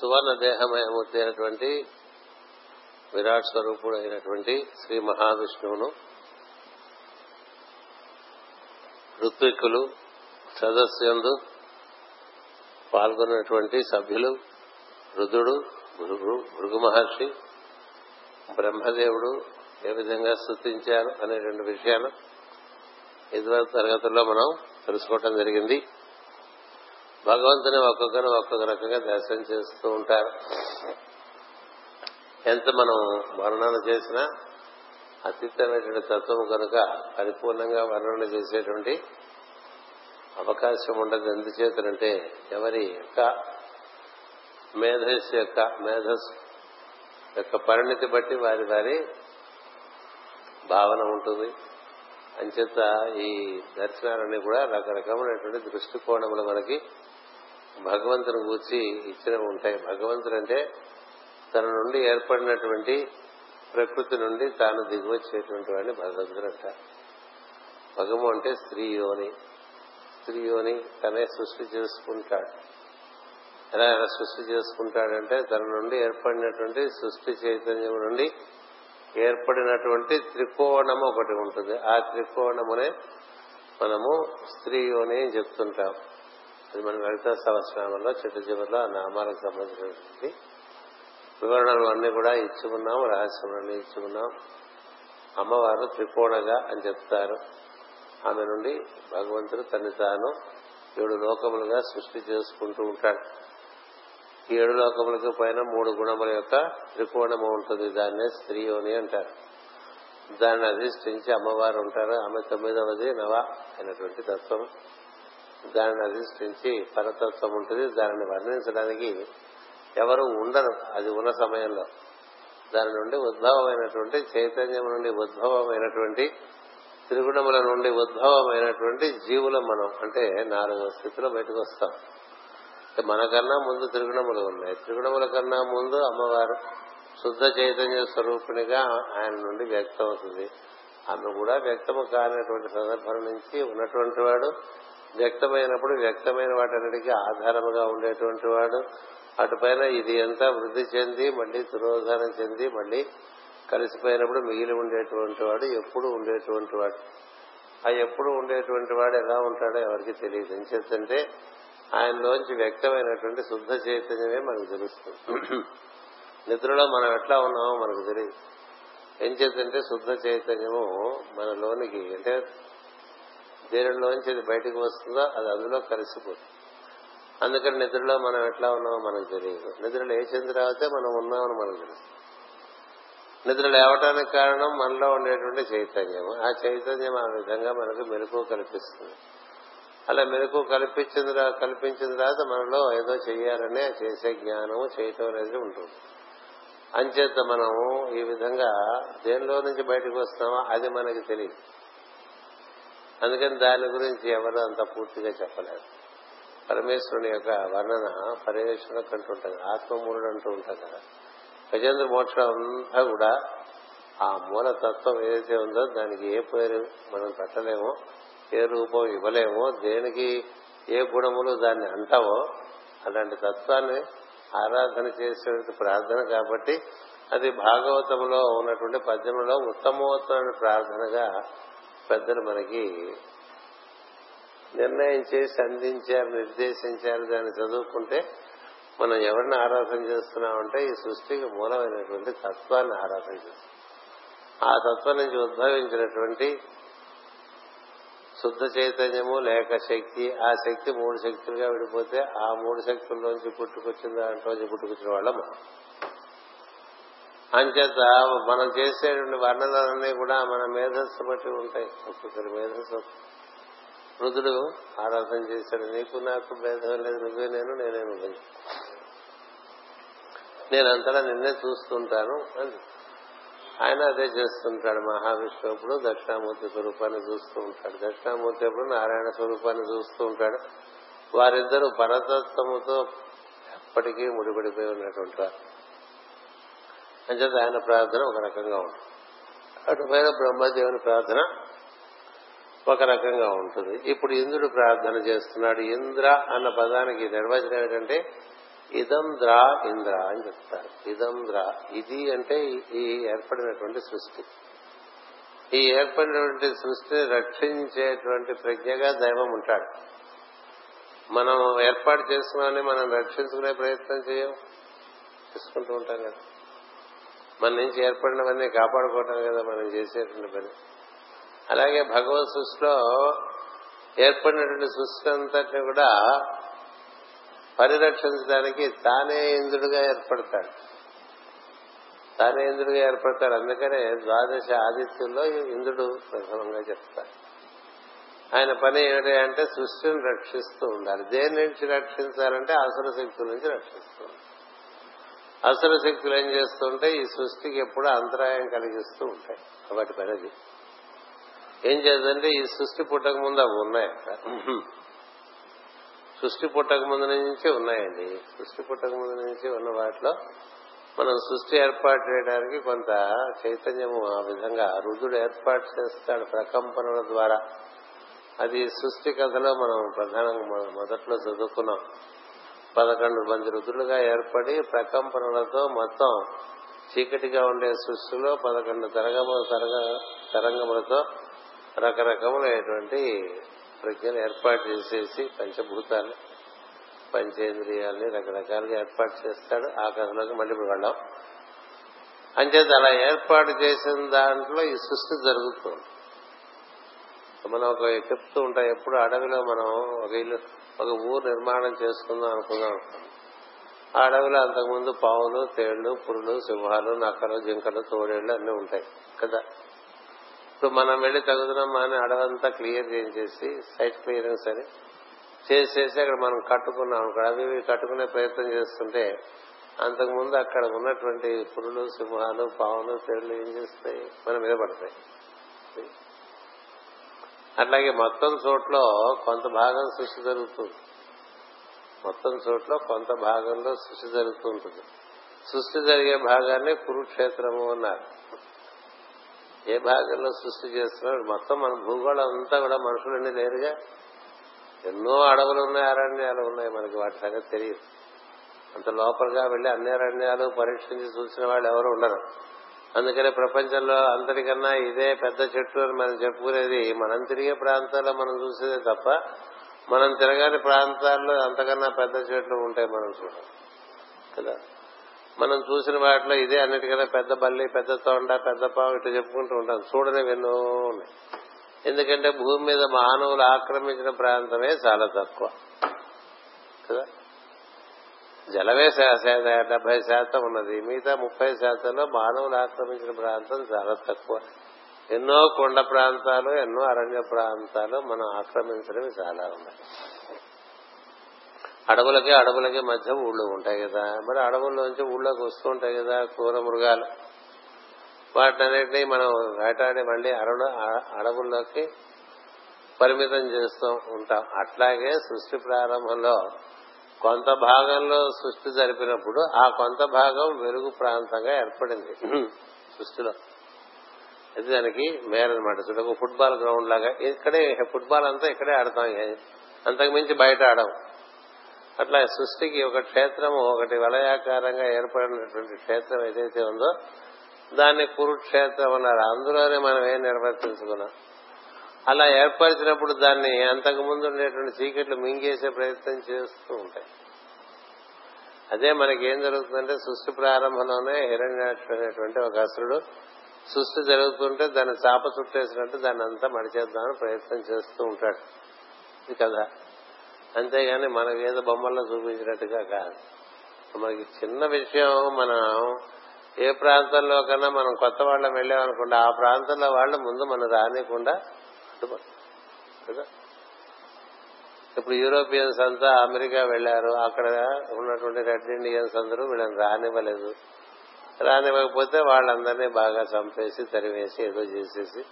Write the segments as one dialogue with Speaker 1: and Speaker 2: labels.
Speaker 1: సువర్ణ దేహమయమూర్తి అయినటువంటి విరాట్ స్వరూపుడు అయినటువంటి శ్రీ మహావిష్ణువును ఋత్విక్కులు సదస్యందు పాల్గొన్నటువంటి సభ్యులు రుద్రుడు భృగు భృగు మహర్షి బ్రహ్మదేవుడు ఏ విధంగా స్థుతించారు అనే రెండు విషయాలు ఇదివరకు తరగతుల్లో మనం తెలుసుకోవటం జరిగింది. భగవంతుని ఒక్కొక్కరు ఒక్కొక్క రకంగా దర్శనం చేస్తూ ఉంటారు. ఎంత మనం వర్ణన చేసినా అతీతమైనటువంటి తత్వం కనుక పరిపూర్ణంగా వర్ణన చేసేటువంటి అవకాశం ఉండదు. ఎందుచేతనంటే ఎవరి యొక్క మేధస్సు యొక్క మేధస్సు యొక్క పరిణితి బట్టి వారి వారి భావన ఉంటుంది. అంచేత ఈ దర్శనాలన్నీ కూడా రకరకమైనటువంటి దృష్టికోణములు మనకి భగవంతుని గూర్చి ఇచ్చిన ఉంటాయి. భగవంతుడు అంటే తన నుండి ఏర్పడినటువంటి ప్రకృతి నుండి తాను దిగువచ్చేటువంటి వాడిని భగవంతుడు అంటారు. భగము అంటే స్త్రీ యోని స్త్రీ యోని తనే సృష్టి చేసుకుంటాడు. ఎలా ఎలా సృష్టి చేసుకుంటాడంటే తన నుండి ఏర్పడినటువంటి సృష్టి చైతన్యం నుండి ఏర్పడినటువంటి త్రికోణం ఒకటి ఉంటుంది. ఆ త్రికోణమునే మనము స్త్రీ యోని అని చెప్తుంటాం. అది మన లలిత సహస్రనామంలో చిట్ట చివరిలో ఆ నామాలకు సంబంధించినటువంటి వివరణలు అన్ని కూడా ఇచ్చి ఉన్నాం రహస్యములన్నీ ఇచ్చి ఉన్నాం అమ్మవారు త్రికోణగా అని చెప్తారు. ఆమె నుండి భగవంతుడు తను తాను ఏడు లోకములుగా సృష్టి చేసుకుంటూ ఉంటాడు. ఈ ఏడు లోకములకు పైన మూడు గుణముల యొక్క త్రికోణము ఉంటుంది. దాన్నే స్త్రీయోని అంటారు. దాన్ని అధిష్ఠించి అమ్మవారు ఉంటారు. ఆమె తొమ్మిదవది నవ అయినటువంటి తత్వం దానిని అధిష్ఠించి పరతత్వం ఉంటుంది. దానిని వర్ణించడానికి ఎవరు ఉండరు. అది ఉన్న సమయంలో దాని నుండి ఉద్భవమైనటువంటి చైతన్యం నుండి ఉద్భవమైనటువంటి త్రిగుణముల నుండి ఉద్భవమైనటువంటి జీవులం మనం అంటే నాలుగు స్థితిలో బయటకు వస్తాం. మనకన్నా ముందు త్రిగుణములు ఉన్నాయి. త్రిగుణముల కన్నా ముందు అమ్మవారు శుద్ధ చైతన్య స్వరూపిణిగా ఆయన నుండి వ్యక్తం అవుతుంది ఆమె కూడా వ్యక్తము కానటువంటి సందర్భం నుంచి ఉన్నటువంటి వాడు వ్యక్తమైనప్పుడు వ్యక్తమైన వాటన్నిటికీ ఆధారముగా ఉండేటువంటి వాడు. అటుపైన ఇది ఎంత వృద్ధి చెంది మళ్ళీ తిరోధానం చెంది మళ్ళీ కలిసిపోయినప్పుడు మిగిలి ఉండేటువంటి వాడు ఎప్పుడు ఉండేటువంటి వాడు. ఆ ఎప్పుడు ఉండేటువంటి వాడు ఎలా ఉంటాడో ఎవరికి తెలియదు. ఏం చేస్తుంటే ఆయనలోంచి వ్యక్తమైనటువంటి శుద్ధ చైతన్యమే మనకు తెలుస్తుంది. నిద్రలో మనం ఎట్లా ఉన్నామో మనకు తెలియదు. ఏం చేద్దంటే శుద్ధ చైతన్యము మనలోనికి అంటే దేనిలోంచి అది బయటకు వస్తుందో అది అందులో కలిసిపోతుంది. అందుకని నిద్రలో మనం ఎట్లా ఉన్నామో మనకు తెలియదు. నిద్ర లేచిన తర్వాతే మనం ఉన్నామని మనకు తెలుసు. నిద్ర లేవటానికి కారణం మనలో ఉండేటువంటి చైతన్యం ఆ చైతన్యం ఆ విధంగా మనకు మెలకు కల్పిస్తుంది. అలా మెలకు కల్పించిన కల్పించిన తర్వాత మనలో ఏదో చెయ్యాలనే చేసే జ్ఞానము చేయటం అనేది ఉంటుంది. అంచేత మనం ఈ విధంగా దేనిలో నుంచి బయటకు వస్తామో అది మనకి తెలియదు. అందుకని దాని గురించి ఎవరు అంత పూర్తిగా చెప్పలేరు పరమేశ్వరుని యొక్క వర్ణన పరమేశ్వరుడు అంటుంటారు ఆత్మమూలుడు అంటూ ఉంటారు కదా. గజేంద్ర మోక్షం అంతా కూడా ఆ మూల తత్వం ఏదైతే ఉందో దానికి ఏ పేరు మనం పెట్టలేమో ఏ రూపం ఇవ్వలేమో దేనికి ఏ గుణములు దాన్ని అంటావో అలాంటి తత్వాన్ని ఆరాధన చేసే ప్రార్థన కాబట్టి అది భాగవతంలో ఉన్నటువంటి పద్యంలో ఉత్తమోత్తమైన ప్రార్థనగా పెద్దలు మనకి నిర్ణయం చేసి అందించారు నిర్దేశించారు దాన్ని చదువుకుంటే మనం ఎవరిని ఆరాధన చేస్తున్నామంటే ఈ సృష్టికి మూలమైనటువంటి తత్వాన్ని ఆరాధన చేస్తున్నాం. ఆ తత్వం నుంచి ఉద్భవించినటువంటి శుద్ధ చైతన్యము లేక శక్తి ఆ శక్తి మూడు శక్తులుగా విడిపోతే ఆ మూడు శక్తుల్లోంచి పుట్టుకొచ్చిన దాంట్లోంచి పుట్టుకొచ్చిన వాళ్ళం మనం. అంచేత మనం చేసేటువంటి వర్ణనలన్నీ కూడా మన మేధస్సు బట్టి ఉంటాయి. ఒక్కొక్కరి మేధస్సు. రుద్రుడు ఆరాధన చేశాడు. నీకు నాకు భేదం లేదు. నువ్వే నేను నేనే నువ్వే. నేనంతటా నిన్నే చూస్తుంటాను అని. ఆయన అదే చేస్తుంటాడు. మహావిష్ణువు ఎప్పుడు దక్షిణామూర్తి స్వరూపాన్ని చూస్తూ ఉంటాడు. దక్షిణామూర్తి ఎప్పుడు నారాయణ స్వరూపాన్ని చూస్తూ ఉంటాడు. వారిద్దరూ పరతత్వముతో ఎప్పటికీ ముడిపడిపోయి ఉన్నటువంటి వారు. అంచేత ఆయన ప్రార్థన ఒక రకంగా ఉంటుంది. అటుపైన బ్రహ్మదేవుని ప్రార్థన ఒక రకంగా ఉంటుంది. ఇప్పుడు ఇంద్రుడు ప్రార్థన చేస్తున్నాడు. ఇంద్ర అన్న పదానికి నిర్వచనం ఏంటంటే ఇదం ద్రా ఇంద్ర అని చెప్తారు. ఇదం ద్రా. ఇది అంటే ఈ ఏర్పడినటువంటి సృష్టి. ఈ ఏర్పడినటువంటి సృష్టిని రక్షించేటువంటి ప్రజ్ఞగా దైవం ఉంటాడు. మనం ఏర్పాటు చేసుకున్నామని మనం రక్షించుకునే ప్రయత్నం చేయం. చేసుకుంటూ ఉంటాం కదా. మన నుంచి ఏర్పడినవన్నీ కాపాడుకోవటం కదా మనం చేసేటువంటి పని. అలాగే భగవత్ సృష్టిలో ఏర్పడినటువంటి సృష్టి అంతటిని కూడా పరిరక్షించడానికి తానే ఇంద్రుడిగా ఏర్పడతాడు. తానే ఇంద్రుడిగా ఏర్పడతాడు. అందుకనే ద్వాదశ ఆదిత్యుల్లో ఇంద్రుడు ప్రథమంగా చెప్తాడు. ఆయన పని ఏమిటి అంటే సృష్టిని రక్షిస్తూ ఉండాలి. దేని నుంచి రక్షించాలంటే అసుర శక్తుల నుంచి రక్షిస్తూ అసుర శక్తులు ఏం చేస్తుంటే ఈ సృష్టికి ఎప్పుడు అంతరాయం కలిగిస్తూ ఉంటాయి. వాటి పనిది ఏం చేద్దంటే ఈ సృష్టి పుట్టక ముందు అవి ఉన్నాయి సృష్టి పుట్టక ముందు నుంచి ఉన్నాయండి. సృష్టి పుట్టక ముందు నుంచి ఉన్న వాటిలో మనం సృష్టి ఏర్పాటు చేయడానికి కొంత చైతన్యము ఆ విధంగా రుదుడు ఏర్పాటు చేస్తాడు ప్రకంపనల ద్వారా. అది సృష్టి కథలో మనం ప్రధానంగా మొదట్లో చదువుకున్నాం. పదకొండు మంది రుద్రులుగా ఏర్పడి ప్రకంపనలతో మొత్తం చీకటిగా ఉండే సృష్టిలో పదకొండు తరగము తరగ తరంగములతో రకరకములైనటువంటి ప్రజ్ఞలు ఏర్పాటు చేసేసి పంచభూతాలు పంచేంద్రియాలని రకరకాలుగా ఏర్పాటు చేస్తాడు. ఆకాశంలోకి మళ్ళీ వెళ్ళాం అంచేత అలా ఏర్పాటు చేసిన దాంట్లో ఈ సృష్టి జరుగుతుంది. మనం ఒక చెప్తూ ఉంటాం ఎప్పుడు అడవిలో మనం ఒక ఇల్లు ఒక ఊరు నిర్మాణం చేసుకుందాం అనుకుందాం ఆ అడవిలో అంతకుముందు పావులు తేళ్ళు పురులు సింహాలు నక్కలు జింకలు తోడేళ్ళు అన్నీ ఉంటాయి కదా. ఇప్పుడు మనం వెళ్ళి తగుతున్నాం అని అడవంతా క్లియర్ చేసేసి సైట్ క్లియరెన్స్ అని చేసేసి అక్కడ మనం కట్టుకున్నాం అక్కడ అవి ఇవి కట్టుకునే ప్రయత్నం చేస్తుంటే అంతకుముందు అక్కడ ఉన్నటువంటి పురులు సింహాలు పావులు తేళ్ళు ఏం చేస్తాయి? మన మీద పడతాయి. అట్లాగే మొత్తం చోట్లో కొంత భాగం సృష్టి జరుగుతుంది. మొత్తం చోట్ల కొంత భాగంలో సృష్టి జరుగుతుంటుంది. సృష్టి జరిగే భాగాన్ని కురుక్షేత్రము అన్నారు. ఏ భాగంలో సృష్టి చేస్తున్నాడు? మొత్తం మన భూగోళం అంతా కూడా మనుషులన్నీ లేరుగా? ఎన్నో అడవులు ఉన్నాయి అరణ్యాలు ఉన్నాయి మనకి వాటి సంగతి తెలియదు. అంత లోపలగా వెళ్ళి అన్ని అరణ్యాలు పరీక్షించి చూసిన వాళ్ళు ఎవరు ఉండరు. అందుకనే ప్రపంచంలో అందరికన్నా ఇదే పెద్ద చెట్టు అని మనం చెప్పుకునేది మనం తిరిగే ప్రాంతాల్లో మనం చూసేదే తప్ప మనం తిరగని ప్రాంతాల్లో అంతకన్నా పెద్ద చెట్లు ఉంటాయి మనం చూడం కదా? మనం చూసిన వాటిలో ఇదే అన్నిటికన్నా పెద్ద బల్లి పెద్ద తోండ పెద్ద పావు ఇట్లా చెప్పుకుంటూ ఉంటాం. చూడని ఎన్నో ఉన్నాయి. ఎందుకంటే భూమి మీద మానవులు ఆక్రమించిన ప్రాంతమే చాలా తక్కువ. కదా? జలమే డెబ్బై శాతం ఉన్నది. మిగతా ముప్పై శాతంలో మానవులు ఆక్రమించిన ప్రాంతం చాలా తక్కువ. ఎన్నో కొండ ప్రాంతాలు ఎన్నో అరణ్య ప్రాంతాలు మనం ఆక్రమించడమే చాలా ఉన్నాయి. అడవులకి అడవులకి మధ్య ఊళ్ళు ఉంటాయి కదా. మరి అడవుల్లోంచి ఊళ్ళోకి వస్తూ ఉంటాయి కదా క్రూర మృగాలు. వాటినన్నింటినీ మనం వేటాడి మళ్ళీ అడవులు అడవుల్లోకి పరిమితం చేస్తూ ఉంటాం. అట్లాగే సృష్టి ప్రారంభంలో కొంత భాగంలో సృష్టి జరిపినప్పుడు ఆ కొంత భాగం వెలుగు ప్రాంతంగా ఏర్పడింది. సృష్టిలో. అది దానికి మేరనమాట చూడ ఫుట్బాల్ గ్రౌండ్ లాగా. ఇక్కడే ఫుట్బాల్ అంతా ఇక్కడే ఆడతాం అంతకు మించి బయట ఆడం అట్లా సృష్టికి ఒక క్షేత్రం ఒకటి వలయాకారంగా ఏర్పడినటువంటి క్షేత్రం ఏదైతే ఉందో దాన్ని కురుక్షేత్రం అన్నారు. అందులోనే మనం ఏం నిర్వర్తించుకున్నాం? అలా ఏర్పరిచినప్పుడు దాన్ని అంతకు ముందు ఉండేటువంటి చీకట్లు మింగేసే ప్రయత్నం చేస్తూ ఉంటాయి. అదే మనకి ఏం జరుగుతుందంటే సృష్టి ప్రారంభంలోనే హిరణ్యాక్షుడు అనేటువంటి ఒక అసురుడు సృష్టి జరుగుతుంటే దాన్ని చాప చుట్టేసినట్టు దాన్ని అంతా మడిచేద్దామని ప్రయత్నం చేస్తూ ఉంటాడు. ఇది కదా అంతేగాని మనకి ఏదో బొమ్మల్లో చూపించినట్టుగా కాదు. మనకి చిన్న విషయం మనం ఏ ప్రాంతంలో కన్నా మనం కొత్త వాళ్ళం వెళ్ళామనుకోండి ఆ ప్రాంతంలో వాళ్ళు ముందు మనం రానికుండా కదా? ఇప్పుడు యూరోపియన్స్ అంతా అమెరికా వెళ్ళారు అక్కడ ఉన్నటువంటి రెడ్ ఇండియన్స్ అందరూ వీళ్ళని రానివ్వలేదు. రానివ్వకపోతే వాళ్ళందరినీ బాగా చంపేసి తరివేసి ఏదో చేసేసి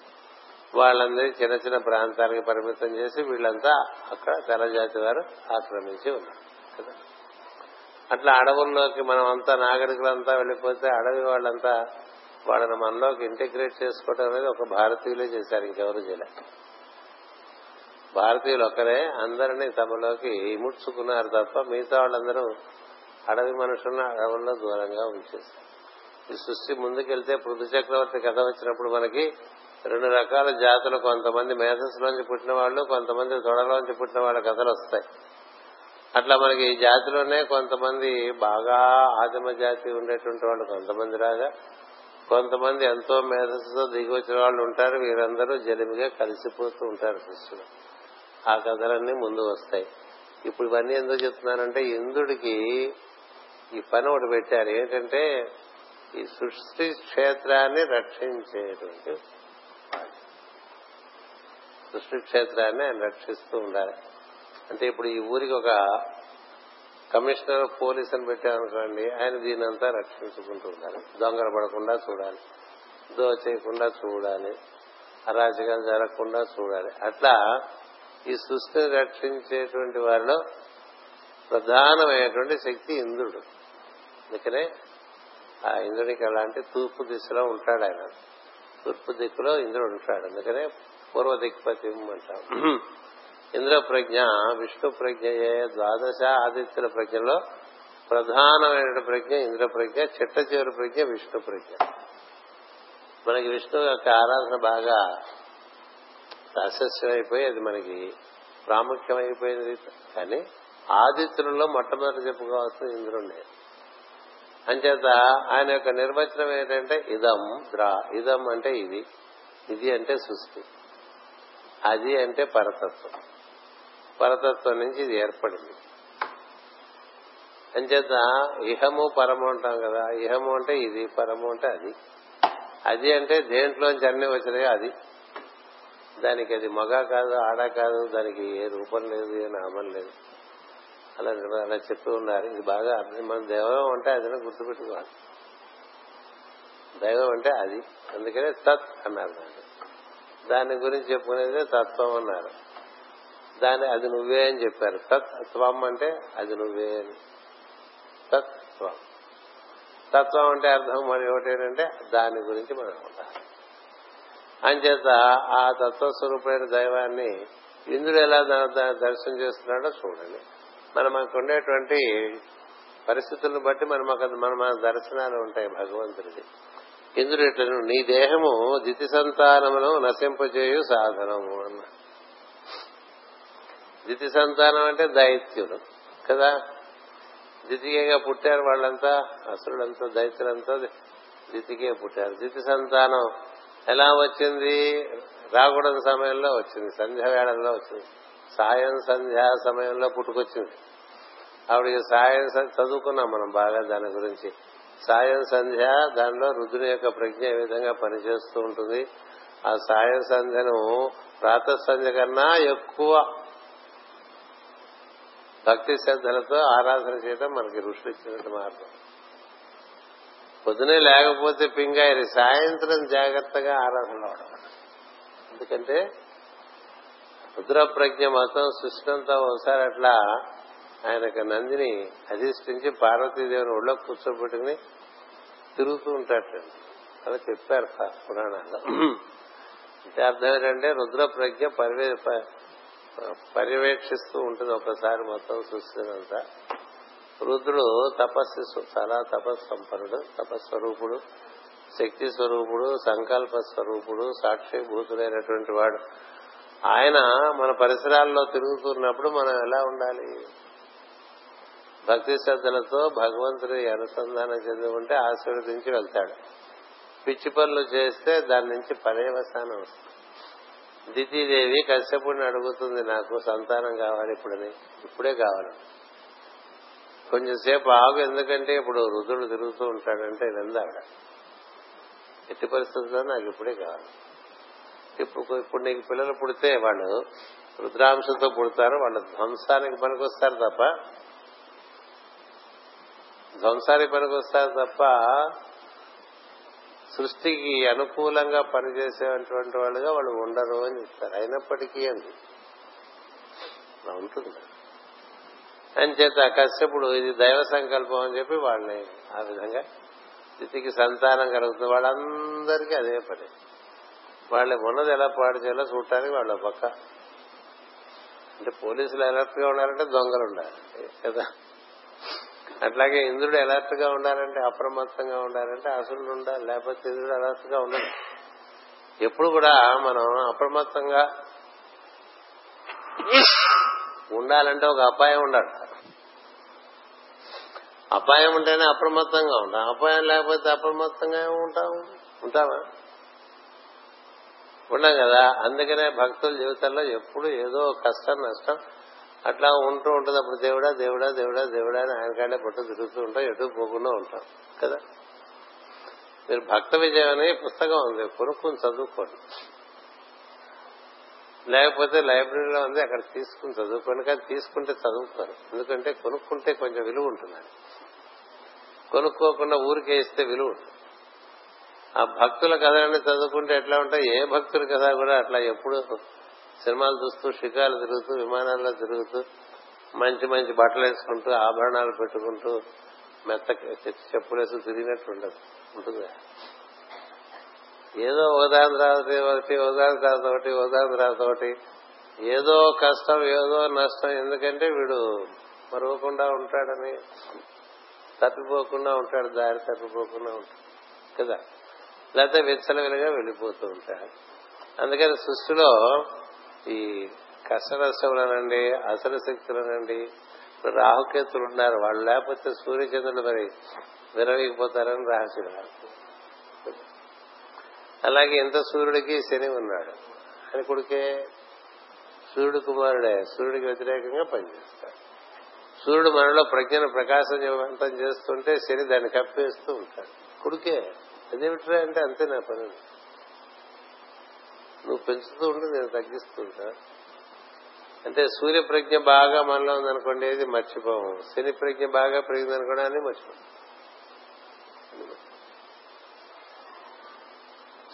Speaker 1: వాళ్ళందరినీ చిన్న చిన్న ప్రాంతాలకి పరిమితం చేసి వీళ్ళంతా అక్కడ తెల్లజాతి వారు ఆక్రమించి ఉన్నారు. కదా? అట్లా అడవుల్లోకి మనం అంతా నాగరికులంతా వెళ్ళిపోతే అడవి వాళ్ళంతా వాళ్ళని మనలోకి ఇంటిగ్రేట్ చేసుకోవడం అనేది ఒక భారతీయులే చేశారు ఇంకెవరు చేయలే. భారతీయులు ఒక్కరే అందరినీ తమలోకి ఇముడ్చుకున్నారు తప్ప మిగతా వాళ్ళందరూ అడవి మనుషులను అడవుల్లో దూరంగా ఉంచేస్తారు ఈ సృష్టి ముందుకెళ్తే పృథు చక్రవర్తి కథ వచ్చినప్పుడు మనకి రెండు రకాల జాతులు కొంతమంది మేధస్సులోంచి పుట్టిన వాళ్ళు కొంతమంది తొడలోంచి పుట్టిన వాళ్ళ కథలు వస్తాయి. అట్లా మనకి ఈ జాతిలోనే కొంతమంది బాగా ఆదిమ జాతి ఉండేటువంటి వాళ్ళు కొంతమంది రాగా కొంతమంది ఎంతో మేధస్సుతో దిగి వచ్చిన వాళ్ళు ఉంటారు వీరందరూ జలిమిగా కలిసిపోతూ ఉంటారు శిష్యులు. ఆ కథలన్నీ ముందు వస్తాయి. ఇప్పుడు ఇవన్నీ ఎందుకు చెప్తున్నానంటే ఇంద్రుడికి ఈ పని ఒకటి పెట్టారు. ఏంటంటే ఈ సృష్టి క్షేత్రాన్ని రక్షించేటువంటి సృష్టి క్షేత్రాన్ని ఆయన రక్షిస్తూ ఉండాలి. అంటే ఇప్పుడు ఈ ఊరికి ఒక కమిషనర్ పోలీస్ అని పెట్టామనుకోండి ఆయన దీనంతా రక్షించుకుంటూ ఉండాలి దొంగలు పడకుండా చూడాలి. దోచేయకుండా చూడాలి. అరాచకాలు జరగకుండా చూడాలి. అట్లా ఈ సృష్టిని రక్షించేటువంటి వారిలో ప్రధానమైనటువంటి శక్తి ఇంద్రుడు. అందుకనే ఆ ఇంద్రుడికి అలాంటి తూర్పు దిశలో ఉంటాడు ఆయన. తూర్పు దిక్కులో ఇంద్రుడు ఉంటాడు. అందుకనే పూర్వ దిక్పతి అంటాం. ఇంద్ర ప్రజ్ఞ విష్ణు ప్రజ్ఞయే ద్వాదశ ఆదిత్యుల ప్రజ్ఞలో ప్రధానమైన ప్రజ్ఞ ఇంద్ర ప్రజ్ఞ చిట్ట చివరి ప్రజ్ఞ విష్ణు ప్రజ్ఞ. మనకి విష్ణు యొక్క ఆరాధన బాగా ప్రాశస్యం అయిపోయి అది మనకి ప్రాముఖ్యమైపోయింది. కానీ ఆదిత్యులలో మొట్టమొదటి చెప్పుకోవాల్సిన ఇంద్రుడే అంచేత ఆయన యొక్క నిర్వచనం ఏంటంటే ఇదం ద్రా ఇదం అంటే ఇది ఇది అంటే సృష్టి అది అంటే పరతత్వం. పరతత్వం నుంచి ఇది ఏర్పడింది. అంచేత ఇహము పరము అంటాం కదా ఇహము అంటే ఇది పరము అంటే అది. అది అంటే దేంట్లోంచి అన్ని వచ్చినాయో అది. దానికి అది మగ కాదు ఆడ కాదు దానికి ఏ రూపం లేదు ఏ నామం లేదు. అలా అలా చెప్తూ ఉన్నారు. ఇది బాగా అర్థం. మన దైవం అంటే అది గుర్తుపెట్టుకోవాలి. దైవం అంటే అది. అందుకనే తత్ అన్నారు దాన్ని. దాని గురించి చెప్పుకునేది తత్వం అన్నారు. దాని అది నువ్వే అని చెప్పారు. సత్ స్వం అంటే అది నువ్వే అని. తత్వం తత్వం అంటే అర్థం మరి ఒకటేంటంటే దాని గురించి మనం ఉండాలి అంచేత ఆ తత్వస్వరూపమైన దైవాన్ని ఇంద్రుడు ఎలా దర్శనం చేస్తున్నాడో చూడండి. మనం మనకు ఉండేటువంటి పరిస్థితులను బట్టి మనం మన మన దర్శనాలు ఉంటాయి భగవంతుడిది. ఇంద్రుడు ఇట్లను నీ దేహము దితి సంతానమును నశింపజేయు సాధనము అన్నారు దితి సంతానం అంటే దైత్యులు కదా? ద్వితీయంగా పుట్టారు వాళ్ళంతా అసురులంతా దైత్యులంతా ద్వితీయ పుట్టారు. ద్వితి సంతానం ఎలా వచ్చింది? రాకూడని సమయంలో వచ్చింది సంధ్య వేళల్లో వచ్చింది. సాయం సంధ్యా సమయంలో పుట్టుకొచ్చింది. ఆవిడకి సాయం చదువుకున్నాం మనం బాగా దాని గురించి. సాయం సంధ్య దానిలో రుద్రుని యొక్క ప్రజ్ఞ ఏ విధంగా పనిచేస్తూ ఉంటుంది? ఆ సాయం సంధ్యను ప్రాత సంధ్య కన్నా ఎక్కువ భక్తి శ్రద్ధలతో ఆరాధన చేయడం మనకి ఋషులు ఇచ్చినట్టు మార్గం. పొద్దునే లేకపోతే పింగాయని సాయంత్రం జాగ్రత్తగా ఆరాధన అవడం ఎందుకంటే రుద్ర ప్రజ్ఞ మొత్తం సృష్టింతా ఒకసారి అట్లా ఆయనకు నందిని అధిష్ఠించి పార్వతీదేవిని ఒళ్ళో కూర్చోబెట్టుకుని తిరుగుతూ ఉంటాటండి అలా చెప్పారు పురాణాల్లో. అంటే అర్థం ఏంటంటే రుద్ర ప్రజ్ఞ పరివే పర్యవేక్షిస్తూ ఉంటుంది ఒకసారి మొత్తం సృష్టినంతా. రుద్రుడు తపస్సు చాలా తపస్సంపన్నుడు తపస్వరూపుడు శక్తి స్వరూపుడు సంకల్ప స్వరూపుడు సాక్షిభూతుడైనటువంటి వాడు. ఆయన మన పరిసరాల్లో తిరుగుతున్నప్పుడు మనం ఎలా ఉండాలి? భక్తి శ్రద్ధలతో భగవంతుడి అనుసంధానం చెంది ఉంటే ఆశీర్వదించి వెళ్తాడు. పిచ్చి పనులు చేస్తే దాని నుంచి పర్యవసానం వస్తుంది. దితీదేవి కశ్యపుడిని అడుగుతుంది నాకు సంతానం కావాలి ఇప్పుడని ఇప్పుడే కావాలి. కొంచెంసేపు ఆగు ఎందుకంటే ఇప్పుడు రుద్రుడు తిరుగుతూ ఉంటాడంటే ఆవిడ. ఎట్టి పరిస్థితుల్లో నాకు ఇప్పుడే కావాలి. ఇప్పుడు ఇప్పుడు నీకు పిల్లలు పుడితే వాళ్ళు రుద్రాంశంతో పుడతారు వాళ్ళు ధ్వంసానికి పనికొస్తారు తప్ప ధ్వంసానికి పనికొస్తారు తప్ప సృష్టికి అనుకూలంగా పనిచేసేటువంటి వాళ్ళుగా వాళ్ళు ఉండరు అని చెప్తారు. అయినప్పటికీ అండి ఉంటుంది. అని చేత కశ్యపుడు ఇది దైవ సంకల్పం అని చెప్పి వాళ్ళని ఆ విధంగా స్థితికి సంతానం కలుగుతుంది వాళ్ళందరికీ అదే పని. వాళ్ళ ఉన్నది ఎలా పాడు చేయాలో చూడటానికి వాళ్ళ పక్క. అంటే పోలీసులు అలర్ట్గా ఉండాలంటే దొంగలు ఉండాలి. కదా? అట్లాగే ఇంద్రుడు అలర్ట్గా ఉండాలంటే అప్రమత్తంగా ఉండాలంటే అసురుడు ఉండాలి లేకపోతే ఇంద్రుడు అలర్ట్గా ఉండడు. ఎప్పుడు కూడా మనం అప్రమత్తంగా ఉండాలంటే ఒక అపాయం ఉండాలి. అపాయం ఉంటేనే అప్రమత్తంగా ఉంటాం. అపాయం లేకపోతే అప్రమత్తంగా ఉంటాం. ఉంటామా? ఉన్నాం కదా. అందుకనే భక్తుల జీవితంలో ఎప్పుడు ఏదో కష్టం నష్టం అట్లా ఉంటూ ఉంటుంది. అప్పుడు దేవుడా దేవుడా దేవుడా దేవుడా అని ఆయన కాళ్ళే పుట్టు తిరుగుతూ ఉంటాం. ఎటు పోకుండా ఉంటాం. కదా? మీరు భక్త విజయం అనే పుస్తకం ఉంది. కొనుక్కుని చదువుకోండి. లేకపోతే లైబ్రరీలో ఉంది. అక్కడ తీసుకుని చదువుకోండి. కానీ తీసుకుంటే చదువుకోరు. ఎందుకంటే కొనుక్కుంటే కొంచెం విలువ ఉంటుంది. కొనుక్కోకుండా ఊరికే ఇస్తే విలువ ఉంటుంది. ఆ భక్తుల కథలన్నీ చదువుకుంటే ఎట్లా ఉంటాయి? ఏ భక్తుల కథ కూడా అట్లా ఎప్పుడు సినిమాలు చూస్తూ షికాలు తిరుగుతూ విమానాల్లో తిరుగుతూ మంచి మంచి బట్టలు వేసుకుంటూ ఆభరణాలు పెట్టుకుంటూ మెత్త చెప్పులు తిరిగినట్టు ఉండదు. ఉంటుంది. ఏదో ఉదాహరణ తర్వాత ఒకటి ఉదాహరణ తర్వాత ఒకటి ఉదాహరణ తర్వాత ఒకటి. ఏదో కష్టం ఏదో నష్టం. ఎందుకంటే వీడు మరవకుండా ఉంటాడని తప్పిపోకుండా ఉంటాడు దారి తప్పిపోకుండా ఉంటాడు. కదా? లేకపోతే విచ్చలవిలుగా వెళ్ళిపోతూ ఉంటాడు. అందుకని సృష్టిలో ఈ కష్ట నష్టములనండి శక్తులనండి ఇప్పుడు రాహుకేతులు ఉన్నారు. వాళ్ళు లేకపోతే సూర్యచంద్రులు మరి విరవీగిపోతారని రహస్యం అలాగే ఇంత సూర్యుడికి శని ఉన్నాడు. అని కొడుకే సూర్యుడు కుమారుడే. సూర్యుడికి వ్యతిరేకంగా పనిచేస్తాడు. సూర్యుడు మనలో ప్రజ్ఞను ప్రకాశవంతం చేస్తుంటే శని దాన్ని కప్పేస్తూ ఉంటాడు. కొడుకే అదేమిట్రా అంటే అంతే నా పని. నువ్వు పెంచుతూ ఉంటే నేను తగ్గిస్తుంటా. అంటే సూర్య ప్రజ్ఞ బాగా మనలో ఉందనుకోండి ఇది మర్చిపోము. శని ప్రజ్ఞ బాగా పెరిగిందనుకోండి అని మర్చిపోము.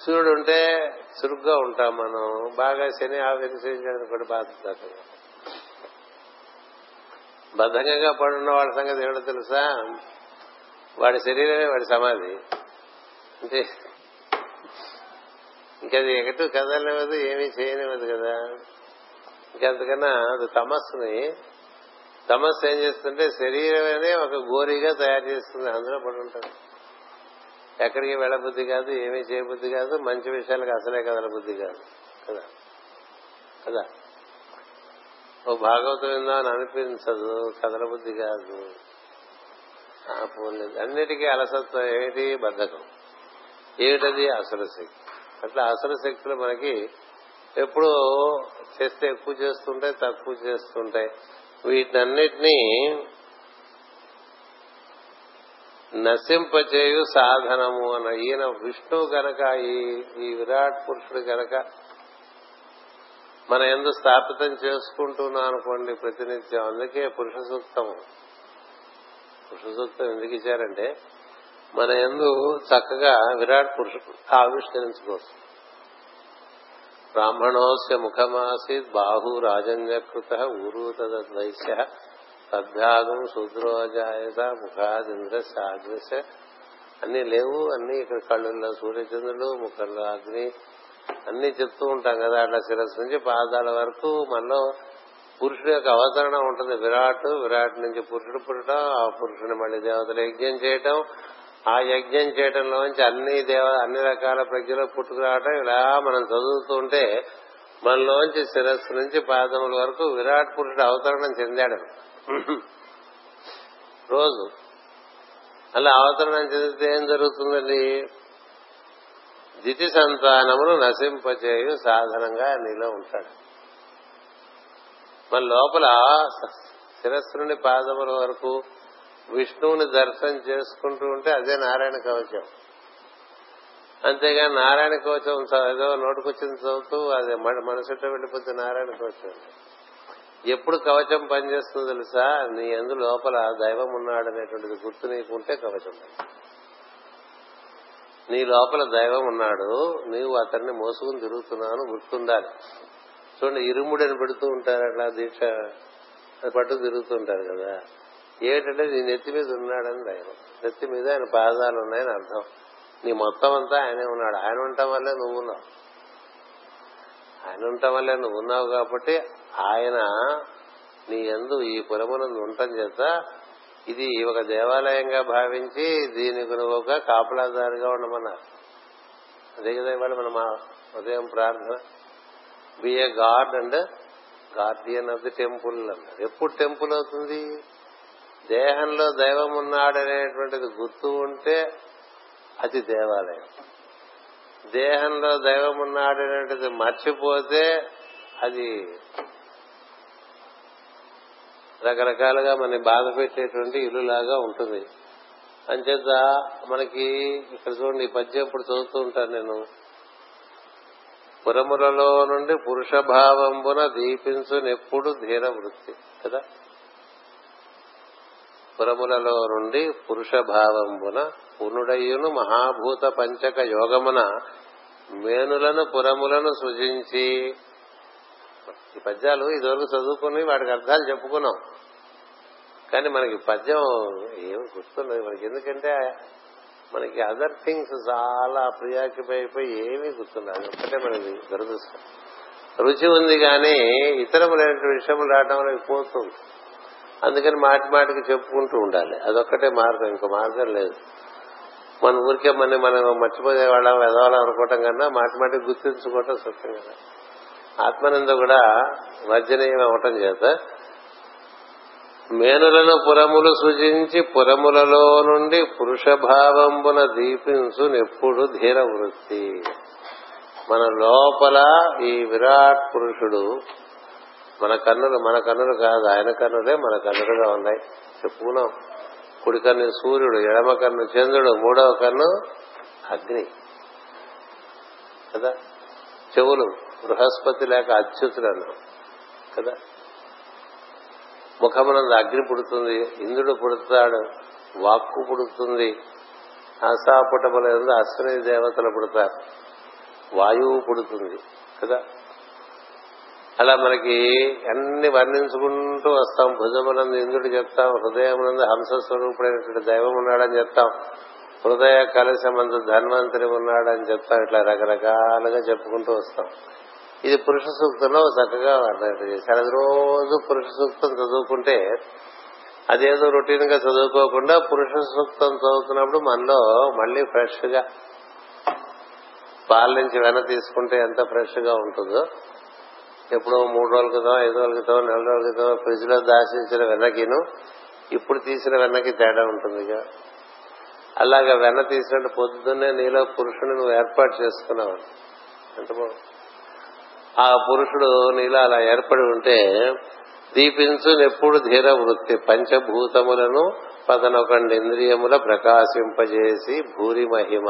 Speaker 1: సూర్యుడు ఉంటే చురుగ్గా ఉంటాం మనం. బాగా శని ఆవిర్శించడానికి కూడా బాధపడతాం. బద్ధంగా పడున్న వాడి సంగతి ఏమిటో తెలుసా? వాడి శరీరమే వాడి సమాధి. అంటే ఇంకా అది ఎగటు కదలనివ్వదు ఏమీ చేయనివ్వదు కదా. ఇంకంతకన్నా అది తమస్సుని. తమస్సు ఏం చేస్తుంటే శరీరమనే ఒక గోరీగా తయారు చేస్తుంది అందులో పడి ఉంటుంది ఎక్కడికి వెళ్ళబుద్ధి కాదు ఏమీ చేయబుద్ధి కాదు మంచి విషయాలకు అసలే కదల బుద్ధి కాదు కదా. కదా. ఓ భాగవతం విందా అని అనిపించదు కదల బుద్ధి కాదు పోలేదు అన్నిటికీ అలసత్వం ఏమిటి? బద్ధకం. ఏమిటది? అసలు శక్తి అట్లా అసుర శక్తులు మనకి ఎప్పుడు చేస్తే ఎక్కువ చేస్తుంటాయి తక్కువ చేస్తుంటాయి. వీటన్నిటినీ నశింపచేయు సాధనము అన్న ఈయన విష్ణు గనక ఈ ఈ విరాట్ పురుషుడు గనక మన ఎందు స్థాపితం చేసుకుంటున్నాం అనుకోండి ప్రతినిత్యం. అందుకే పురుష సూక్తం పురుష సూక్తం ఎందుకు ఇచ్చారంటే మన ఎందు చక్కగా విరాట్ పురుషుడు ఆవిష్కరించుకోవచ్చు. బ్రాహ్మణోస్య ముఖమాసీత్ బాహు రాజంగకృత ఊరు తదద్వైశ్య తద్భాగం శూద్రోజాయత ముఖాదింద్ర సాగ్రశ అన్ని లేవు అన్ని ఇక్కడ కళ్ళల్లో సూర్యచంద్రులు ముఖంలో అగ్ని అన్ని చెప్తూ ఉంటాం కదా అట్లా శిరస్సు నుంచి పాదాల వరకు మనలో పురుషుడు యొక్క అవతరణ ఉంటుంది. విరాట్ విరాట్ నుంచి పురుషుడు పుట్టడం ఆ పురుషుని మళ్ళీ దేవతలు యజ్ఞం చేయటం ఆ యజ్ఞం చేయటంలోంచి అన్ని దేవ అన్ని రకాల ప్రజలు పుట్టుకురావటం ఇలా మనం చదువుతూ ఉంటే మనలోంచి శిరస్సు నుంచి పాదముల వరకు విరాట్ పురుషుడు అవతరణం చెందాడు. రోజు. అలా అవతరణం చెందితే ఏం జరుగుతుందండి? దితి సంతానమును నశింపచేయు సాధనంగా నీలో ఉంటాడు. మన లోపల శిరస్సు నుండి పాదముల వరకు విష్ణువుని దర్శనం చేసుకుంటూ ఉంటే అదే నారాయణ కవచం. అంతేగాని నారాయణ కవచం ఏదో నోటుకొచ్చింది చదువుతూ అది మనసుతో వెళ్ళిపోతే నారాయణ కవచం. ఎప్పుడు కవచం పనిచేస్తుందో తెలుసా? నీ ఎందు లోపల దైవం ఉన్నాడు అనేటువంటిది గుర్తు నీకుంటే కవచం. నీ లోపల దైవం ఉన్నాడు నీవు అతన్ని మోసుకుని తిరుగుతున్నాను గుర్తుండాలి. చూడండి ఇరుముడిని పెడుతూ ఉంటారు అట్లా దీక్ష పట్టు తిరుగుతుంటారు కదా. ఏమిటంటే నీ నెత్తి మీద ఉన్నాడని దైవం నెత్తి మీద ఆయన పాదాలు ఉన్నాయని అర్థం. నీ మొత్తం అంతా ఆయనే ఉన్నాడు. ఆయన ఉండటం వల్లే నువ్వు ఉన్నావు. ఆయన ఉండటం వల్లే నువ్వు ఉన్నావు కాబట్టి ఆయన నీ ఎందు ఈ పురమునందు ఉండటం చేత ఇది ఒక దేవాలయంగా భావించి దీనికి నువ్వు ఒక కాపలాదారుగా ఉండమన్నారు. అదే కదా ఇవాళ మనం ఉదయం ప్రార్థన. Be a god and guardian of the temple అన్నారు ఎప్పుడు టెంపుల్ అవుతుంది? దేహంలో దైవం ఉన్నాడనేటువంటిది గుర్తు ఉంటే అది దేవాలయం. దేహంలో దైవం ఉన్నాడనేటువంటిది మర్చిపోతే అది రకరకాలుగా మన బాధ పెట్టేటువంటి ఇల్లులాగా ఉంటుంది. అంచేత మనకి ఇక్కడ చూడండి ఈ పద్యం ఇప్పుడు చదువుతూ ఉంటాను నేను. పురములలో నుండి పురుష భావంబున దీపించునెప్పుడు ధీర వృత్తి కదా? పురములలో నుండి పురుష భావంబున పునుడయ్యును మహాభూత పంచక యోగమున మేనులను పురములను సృజించి. ఈ పద్యాలు ఇదివరకు చదువుకుని వాటికి అర్థాలు చెప్పుకున్నాం. కానీ మనకి పద్యం ఏమి గుర్తున్నది మనకి ఎందుకంటే మనకి అదర్ థింగ్స్ చాలా ప్రియాక్యుపై అయిపోయి ఏమీ గుర్తున్నాయి ఒక్కటే మనకి దురదృష్టం. రుచి ఉంది కానీ ఇతరములైన విషయం రావడం వల్ల పోతుంది. అందుకని మాటి మాటికి చెప్పుకుంటూ ఉండాలి. అదొక్కటే మార్గం. ఇంకో మార్గం లేదు. మన ఊరికే మన మనం మర్చిపోయే వాళ్ళం ఎదవాళ్ళం అనుకోవటం కన్నా మాటి మాటికి గుర్తించుకోవటం సత్యం కదా. ఆత్మనింద కూడా వర్జనీయం అవ్వటం చేత మేనులను పురములు సృజించి పురములలో నుండి పురుష భావంబున దీపించు నెప్పుడు ధీర వృత్తి. మన లోపల ఈ విరాట్ పురుషుడు మన కన్నులు మన కన్నులు కాదు ఆయన కన్నులే మన కన్నులుగా ఉన్నాయి. చెప్పుకున్నాం కుడి కన్ను సూర్యుడు ఎడమ కన్ను చంద్రుడు మూడవ కన్ను అగ్ని. కదా? చెవులు బృహస్పతి లేక అచ్యుతులను కదా? ముఖమునందు అగ్ని పుడుతుంది ఇంద్రుడు పుడతాడు వాక్కు పుడుతుంది. ఆశాపుటముల అశ్వని దేవతలు పుడతారు. వాయువు పుడుతుంది. కదా? అలా మనకి అన్ని వర్ణించుకుంటూ వస్తాం. భుజమునందు ఇంద్రుడు చెప్తాం హృదయమునందు హంస స్వరూపుడైనటువంటి దైవం ఉన్నాడని చెప్తాం. హృదయ కలశమందు ధన్వంతరి ఉన్నాడని చెప్తాం. ఇట్లా రకరకాలుగా చెప్పుకుంటూ వస్తాం. ఇది పురుష సూక్తంలో చక్కగా వర్ణన చేశారు అది రోజు పురుష సూక్తం చదువుకుంటే అదేదో రొటీన్గా చదువుకోకుండా పురుష సూక్తం చదువుతున్నప్పుడు మనలో మళ్ళీ ఫ్రెష్గా పాల నుంచి వెన తీసుకుంటే ఎంత ఫ్రెష్గా ఉంటుందో ఎప్పుడో మూడు రోజుల క్రితం ఐదు రోజుల క్రితం నెల రోజుల క్రితం ఫ్రిడ్జ్లో దాచించిన వెన్నకిను ఇప్పుడు తీసిన వెన్నకి తేడా ఉంటుంది అలాగా వెన్న తీసినట్టు పొద్దున్నే నీలో పురుషుని నువ్వు ఏర్పాటు చేసుకున్నావు. ఎంత బాగుంది ఆ పురుషుడు నీలో అలా ఏర్పడి ఉంటే దీపించు ఎప్పుడు ధీర వృత్తి పంచభూతములను పదనొకండి ఇంద్రియముల ప్రకాశింపజేసి భూరి మహిమ.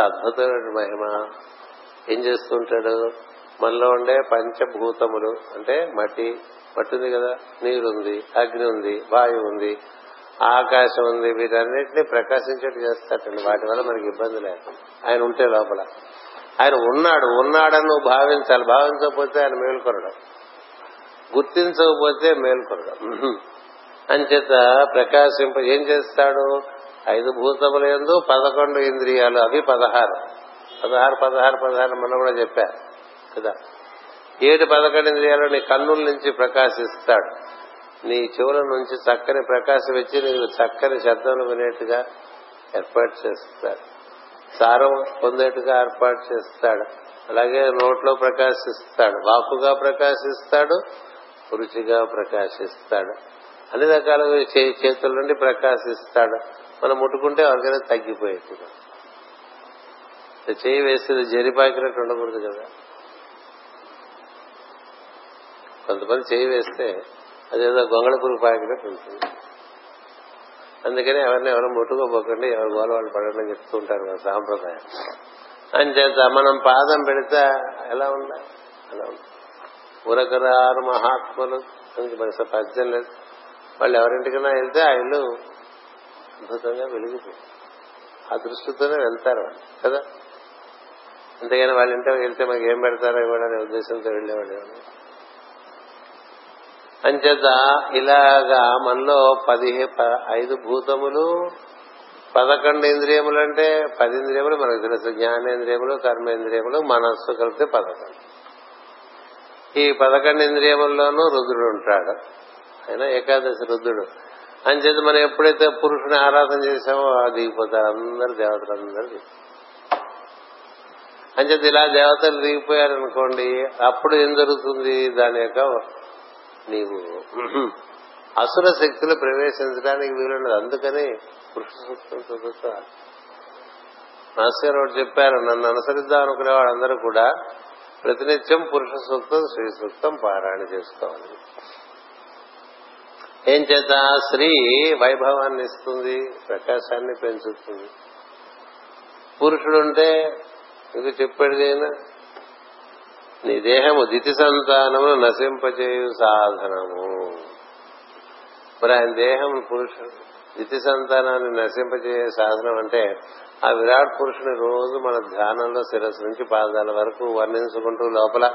Speaker 1: అద్భుతమైన మహిమ. ఏం చేస్తుంటాడు? మనలో ఉండే పంచభూతములు అంటే మట్టి మట్టి ఉంది కదా నీరుంది అగ్ని ఉంది వాయువు ఉంది ఆకాశం ఉంది వీటన్నిటిని ప్రకాశించేట్టు చేస్తాడండి. వాటి వల్ల మనకి ఇబ్బంది లేదు. ఆయన ఉంటే లోపల. ఆయన ఉన్నాడు ఉన్నాడని నువ్వు భావించాలి. భావించకపోతే ఆయన మేల్కొనడం. గుర్తించకపోతే మేల్కొనడం. అంచేత ప్రకాశింప ఏం చేస్తాడు? ఐదు భూతములందు పదకొండు ఇంద్రియాలు అవి పదహారు. పదహారు పదహారు పదహారు మనం కూడా చెప్పారు కదా. ఏడు పదకొండు ఇంద్రియాలు నీ కన్నుల నుంచి ప్రకాశిస్తాడు. నీ చెవుల నుంచి చక్కని ప్రకాశం ఇచ్చి నీకు చక్కని శబ్దం వినేట్టుగా ఏర్పాటు చేస్తాడు. సారం పొందేట్టుగా ఏర్పాటు చేస్తాడు. అలాగే నోట్లో ప్రకాశిస్తాడు. వాకుగా ప్రకాశిస్తాడు. రుచిగా ప్రకాశిస్తాడు. అన్ని రకాలుగా చేతుల నుండి ప్రకాశిస్తాడు. మనం ముట్టుకుంటే ఎవరికైనా తగ్గిపోయేట్టుగా. చేయి వేసేది జరిపాకినట్టు ఉండకూడదు కదా. కొంతమంది చేయి వేస్తే అదేదో గొంగళ పురుగు పాకినట్టు ఉంటుంది. అందుకని ఎవరిని ఎవరు ముట్టుకోపోకండి ఎవరు గోల వాళ్ళు పడడం చెప్తూ ఉంటారు మన సాంప్రదాయం. అంచేత మనం పాదం పెడితే ఎలా ఉండాలి అలా ఉంది ఉరకరారు మహాత్ములు అందుకు మనసు పద్యం లేదు. వాళ్ళు ఎవరింటికైనా వెళ్తే ఆ ఇల్లు అద్భుతంగా వెలిగిపోయింది ఆ దృష్టితోనే వెళ్తారు కదా? అంతేగాని వాళ్ళ ఇంట్లో వెళ్తే మనకి ఏం పెడతారో ఇవ్వడనే ఉద్దేశంతో వెళ్ళేవాళ్ళు అంచేత ఇలాగా మనలో పది ఐదు భూతములు పదకొండు ఇంద్రియములు అంటే పది ఇంద్రియములు మనకు తెలుసు. జ్ఞానేంద్రియములు కర్మేంద్రియములు మనస్సు కలిపితే పదకొండు. ఈ పదకొండు ఇంద్రియముల్లోనూ రుద్రుడు ఉంటాడు. ఆయన ఏకాదశి రుద్రుడు. అంచేత మనం ఎప్పుడైతే పురుషుని ఆరాధన చేసామో దిగిపోతారు అందరు దేవతలు అందరూ దిగుతారు అంచేది ఇలా దేవతలు దిగిపోయారనుకోండి అప్పుడు ఏం జరుగుతుంది? దాని యొక్క నీవు అసుర శక్తులు ప్రవేశించడానికి వీలుండదు. అందుకని పురుష సూక్తం చదువుతా మాస్టర్ ఒకటి చెప్పారు నన్ను అనుసరిద్దాం అనుకునే వాళ్ళందరూ కూడా ప్రతినిత్యం పురుష సూక్తం శ్రీ సూక్తం పారాయణ చేసుకోవాలి. ఏం చేత? స్త్రీ వైభవాన్ని ఇస్తుంది ప్రకాశాన్ని పెంచుతుంది. పురుషుడుంటే మీకు చెప్పేదిదైనా నీ దేహము దితి సంతానము నశింపచేయు సాధనము. మరి ఆయన దేహం పురుషుడు దితి సంతానాన్ని నశింపచేయే సాధనం అంటే ఆ విరాట్ పురుషుని రోజు మన ధ్యానంలో శిరస్సు నుంచి పాదాల వరకు వర్ణించుకుంటూ లోపల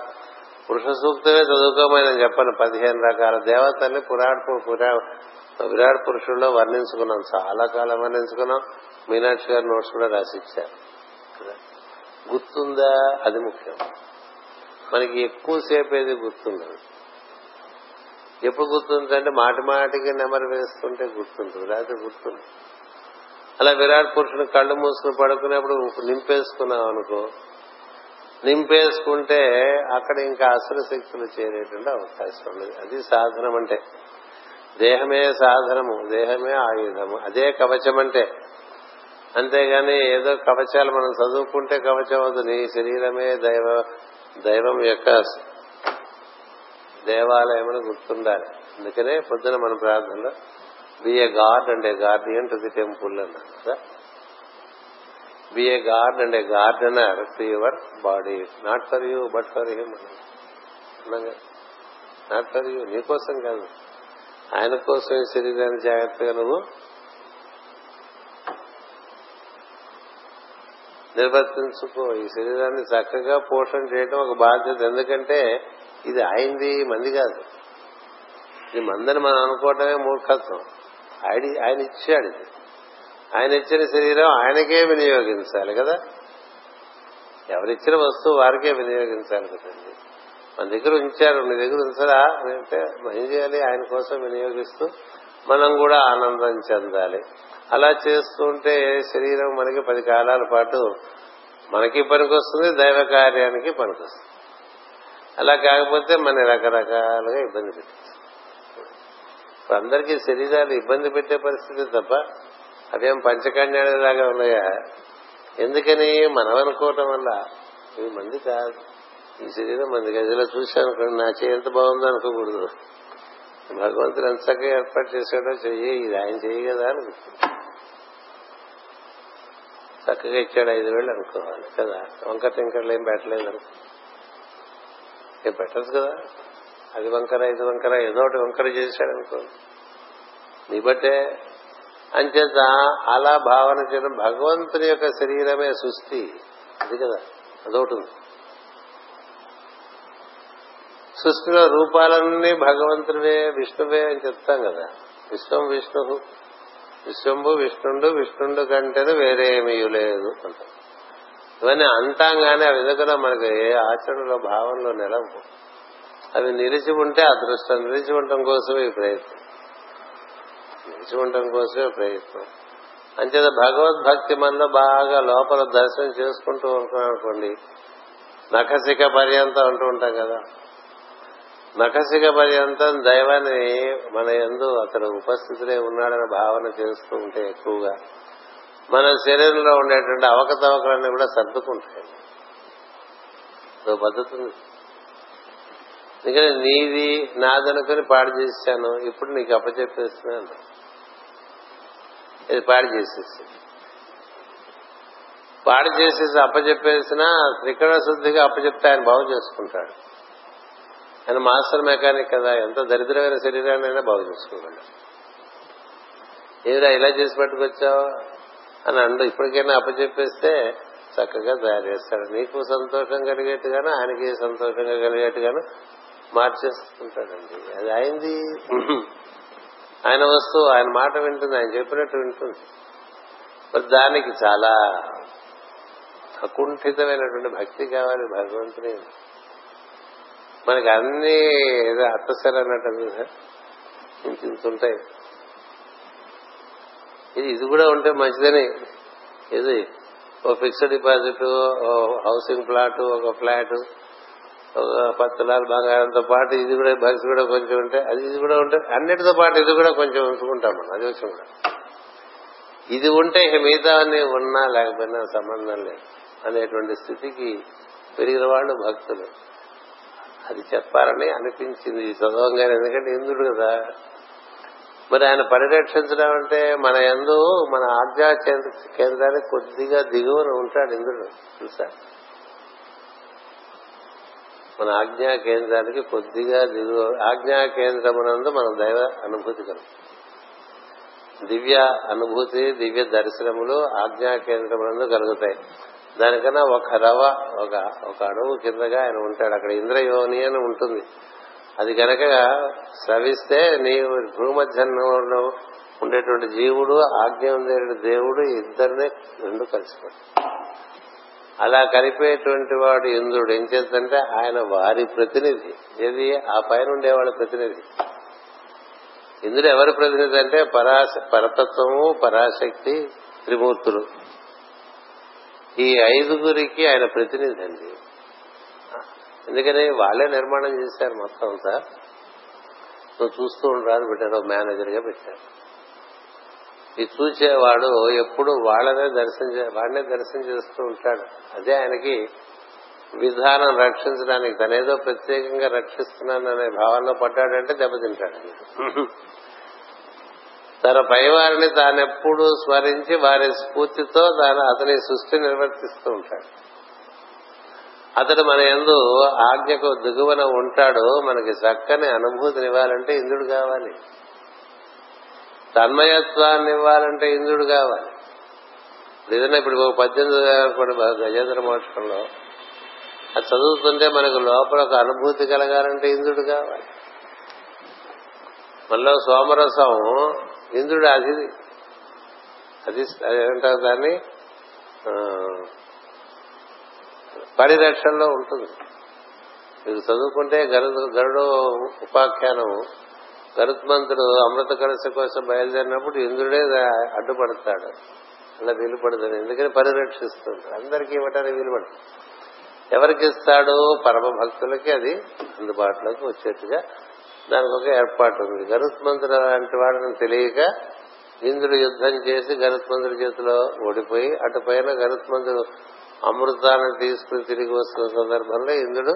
Speaker 1: పురుష సూక్తమే చదువుకోమని చెప్పను. పదిహేను రకాల దేవతల్ని పురాట్ విరాట్ పురుషుల్లో వర్ణించుకున్నాం. చాలా కాలం వర్ణించుకున్నాం. మీనాక్షి గారి నోట్స్ కూడా రాసిచ్చారు గుర్తుందా? అది ముఖ్యం. మనకి ఎక్కువసేపు ఏది గుర్తుండదు. ఎప్పుడు గుర్తుందంటే మాటి మాటికి నెమరు వేస్తుంటే గుర్తుంటుంది లేకపోతే గుర్తుంది అలా విరాట్ పురుషుని కళ్ళు మూసుకుని పడుకునేప్పుడు నింపేసుకున్నాం అనుకో నింపేసుకుంటే అక్కడ ఇంకా అసుర శక్తులు చేరేటువంటి అవకాశం ఉండదు. అది సాధనం అంటే దేహమే సాధనము దేహమే ఆయుధము. అదే కవచం అంటే అంతేగాని ఏదో కవచాలు మనం చదువుకుంటే కవచం అవదు నీ శరీరమే దైవ దైవం యొక్క దేవాలయం అని గుర్తుండాలి. అందుకనే పొద్దున మన ప్రార్థనలో be a god and a guardian to the temple అన్నారు. Be a god and a gardener to your body not for you but for him not for you నీకోసం కాదు. ఆయన కోసం ఈ శరీరాన్ని జాగ్రత్తగా నువ్వు నిర్వర్తించుకో ఈ శరీరాన్ని చక్కగా పోషణ చేయడం ఒక బాధ్యత. ఎందుకంటే ఇది ఆయనది మంది కాదు. ఇది మందని మనం అనుకోవటమే మూర్ఖత్వం. ఆయన ఆయన ఇచ్చాడు ఇది. ఆయన ఇచ్చిన శరీరం ఆయనకే వినియోగించాలి కదా? ఎవరిచ్చిన వస్తువు వారికే వినియోగించాలి కదండి. మన దగ్గర ఉంచారు నీ దగ్గర ఉంచరా? అంటే ఏం చేయాలి? ఆయన కోసం వినియోగిస్తూ మనం కూడా ఆనందం చెందాలి. అలా చేస్తుంటే శరీరం మనకి పది కాలాల పాటు మనకి పనికొస్తుంది దైవ కార్యానికి పనికొస్తుంది. అలా కాకపోతే మన రకరకాలుగా ఇబ్బంది పెట్టేస్తుంది ఇప్పుడు అందరికీ శరీరాలు ఇబ్బంది పెట్టే పరిస్థితి తప్ప అదేం పంచకన్యాలాగా ఉన్నాయా? ఎందుకని మనం అనుకోవటం వల్ల ఇది మంది కాదు. ఈ శరీరం మంది గదిలో చూశాను అనుకోండి నా చేయి ఎంత బాగుందో అనుకోకూడదు. భగవంతుడు ఎంత చక్కగా ఏర్పాటు చేశాడో చెయ్యి ఇది ఆయన చెయ్యి కదా అని చక్కగా ఇచ్చాడు ఐదు వేలు అనుకోవాలి కదా. వంకర టింకర్లు ఏం పెట్టలేదు అనుకో. ఏం పెట్టచ్చు కదా? అది వంకర ఇది వంకర ఏదో ఒకటి వంకర చేశాడు అనుకో. నీ బట్టే. అంచేత అలా భావన చేయడం భగవంతుని యొక్క శరీరమే సుస్థి. అది కదా. అదొకటి ఉంది. సృష్టిలో రూపాలన్నీ భగవంతుడివే విష్ణువే అని చెప్తాం కదా. విశ్వం విష్ణు విశ్వంభు విష్ణుండు విష్ణుండు కంటేనే వేరేమీ లేదు అంటాం. ఇవన్నీ అంటాంగానే అవి ఎందుకన్నా మనకి ఏ ఆచరణలో భావనలో నిలవు. అవి నిలిచి ఉంటే అదృష్టం. నిలిచి ఉండటం కోసమే ఈ ప్రయత్నం. నిలిచి ఉండటం కోసమే ప్రయత్నం. అంచేత భగవద్భక్తి మనలో బాగా లోపల దర్శనం చేసుకుంటూ ఉంటాం అనుకోండి. నఖశిఖ పర్యంతం అంటూ ఉంటాం కదా. నఖసిక పర్యంతం దైవాన్ని మన ఎందు అతడు ఉపస్థితులే ఉన్నాడని భావన చేస్తూ ఉంటే ఎక్కువగా మన శరీరంలో ఉండేటువంటి అవకతవకలన్నీ కూడా సర్దుకుంటాయి. పద్ధతి ఎందుకంటే నీది నాదనుకుని పాడు చేశాను ఇప్పుడు నీకు అప్పచెప్పేస్తున్నాను ఇది పాడు చేసేసి. పాడు చేసేసి అప్పచెప్పేసినా త్రికరణ శుద్ధిగా అప్పచెప్తే ఆయన బాగు చేసుకుంటాడు. ఆయన మాస్టర్ మెకానిక్ కదా ఎంత దరిద్రమైన శరీరాన్ని అయినా బాగు చేసుకోగలడు ఏదిరా ఇలా చేసి పట్టుకొచ్చావు? అని అండు ఇప్పటికైనా అప్పచెప్పేస్తే చక్కగా తయారు చేస్తాడు. నీకు సంతోషం కలిగేట్టుగాను ఆయనకి సంతోషంగా కలిగేట్టుగాను మార్చేస్తుంటాడండి అది అయింది. ఆయన వస్తువు ఆయన మాట వింటుంది ఆయన చెప్పినట్టు వింటుంది. మరి దానికి చాలా అకుంఠితమైనటువంటి భక్తి కావాలి భగవంతుని. మనకి అన్ని ఏదో అత్తసరి అన్నట్టు ఇంత ఇంత ఉంటాయి ఇది ఇది కూడా ఉంటే మంచిదని. ఇది ఓ ఫిక్స్డ్ డిపాజిట్ ఓ హౌసింగ్ ప్లాట్ ఒక ఫ్లాట్ ఒక పది తులాల బంగారంతో పాటు ఇది కూడా బస్ కూడా కొంచెం ఉంటే అది ఇది కూడా ఉంటే అన్నిటితో పాటు ఇది కూడా కొంచెం ఉంచుకుంటాం మనం. అది వచ్చి కూడా. ఇది ఉంటే ఇక మిగతా ఉన్నా లేకపోయినా సంబంధం లేదు. అనేటువంటి స్థితికి పెరిగిన వాళ్ళు భక్తులు. అది చెప్పాలని అనిపించింది చదవంగానే ఎందుకంటే ఇంద్రుడు కదా. మరి ఆయన పరిరక్షించడం అంటే మన ఎందు మన ఆజ్ఞా కేంద్రానికి కొద్దిగా దిగువన ఉంటాడు ఇంద్రుడు తెలుసా? మన ఆజ్ఞా కేంద్రానికి కొద్దిగా దిగువ ఆజ్ఞా కేంద్రమునందు మన దైవ అనుభూతి కలుగు దివ్య అనుభూతి దివ్య దర్శనములు ఆజ్ఞా కేంద్రమునందు కలుగుతాయి. దానికన్నా ఒక రవ ఒక ఒక అడుగు కిందగా ఆయన ఉంటాడు. అక్కడ ఇంద్రయోని అని ఉంటుంది. అది కనుక స్రవిస్తే నీవు భూమధ్యంలో ఉండేటువంటి జీవుడు ఆజ్ఞ ఉండేటువంటి దేవుడు ఇద్దరినే రెండు కలిసిపోయి అలా కలిపేటువంటి వాడు ఇంద్రుడు ఏం చేద్దంటే ఆయన వారి ప్రతినిధి. ఏది? ఆ పైన ఉండేవాళ్ళ ప్రతినిధి. ఇంద్రుడు ఎవరి ప్రతినిధి అంటే పరాశ పరతత్వము పరాశక్తి త్రిమూర్తులు ఈ ఐదుగురికి ఆయన ప్రతినిధి అండి. ఎందుకని వాళ్ళే నిర్మాణం చేశారు మొత్తం అంతా నువ్వు చూస్తూ ఉండరాదు పెట్టారు మేనేజర్గా పెట్టారు. ఇది చూసేవాడు ఎప్పుడు వాళ్ళనే దర్శనం వాడినే దర్శనం చేస్తూ ఉంటాడు. అదే ఆయనకి విధానం రక్షించడానికి తనేదో ప్రత్యేకంగా రక్షిస్తున్నాననే భావనలో పడ్డాడంటే దెబ్బతింటాడు. తన పైవారిని తానెప్పుడు స్మరించి వారి స్ఫూర్తితో తాను అతని సృష్టి నిర్వర్తిస్తూ ఉంటాడు. అతడు మన ఎందు ఆజ్ఞకు దిగువన ఉంటాడు. మనకి చక్కని అనుభూతిని ఇవ్వాలంటే ఇంద్రుడు కావాలి. తన్మయత్వాన్ని ఇవ్వాలంటే ఇంద్రుడు కావాలి. ఏదైనా ఇప్పుడు ఒక పద్దెనిమిది గజేంద్ర మోక్షంలో అది చదువుతుంటే మనకు లోపల ఒక అనుభూతి కలగాలంటే ఇంద్రుడు కావాలి. మనలో సోమరసం ఇంద్రుడు అది అది ఏమంటారు దాన్ని? పరిరక్షణలో ఉంటుంది. మీరు చదువుకుంటే గరుడు గరుడు ఉపాఖ్యానం గరుత్మంతుడు అమృత కలశ కోసం బయలుదేరినప్పుడు ఇంద్రుడే అడ్డుపడతాడు. అలా వీలు ఎందుకని? పరిరక్షిస్తుంది అందరికీ ఇవ్వటానికి వీలు పడుతుంది ఎవరికి ఇస్తాడు పరమ భక్తులకి అది అందుబాటులోకి వచ్చేట్టుగా దానికి ఒక ఏర్పాటు ఉంది. గరుత్మంతుడు లాంటి వాడని తెలియక ఇంద్రుడు యుద్ధం చేసి గరుత్మంతుడి చేతిలో ఓడిపోయి అటు పైన గరుత్మంతుడు అమృతాన్ని తీసుకుని తిరిగి వస్తున్న సందర్భంలో ఇంద్రుడు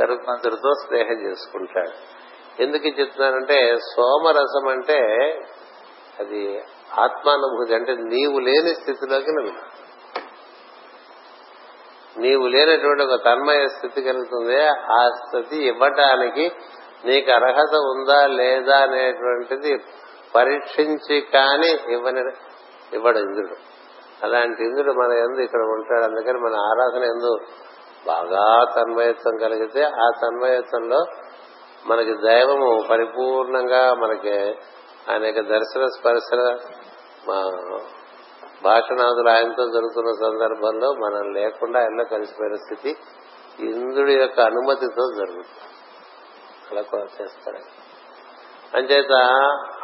Speaker 1: గరుత్మంతుడితో స్నేహం చేసుకుంటాడు. ఎందుకు చెప్తున్నానంటే సోమరసం అంటే అది ఆత్మానుభూతి అంటే నీవు లేని స్థితిలోకి నువ్వు నీవు లేనటువంటి ఒక తన్మయ స్థితి కలుగుతుంది. ఆ స్థితి ఇవ్వటానికి నీకు అర్హత ఉందా లేదా అనేటువంటిది పరీక్షించి కానీ ఇవ్వని ఇవ్వడు ఇంద్రుడు. అలాంటి ఇంద్రుడు మన ఎందు ఇక్కడ ఉంటాడు. అందుకని మన ఆరాధన ఎందు బాగా తన్మయత్వం కలిగితే ఆ తన్మయత్వంలో మనకి దైవము పరిపూర్ణంగా మనకి అనేక దర్శన స్పర్శన భాషణాదులు ఆయనతో జరుగుతున్న సందర్భంలో మనం లేకుండా ఎల్ల కలిసిపోయిన స్థితి ఇంద్రుడి యొక్క అనుమతితో జరుగుతుంది. అలా చేస్తాడు. అంచేత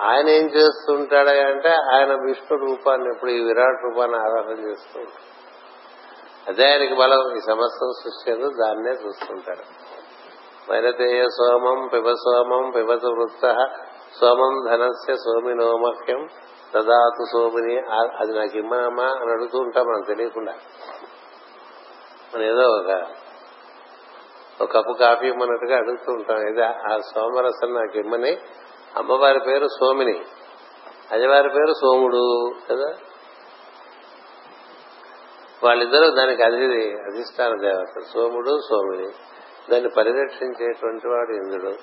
Speaker 1: ఆయన ఏం చేస్తుంటాడు అంటే ఆయన విష్ణు రూపాన్ని ఇప్పుడు ఈ విరాట్ రూపాన్ని ఆరాధన చేస్తూ ఉంటాడు. అదే ఆయనకి బలం ఈ సమస్తం సృష్టి దాన్నే చూస్తుంటాడు. వైరతేయ సోమం పిబ సోమం పిబత వృత్త సోమం ధనస్య సోమినోమహ్యం దదాతు సోమిని అది నాకు ఇమ్మనమ్మా అని అడుగుతూ ఉంటాం మనం తెలియకుండా. మన ఏదో ఒక ఒక కప్పు కాఫీ ఇమ్మన్నట్టుగా అడుగుతూ ఉంటాం. ఇది ఆ సోమరసం నాకు ఇమ్మని. అమ్మవారి పేరు సోమిని. అజవారి పేరు సోముడు కదా? వాళ్ళిద్దరూ దానికి అది అధిష్టాన దేవత సోముడు సోమిని. దాన్ని పరిరక్షించేటువంటి వాడు ఇంద్రుడు.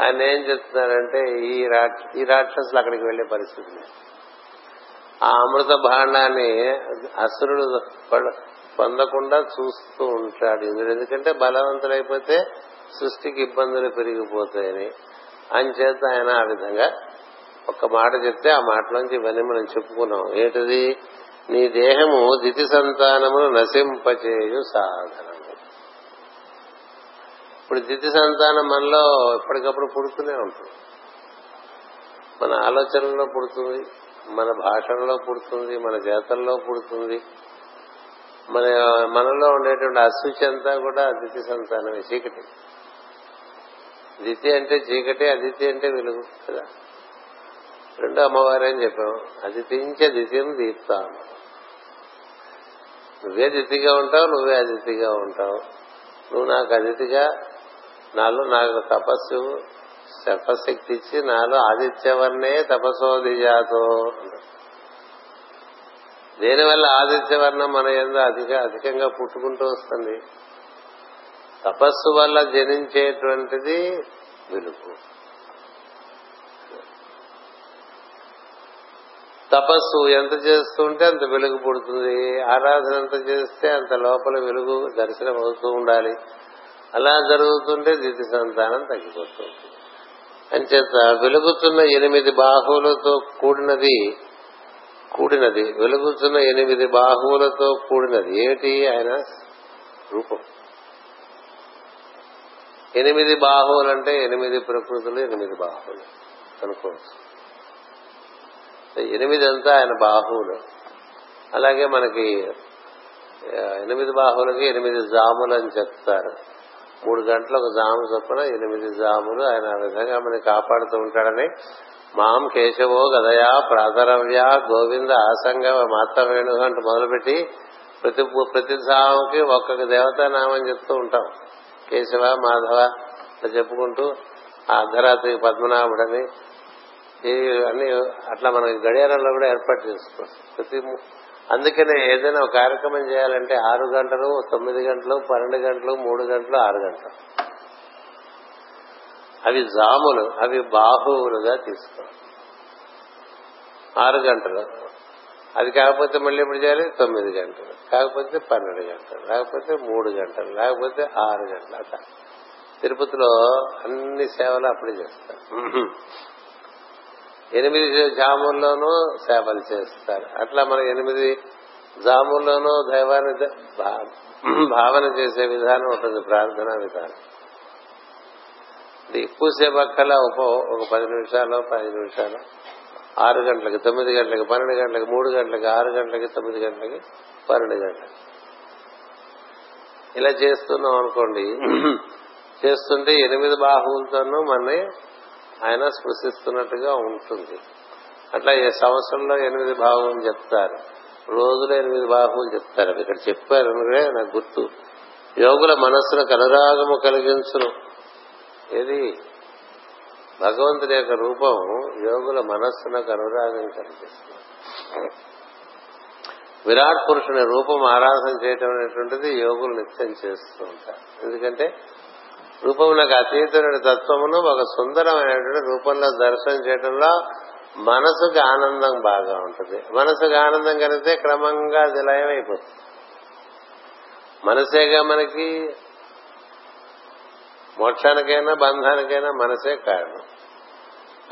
Speaker 1: ఆయన ఏం చెప్తున్నారంటే ఈ ఈ రాక్షసులు అక్కడికి వెళ్ళే పరిస్థితి ఆ అమృత భాండాన్ని అసురుడు పొందకుండా చూస్తూ ఉంటాడు. ఇంద్రుడు ఎందుకంటే బలవంతులైపోతే సృష్టికి ఇబ్బందులు పెరిగిపోతాయని. అంచేత ఆయన ఆ విధంగా ఒక మాట చెప్తే ఆ మాటలోంచి ఇవన్నీ మనం చెప్పుకున్నాం. ఏంటది? నీ దేహము దితి సంతానమును నశింపచేయు సాధనము. ఇప్పుడు దితి సంతానం మనలో ఎప్పటికప్పుడు పుడుతూనే ఉంటుంది. మన ఆలోచనలో పుడుతుంది మన భాషల్లో పుడుతుంది మన చేతల్లో పుడుతుంది. మన మనలో ఉండేటువంటి అశుచి అంతా కూడా అతిథి సంతానమే చీకటి. దితి అంటే చీకటి అదితి అంటే వెలుగు కదా? రెండు అమ్మవారే అని చెప్పాం అదితించే దిత్యం దీప్తా నువ్వే దితిగా ఉంటావు నువ్వే అతిథిగా ఉంటావు. నువ్వు నాకు అతిథిగా నాలో నాకు తపస్సు తపశక్తి ఇచ్చి నాలో ఆదిత్యవర్ణే తపసోదిజాతో దీనివల్ల ఆదిత్య వర్ణం మన ఎందు అధిక అధికంగా పుట్టుకుంటూ వస్తుంది? తపస్సు వల్ల జనించేటువంటిది వెలుగు తపస్సు ఎంత చేస్తుంటే అంత వెలుగు పుడుతుంది. ఆరాధన ఎంత చేస్తే అంత లోపల వెలుగు దర్శనం అవుతూ ఉండాలి. అలా జరుగుతుంటే దితి సంతానం తగ్గిపోతుంది అంచేత వెలుగుతున్న ఎనిమిది బాహువులతో కూడినది కూడినది. వెలుగుతున్న ఎనిమిది బాహువులతో కూడినది. ఏమిటి ఆయన? రూపం. ఎనిమిది బాహువులు అంటే ఎనిమిది ప్రకృతులు ఎనిమిది బాహువులు. అనుకోవచ్చు ఎనిమిది అంతా ఆయన బాహువులు. అలాగే మనకి ఎనిమిది బాహువులకి ఎనిమిది జాములు అని చెప్తారు. మూడు గంటలు ఒక జాము చొప్పున ఎనిమిది జాములు ఆయన ఆ విధంగా మనకి కాపాడుతూ ఉంటాడని మాం కేశవో గదయా ప్రాతరవ్య గోవింద ఆసంగ మాతవేణు అంటూ మొదలుపెట్టి ప్రతి ప్రతి జాముకి ఒక్కొక్క దేవతా నామం చెప్తూ ఉంటాం. కేశవ మాధవ చెప్పుకుంటూ ఆ అర్ధరాత్రి పద్మనాభుడని అన్ని అట్లా మనం గడియారంలో కూడా ఏర్పాటు చేసుకోవచ్చు ప్రతి అందుకనే ఏదైనా ఒక కార్యక్రమం చేయాలంటే ఆరు గంటలు తొమ్మిది గంటలు పన్నెండు గంటలు మూడు గంటలు ఆరు గంటలు. అవి జాములు అవి బాహువులుగా తీసుకో. ఆరు గంటలు. అది కాకపోతే మళ్ళీ ఎప్పుడు చేయాలి? తొమ్మిది గంటలు. కాకపోతే పన్నెండు గంటలు. లేకపోతే మూడు గంటలు. లేకపోతే ఆరు గంటలు. అట తిరుపతిలో అన్ని సేవలు అప్పుడే చేస్తారు. ఎనిమిది జాముల్లోనూ సేవలు చేస్తారు. అట్లా మనం ఎనిమిది జాముల్లోనూ దైవాన్ని భావన చేసే విధానం ఉంటుంది ప్రార్థనా విధానం. ఎక్కువసేపు అక్కల ఒక ఒక పది నిమిషాలు పది నిమిషాలు. ఆరు గంటలకి తొమ్మిది గంటలకి పన్నెండు గంటలకి మూడు గంటలకి ఆరు గంటలకి తొమ్మిది గంటలకి పన్నెండు గంటలకి. ఇలా చేస్తున్నాం అనుకోండి. చేస్తుంటే ఎనిమిది బాహువులతోనూ మనని ఆయన స్పృశిస్తున్నట్టుగా ఉంటుంది. అట్లా ఏ సంవత్సరంలో ఎనిమిది బాహువులు చెప్తారు? రోజులో ఎనిమిది బాహువులు చెప్తారు. ఇక్కడ చెప్పారు. నాకు గుర్తు. యోగుల మనస్సును అనురాగము కలిగించును. ఏది? భగవంతుడి యొక్క రూపం యోగుల మనస్సునకు అనురాగం కలిగిస్తుంది. విరాట్ పురుషుని రూపం ఆరాధన చేయటం అనేటువంటిది యోగులు నిత్యం చేస్తూ ఉంటారు. ఎందుకంటే రూపమునకు అతీతమైన తత్వమును ఒక సుందరమైనటువంటి రూపంలో దర్శనం చేయడంలో మనసుకు ఆనందం బాగా ఉంటుంది. మనసుకు ఆనందం కలిగితే క్రమంగా అది లయమైపోతుంది. మనసేగా మనకి మోక్షానికైనా బంధానికైనా మనసే కారణం.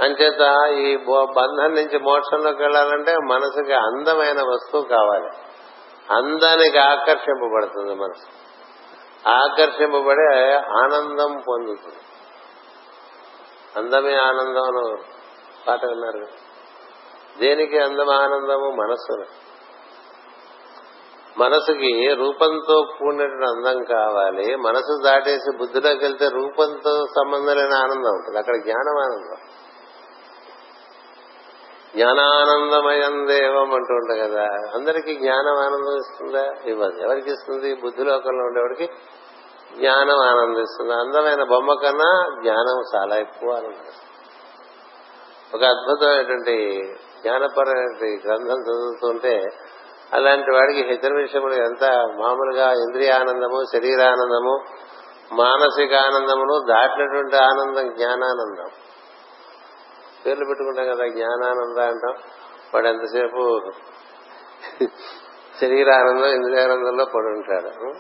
Speaker 1: అంచేత ఈ బంధం నుంచి మోక్షంలోకి వెళ్ళాలంటే మనసుకి అందమైన వస్తువు కావాలి. అందానికి ఆకర్షింపబడుతుంది మనసు. ఆకర్షింపబడే ఆనందం పొందుతుంది. అందమే ఆనందం అని పాట విన్నారు దేనికి అందం ఆనందము? మనస్సును. మనసుకి రూపంతో కూడినటువంటి అందం కావాలి మనసు దాటేసి బుద్ధిలోకి వెళ్తే రూపంతో సంబంధం లేని ఆనందం ఉంటుంది. అక్కడ జ్ఞానం ఆనందం. జ్ఞానానందమయం దేవం అంటూ ఉంటాం కదా. అందరికీ జ్ఞానం ఆనందం ఇస్తుందా? ఇవ్వదు. ఎవరికి ఇస్తుంది? బుద్ధిలోకంలో ఉండేవాడికి జ్ఞానం ఆనందిస్తుంది అందమైన బొమ్మ కన్నా జ్ఞానం చాలా ఎక్కువ ఆనందిస్తుంది ఒక అద్భుతమైనటువంటి జ్ఞానపరమైన గ్రంథం చదువుతుంటే అలాంటి వాడికి ఇతర విషయములు ఎంత? మామూలుగా ఇంద్రియానందము శరీరానందము మానసిక ఆనందమును దాటినటువంటి ఆనందం జ్ఞానానందం. పేర్లు పెట్టుకుంటాం కదా జ్ఞానానంద అంటాం. వాడు ఎంతసేపు శరీరానందం ఇంద్రియానందంలో పడి ఉంటాడు.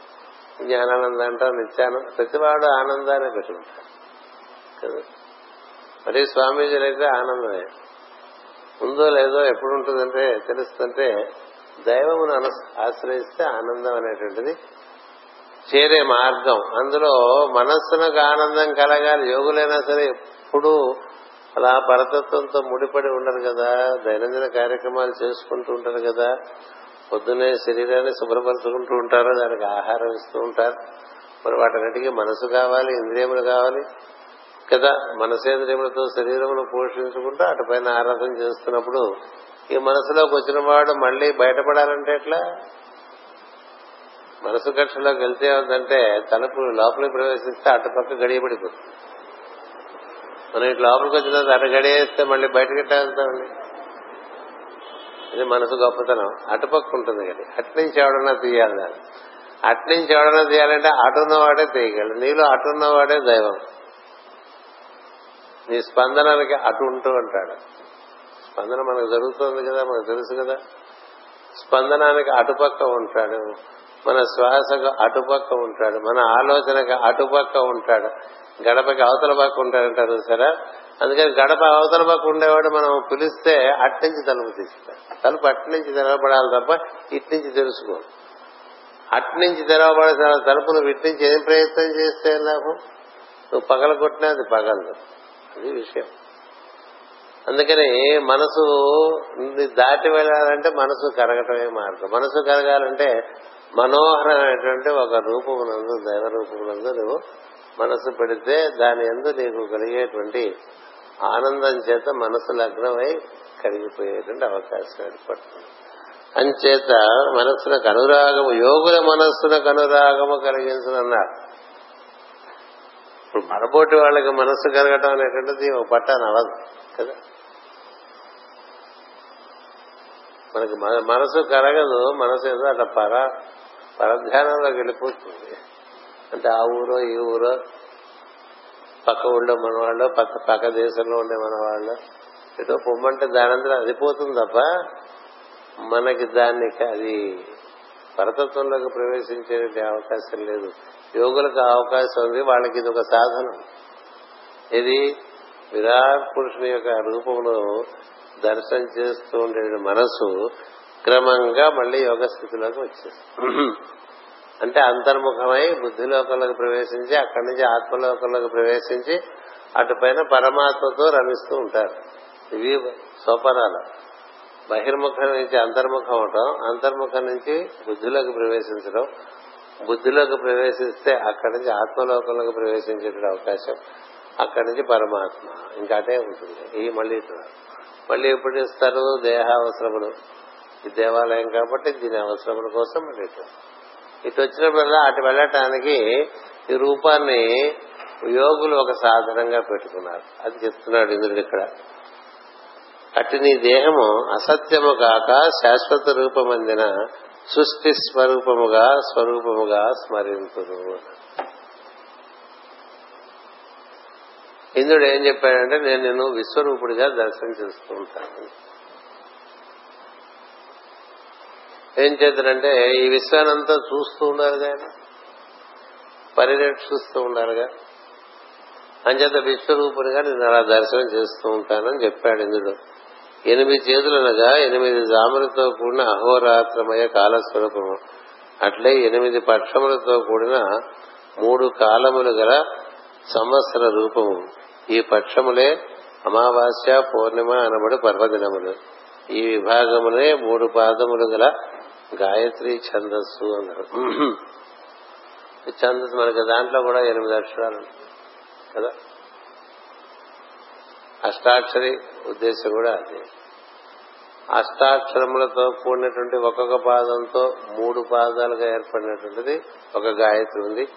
Speaker 1: జ్ఞానానందం అంటాం నిత్యానందం. ప్రతివాడు ఆనందాన్ని పెట్టుకుంటాడు కదా? మరి స్వామీజీలు అయితే ఆనందమే. ఉందో లేదో ఎప్పుడు ఉంటుందంటే తెలుస్తుంటే దైవమును ఆశ్రయిస్తే ఆనందం అనేటువంటిది చేరే మార్గం. అందులో మనస్సునకు ఆనందం కలగాలి యోగులైనా సరే ఎప్పుడు అలా పరతత్వంతో ముడిపడి ఉండరు కదా. దైనందిన కార్యక్రమాలు చేసుకుంటూ ఉంటారు కదా. పొద్దున్నే శరీరాన్ని శుభ్రపరచుకుంటూ ఉంటారు దానికి ఆహారం ఇస్తూ ఉంటారు. మరి వాటన్నిటికీ మనసు కావాలి ఇంద్రియములు కావాలి కదా. మనసేంద్రియములతో శరీరమును పోషించుకుంటూ అటుపైన ఆరాధన చేస్తున్నప్పుడు ఈ మనసులోకి వచ్చిన వాడు మళ్ళీ బయటపడాలంటే ఎట్లా? మనసు కక్షలోకి వెళ్తే ఉందంటే తలుపు లోపలికి ప్రవేశిస్తే అటుపక్క గడియబడిపోతుంది. మనం ఇటు లోపలికి వచ్చిన తర్వాత అటు గడియేస్తే మళ్ళీ బయటకి వెళ్తామండి? ఇది మనసు గొప్పతనం. అటుపక్క ఉంటుంది గడి అట్నుంచి ఎవడన్నా తీయాలి దాన్ని. అట్నుంచి ఎవడన్నా తీయాలంటే అటున్నవాడే తీయగలడు. నీలో అటున్నవాడే దైవం. నీ స్పందనానికి అటు ఉంటూ అంటాడు స్పందన మనకు జరుగుతుంది కదా మనకు తెలుసు కదా. స్పందనానికి అటుపక్క ఉంటాడు. మన శ్వాసకు అటుపక్క ఉంటాడు. మన ఆలోచనకు అటుపక్క ఉంటాడు. గడపకి అవతల పక్క ఉంటాడంటారు సరే? అందుకని గడప అవతల పక్క ఉండేవాడు మనం పిలిస్తే అట్నుంచి తలుపు తీస్తాడు. తలుపు అట్నుంచి తెరవబడాలి తప్ప ఇట్నుంచి తెలుసుకో అట్నుంచి తెరవబడే తలుపును విట్నుంచి ఏం ప్రయత్నం చేస్తే లాభం? నువ్వు పగల కొట్టినా అది పగలదు. అది విషయం. అందుకని మనసు దాటి వెళ్ళాలంటే మనసు కరగటమే మార్గం. మనసు కరగాలంటే మనోహరమైనటువంటి ఒక రూపమునందు దైవ రూపమునందు నువ్వు మనసు పెడితే దాని ఎందు నీకు కలిగేటువంటి ఆనందం చేత మనసు లగ్నమై కలిగిపోయేటువంటి అవకాశం ఏర్పడుతుంది. అంచేత మనస్సునకు అనురాగము యోగుల మనస్సునకు అనురాగము కలిగించనన్నారు ఇప్పుడు మరబోటి వాళ్ళకి మనస్సు కలగటం అనేటువంటిది ఒక పట్టాను అవ్వదు కదా? మనకి మనసు కరగదు మనసు ఏదో అట్లా పర పరధ్యానంలోకి వెళ్ళిపోతుంది అంటే ఆ ఊరో ఈ ఊరో పక్క ఊళ్ళో మన వాళ్ళు పక్క పక్క దేశంలో ఉండే మన వాళ్ళు ఏదో పొమ్మంటే దానంతా అది పోతుంది తప్ప మనకి దాన్ని అది పరతత్వంలోకి ప్రవేశించే అవకాశం లేదు. యోగులకు అవకాశం ఉంది వాళ్ళకి ఇది ఒక సాధనం. ఇది విరాట్ పురుషుని యొక్క రూపంలో దర్శనం చేస్తూ ఉండే మనసు క్రమంగా మళ్ళీ యోగ స్థితిలోకి వచ్చేస్తుంది. అంటే అంతర్ముఖమై బుద్ధిలోకంలోకి ప్రవేశించి అక్కడి నుంచి ఆత్మలోకంలోకి ప్రవేశించి అటుపైన పరమాత్మతో రమిస్తూ ఉంటారు. ఇవి సోపనాలు. బహిర్ముఖం నుంచి అంతర్ముఖం అవటం అంతర్ముఖం నుంచి బుద్ధిలోకి ప్రవేశించడం బుద్ధిలోకి ప్రవేశిస్తే అక్కడి నుంచి ఆత్మలోకంలోకి ప్రవేశించే అవకాశం అక్కడి నుంచి పరమాత్మ. ఇంకా అటే ఉంటుంది. ఈ మళ్ళీ మళ్ళీ ఎప్పుడు ఇస్తారు దేహావసరములు. ఈ దేవాలయం కాబట్టి దీని అవసరముల కోసం మళ్ళీ ఇటు. ఇటు వచ్చినప్పుడల్లా అటు వెళ్ళటానికి ఈ రూపాన్ని యోగులు ఒక సాధనంగా పెట్టుకున్నారు. అది చెప్తున్నాడు ఇంద్రుడు ఇక్కడ. అటు నీ దేహము అసత్యము కాక శాశ్వత రూపమందిన సృష్టి స్వరూపముగా స్వరూపముగా స్మరింతును ఇంద్రుడు ఏం చెప్పాడంటే నేను నిన్ను విశ్వరూపుడిగా దర్శనం చేస్తూ ఉంటాను. ఏం చేద్దరంటే ఈ విశ్వానంతా చూస్తూ ఉండాలిగా పరిరక్షిస్తూ ఉండాలిగా. అంచేత విశ్వరూపునిగా నేను అలా దర్శనం చేస్తూ ఉంటానని చెప్పాడు ఇంద్రుడు. ఎనిమిది చేతులనగా ఎనిమిది జాములతో కూడిన అహోరాత్రమయ కాలస్వరూపము అట్లే ఎనిమిది పక్షములతో కూడిన మూడు కాలములు గల సంవత్సర రూపము. ఈ పక్షములే అమావాస్య పూర్ణిమ అనబడి పర్వదినములు. ఈ విభాగమునే మూడు పాదములు గల గాయత్రి ఛందస్సు అన్నారు. ఛందస్సు మనకి దాంట్లో కూడా ఎనిమిది అక్షరాలు కదా. అష్టాక్షరి ఉద్దేశం కూడా అది. అష్టాక్షరములతో కూడినటువంటి ఒక్కొక్క పాదంతో మూడు పాదాలుగా ఏర్పడినటువంటిది ఒక గాయత్రి ఉంది.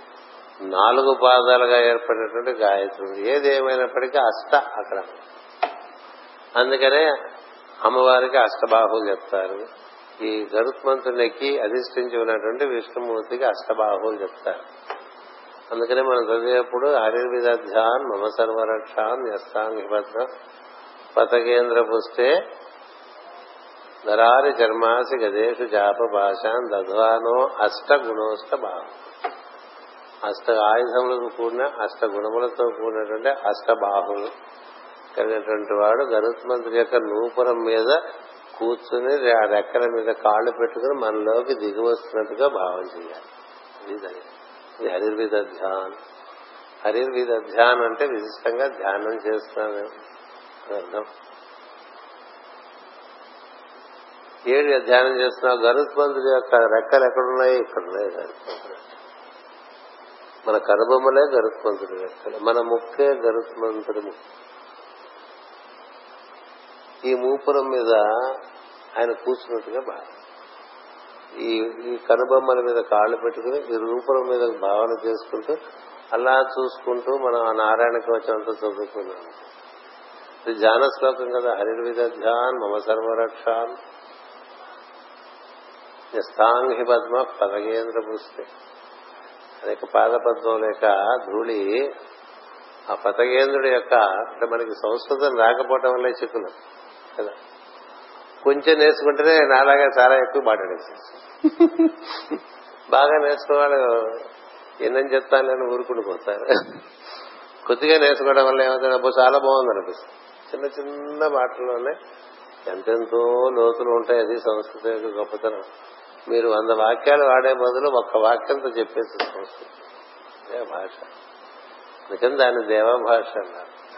Speaker 1: నాలుగు పాదాలుగా ఏర్పడినటువంటి గాయత్రి ఉంది. ఏది ఏమైనప్పటికీ అష్ట అక్కడ అందుకనే అమ్మవారికి అష్టబాహులు చెప్తారు. ఈ గరుత్మంతునికి అధిష్ఠించి ఉన్నటువంటి విష్ణుమూర్తికి అష్టబాహువులు చెప్తారు. అందుకనే మనం చదివేప్పుడు ఆయుర్వేదాధ్యాన్ మమ సర్వరక్షాన్ న్యస్తాంగిభద్ర పతకేంద్ర పుష్టే నరారి చర్మాసి గదేషు జాప భాషాన్ దధ్వానో అష్ట గుణోష్ట భావం. అష్ట ఆయుధములకు కూడిన అష్ట గుణములతో కూడినటువంటి అష్టబాహులు కలిగినటువంటి వాడు గరుత్మంతుడి యొక్క నూపురం మీద కూర్చుని ఆ రెక్కల మీద కాళ్ళు పెట్టుకుని మనలోకి దిగి వస్తున్నట్టుగా భావం చేయాలి. ఇది హరిర్విద ధ్యాన్. హరిర్విద ధ్యాన్ అంటే విశిష్టంగా ధ్యానం చేస్తున్నాను. ఏడు ధ్యానం చేస్తున్నావు గరుత్మంతుడి యొక్క రెక్కలు ఎక్కడున్నాయి ఇక్కడ ఉన్నాయి. మన కనుబొమ్మలే గరుత్మంతుడి రెక్కలు మన ముక్కే గరుత్మంతుడి ఈ మూపురం మీద ఆయన కూర్చున్నట్టుగా భావన. ఈ ఈ కనుబొమ్మల మీద కాళ్ళు పెట్టుకుని ఈ రూపురం మీద భావన చేసుకుంటూ అలా చూసుకుంటూ మనం ఆ నారాయణ వచ్చినంత చదువుకున్నాం. ఇది ధ్యాన శ్లోకం కదా హరిర్విదధ్యాన్ మమ సర్వరక్షాన్ స్థాంగి పద్మ పదగేంద్ర పుస్తే అనేక పాద పద్మం లేక ధూళి ఆ పతగేంద్రుడి యొక్క అంటే మనకి సంస్కృతం రాకపోవటం వల్లే చిక్కులు కదా. కొంచెం నేర్చుకుంటేనే నాలాగా చాలా ఎక్కువ మాట్లాడేసి బాగా నేర్చుకున్న వాళ్ళు ఎన్నని చెప్తాను నేను ఊరుకుండిపోతారు కొద్దిగా నేర్చుకోవడం వల్ల ఏమవుతుంది అబ్బో చాలా బాగుంది అనిపిస్తుంది చిన్న చిన్న మాటల్లోనే ఎంతెంతో లోతులు ఉంటాయి అది సంస్కృతి యొక్క గొప్పతనం. మీరు వంద వాక్యాలు వాడే బదులు ఒక్క వాక్యంతో చెప్పేసి సంస్కృతి. భాష? నిజం దాని దేవభాష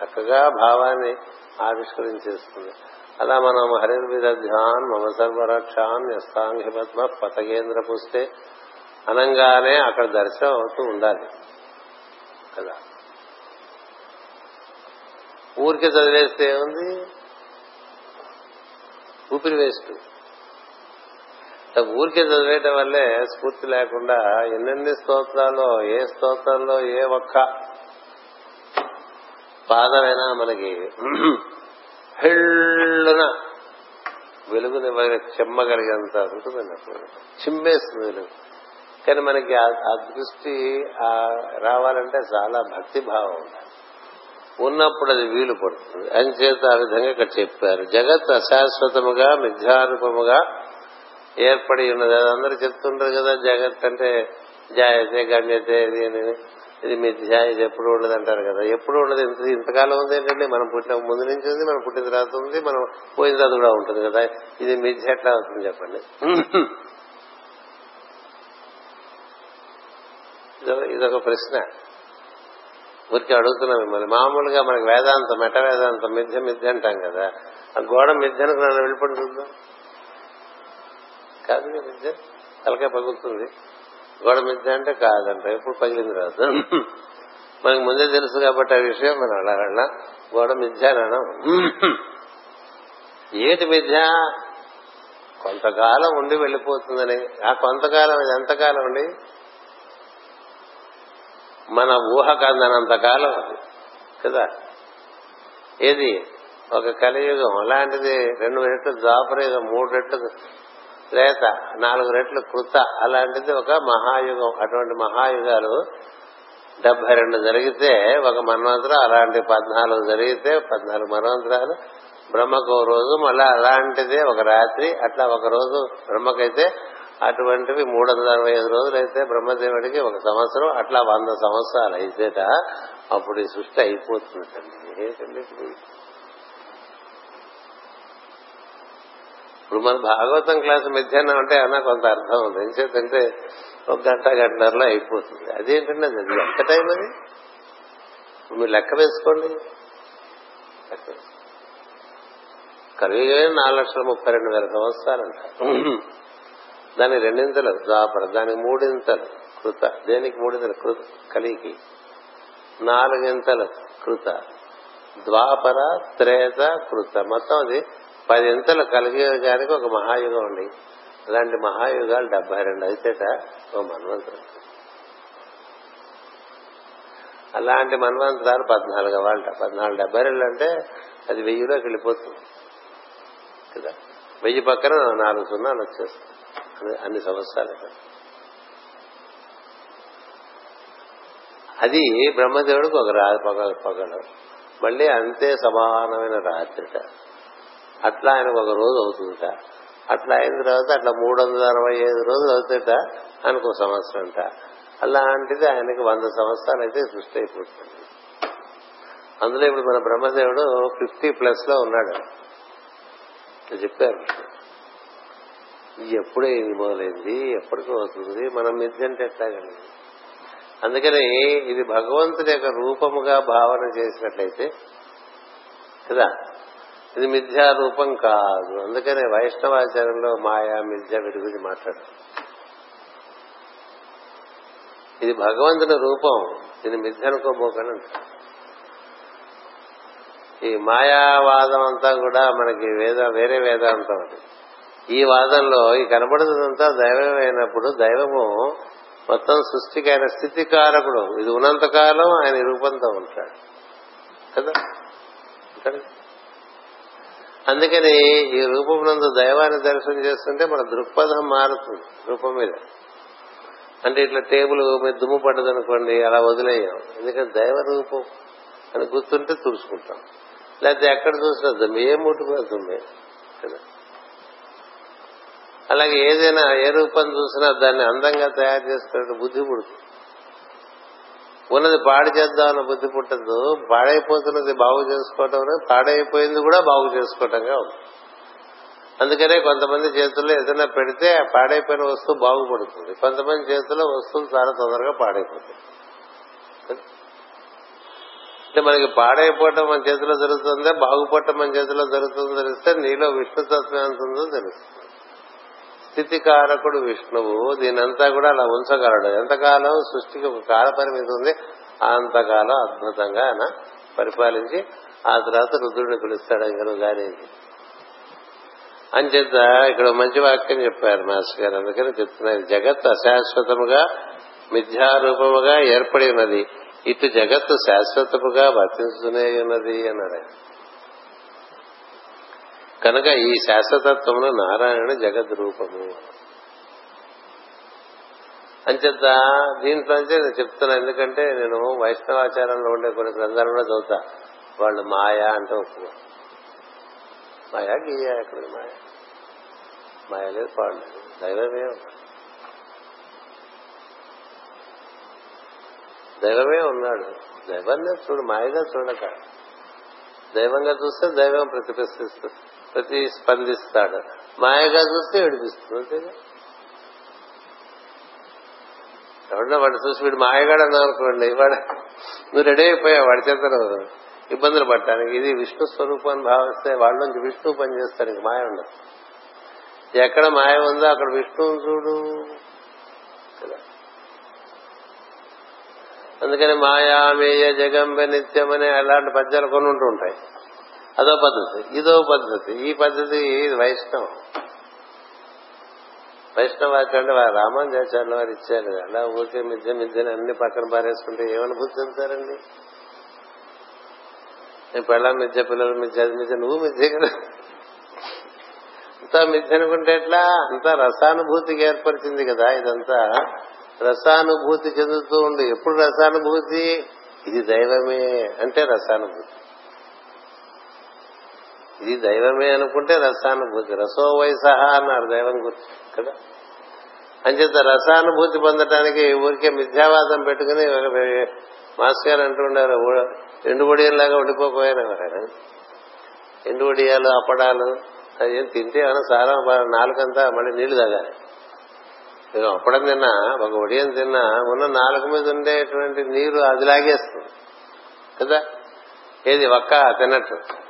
Speaker 1: చక్కగా భావాన్ని ఆవిష్కరించేస్తుంది. అలా మనం హరిర్విదధ్యాన్ మమ సర్వరక్షాన్ యస్థాంగి పద్మ పతకేంద్ర పుస్తే అనంగానే అక్కడ దర్శనం అవుతూ ఉండాలి. కదా? ఊరికే చదివేస్తే ఏముంది? ఊపిరి వేస్ట్. ఊరికే చదివేయటం వల్లే స్ఫూర్తి లేకుండా ఎన్నెన్ని స్తోత్రాల్లో ఏ స్తోత్రంలో ఏ ఒక్క పాదమైనా మనకి హెళ్ళున వెలుగుని చెమ్మగలిగేంత ఉంటుందండి అప్పుడు. చిమ్మేస్తుంది వెలుగు. కానీ మనకి ఆ దృష్టి రావాలంటే చాలా భక్తి భావం ఉండాలి. ఉన్నప్పుడు అది వీలు పడుతుంది. అంచేత ఆ విధంగా ఇక్కడ చెప్పారు. జగత్ అశాశ్వతముగా మిథ్యారూపముగా ఏర్పడి ఉన్నది. అది అందరూ చెప్తుంటారు కదా జగత్ అంటే జాయతే గమ్యతే ఇది అని ఇది మిథ్య ఇది ఎప్పుడు ఉండదు అంటారు కదా. ఎప్పుడు ఉండదు? ఇంత ఇంతకాలం ఉంది ఏంటంటే మనం పుట్టిన ముందు నుంచి ఉంది మనం పుట్టిన తర్వాత ఉంది మనం పోయిన తర్వాత కూడా ఉంటుంది కదా. ఇది మిథ్య ఎట్లా అవుతుంది చెప్పండి? ఇదొక ప్రశ్న. ఊరికి అడుగుతున్నాం మిమ్మల్ని. మామూలుగా మనకి వేదాంతం మెట వేదాంతం మిథ్య మిథ్య అంటాం కదా. ఆ గోడ మిథ్యను నన్ను వెళ్ళిపడి చూద్దాం కాదు మిథ్య. తలకాయ పగులుతుంది. గోడ మిథ్య అంటే కాదంట. ఎప్పుడు పగిలింది రాదు మనకు ముందే తెలుసు కాబట్టి ఆ విషయం మనం అలా గోడ మిథ్య అనడం ఏటి మిథ్య? కొంతకాలం ఉండి వెళ్ళిపోతుందని. ఆ కొంతకాలం ఇది ఎంతకాలం ఉండి మన ఊహ కందనంతకాలం అది కదా? ఏది? ఒక కలియుగం. అలాంటిది రెండు రెట్లు ద్వాపరయుగం మూడు రెట్లు లేత నాలుగు రెట్లు కృత. అలాంటిది ఒక మహాయుగం. అటువంటి మహాయుగాలు డెబ్బై రెండు జరిగితే ఒక మన్వంతరం అలాంటి పద్నాలుగు జరిగితే పద్నాలుగు మన్వంతరాలు. బ్రహ్మకు రోజు మళ్ళా అలాంటిదే ఒక రాత్రి అట్లా ఒక రోజు బ్రహ్మకైతే అటువంటివి మూడు వందల అరవై ఐదు రోజులు అయితే బ్రహ్మదేవుడికి ఒక సంవత్సరం అట్లా వంద సంవత్సరాలు అయితేట అప్పుడు ఈ సృష్టి అయిపోతుందండి ఏంటండి ఇప్పుడు? ఇప్పుడు మన భాగవతం క్లాస్ మధ్యాహ్నం అంటే అన్న కొంత అర్థం ఉంది. ఎందుకంటే ఒక గంట గంటన్నరలో అయిపోతుంది. అదేంటండి అది? ఎంత టైం అది? మీరు లెక్క వేసుకోండి. కలిగే నాలుగు లక్షల ముప్పై రెండు వేల సంవత్సరాలు అంటారు దానికి రెండింతలు ద్వాపర దానికి మూడింతలు కృత. దేనికి మూడింతలు? కృత కలికి. నాలుగింతలు కృత. ద్వాపర త్రేత కృత. మొత్తం అది పది ఇంతలు కలిగేదానికి ఒక మహాయుగం ఉంది అలాంటి మహాయుగాలు డెబ్బై రెండు అయితేట ఓ మన్వంతరం. అలాంటి మన్వంతరాలు పద్నాలుగు వాళ్ళ పద్నాలుగు డెబ్బై రెండు అంటే అది వెయ్యిలోకి వెళ్ళిపోతుంది. కదా? వెయ్యి పక్కన నాలుగు సున్నాలు వచ్చేస్తాయి. అన్ని సంవత్సరాలు అది బ్రహ్మదేవుడికి ఒక రా పగలు. మళ్ళీ అంతే సమానమైన రాత్రిట. అట్లా ఆయనకు ఒక రోజు అవుతుందిట. అట్లా అయిన తర్వాత అట్లా మూడు వందల అరవై ఐదు రోజులు అవుతాట ఆయనకు ఒక సంవత్సరం అంట అలాంటిది ఆయనకి వంద సంవత్సరాలు అయితే సృష్టి అయిపోతుంది. అందులో ఇప్పుడు మన బ్రహ్మదేవుడు ఫిఫ్టీ ప్లస్లో ఉన్నాడు. చెప్పారు. ఎప్పుడే ఇది మొదలైంది ఎప్పటికీ అవుతుంది మనం మిద్దంటే అంటే ఎట్లాగండి అందుకని ఇది భగవంతుడి యొక్క రూపముగా భావన చేసినట్లయితే కదా? ఇది మిథ్యా రూపం కాదు. అందుకనే వైష్ణవాచారంలో మాయా మిథ్య వీటి గురించి మాట్లాడు ఇది భగవంతుని రూపం ఇది మిథ్య అనుకోబోకండి ఈ మాయావాదం అంతా కూడా మనకి వేద వేరే వేదాంతం అది. ఈ వాదంలో ఈ కనబడుతుందంతా దైవం అయినప్పుడు దైవము మొత్తం సృష్టికి ఆయన స్థితికారకుడు. ఇది ఉన్నంతకాలం ఆయన రూపంతో ఉంటాడు. కదా? అందుకని ఈ రూపమునందు దైవాన్ని దర్శనం చేస్తుంటే మన దృక్పథం మారుతుంది రూపం మీద. అంటే ఇట్లా టేబుల్ మీద దుమ్ము పడ్డది అనుకోండి అలా వదిలేయం. ఎందుకంటే దైవ రూపం అని గుర్తుంటే తుడుచుకుంటాం. లేకపోతే ఎక్కడ చూసినా దుమ్ము ఏ ముట్టుకున్నా దుమ్మే. కదా? అలాగే ఏదైనా ఏ రూపం చూసినా దాన్ని అందంగా తయారు చేసుకునే బుద్ధి పుడుతుంది. ఉన్నది పాడు చేద్దామన్న బుద్ధి పుట్టదు పాడైపోతున్నది బాగు చేసుకోవటం అనేది పాడైపోయింది కూడా బాగు చేసుకోవటంగా ఉంది. అందుకనే కొంతమంది చేతుల్లో ఏదైనా పెడితే పాడైపోయిన వస్తువు బాగుపడుతుంది. కొంతమంది చేతుల్లో వస్తువులు చాలా తొందరగా పాడైపోతాయి. అంటే మనకి పాడైపోవటం మన చేతిలో జరుగుతుందే బాగుపడటం మన చేతిలో జరుగుతుందో తెలిస్తే నీలో విష్ణుతత్వం ఎంత ఉందో తెలుస్తుంది. స్థితికారకుడు విష్ణువు. దీనంతా కూడా అలా ఉంచగలడు. ఎంతకాలం సృష్టికి ఒక కాల పరిమితి ఉంది అంతకాలం అద్భుతంగా ఆయన పరిపాలించి ఆ తర్వాత రుద్రుడిని పిలుస్తాడు ఇంకను కానీ అంచేత ఇక్కడ మంచి వాక్యం చెప్పారు మాస్టర్ గారు. అందుకని చెప్తున్నారు జగత్ అశాశ్వతముగా మిథ్యారూపముగా ఏర్పడి ఉన్నది. ఇటు జగత్తు శాశ్వతముగా వర్తించుతూనే ఉన్నది అన్నాడు ఆయన. కనుక ఈ శాశ్వతత్వమును నారాయణ జగద్ రూపము అంచేత దీంట్లోంచే నేను చెప్తున్నా ఎందుకంటే నేను వైష్ణవాచారంలో ఉండే కొన్ని గ్రంథాలు కూడా చదువుతా. వాళ్ళు మాయా అంటే ఒప్పుకోరు మాయా గీయా ఎక్కడ మాయ? మాయ లేదు పాడు లేదు. దైవమే దైవమే ఉన్నాడు? దైవాన్ని చూడు మాయగా చూడక. దైవంగా చూస్తే దైవం ప్రతిపిస్తు ప్రతిస్పందిస్తాడు మాయగా చూస్తే ఏడిపిస్తుంది అంతేగా ఎవడన్నా వాడు చూసి వీడు మాయగాడు అనుకోండి వాడు నువ్వు రెడీ అయిపోయావు వాడి చేత ఇబ్బందులు పడటానికి. ఇది విష్ణు స్వరూపాన్ని భావిస్తే వాళ్ళ నుంచి విష్ణువు పనిచేస్తాడు ఇంక మాయ ఉండదు. ఎక్కడ మాయ ఉందో అక్కడ విష్ణువుని చూడు. కదా? అందుకని మాయామేయ జగంబ నిత్యం అనే అలాంటి పద్యాలు కొనుంటూ ఉంటాయి. అదో పద్ధతి ఇదో పద్ధతి. ఈ పద్ధతి వైష్ణవం. వైష్ణవాక్యం వారు రామానుజాచార్యుల వారు ఇచ్చారు. అలా ఊరికే మిద్య మిద్యని అన్ని పక్కన పారేసుకుంటే ఏమనుభూతి చెందుతారండి? నేను పెళ్ళ మిద్య పిల్లలు మిద్య అది మిద్య నువ్వు మిద్య కదా. అంతా మిద్య అనుకుంటే ఎట్లా? అంతా రసానుభూతికి ఏర్పరిచింది కదా ఇదంతా. రసానుభూతి చెందుతూ ఉండి ఎప్పుడు రసానుభూతి? ఇది దైవమే అంటే రసానుభూతి. ఇది దైవమే అనుకుంటే రసానుభూతి. రసో వయసహ అన్నారు దైవం గురించి కదా? అంచేత రసానుభూతి పొందటానికి ఊరికే మిథ్యావాదం పెట్టుకుని మాస్టర్ గారు అంటుండారు ఎండు వడియల్లాగా ఉండిపోకపోయారు ఎండు వడియాలు అప్పడాలు అది తింటే ఏమైనా సారా నాలుగంతా మళ్ళీ నీళ్ళు తాగాలి. నేను అప్పడం తిన్నా ఒక ఒడియం తిన్నా ఉన్న నాలుగు మీద ఉండేటువంటి నీరు అది లాగేస్తుంది కదా? ఏది ఒక్క తిన్నట్టు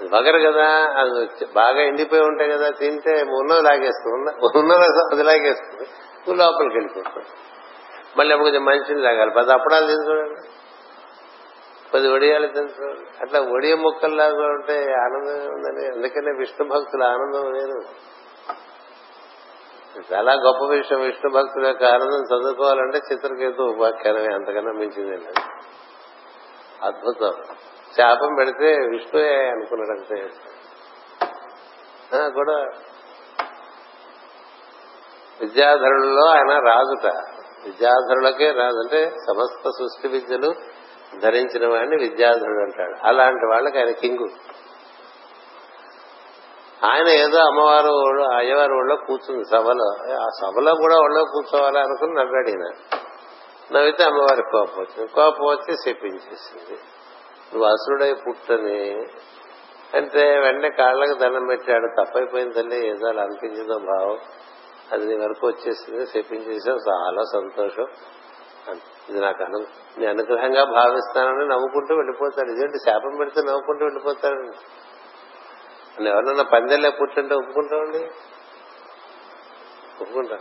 Speaker 1: వగరు కదా అది బాగా ఎండిపోయి ఉంటాయి కదా తింటే ఉన్నది లాగేస్తుంది ఉన్న రసం అది లాగేస్తుంది. నువ్వు లోపలికి వెళ్ళిపోతుంది మళ్ళీ అప్పుడు కొంచెం మంచిని లాగాలి. పది అప్పడాలు తిని చూడండి పది ఒడియాలు తిని చూడండి అట్లా ఒడియ ముక్కల్లాగా ఉంటే ఆనందమే ఉందని అందుకనే విష్ణు భక్తుల ఆనందం లేదు చాలా గొప్ప విషయం. విష్ణు భక్తుల యొక్క ఆనందం చదువుకోవాలంటే చిత్రకేతు ఉపాఖ్యానమే. అంతకన్నా మించింది అద్భుతం. శాపం పెడితే విష్ణువే అనుకున్నాడు అంతే. కూడా విద్యాధరులలో ఆయన రాజుట. విద్యాధరులకే రాజు అంటే సమస్త సృష్టి విద్యలు ధరించిన వాడిని విద్యాధరుడు అంటాడు. అలాంటి వాళ్ళకి ఆయన కింగు. ఆయన ఏదో అమ్మవారు అయ్యవారి ఒళ్ళో కూర్చుంది సభలో. ఆ సభలో కూడా ఒళ్ళో కూర్చోవాలి అనుకుని నవ్వాడు ఈయన. నవ్వితే అమ్మవారి కోపం వచ్చింది. కోపం వచ్చి చెప్పించేసింది నువ్వు అసురుడై పుట్టని అంటే వెంటనే కాళ్ళకు దండం పెట్టాడు తప్పైపోయింది తల్లి ఏదో అనిపించిందో భావం. అది నీ వరకు వచ్చేసింది చెప్పించేసావు చాలా సంతోషం. ఇది నాకు అను నేను అనుగ్రహంగా భావిస్తానని నవ్వుకుంటూ వెళ్ళిపోతాడు. ఇదేంటి శాపం పెడితే నవ్వుకుంటూ వెళ్ళిపోతాడు? అని ఎవరన్నా పందెల్లే పుట్టింటే ఒప్పుకుంటామండి ఒప్పుకుంటా.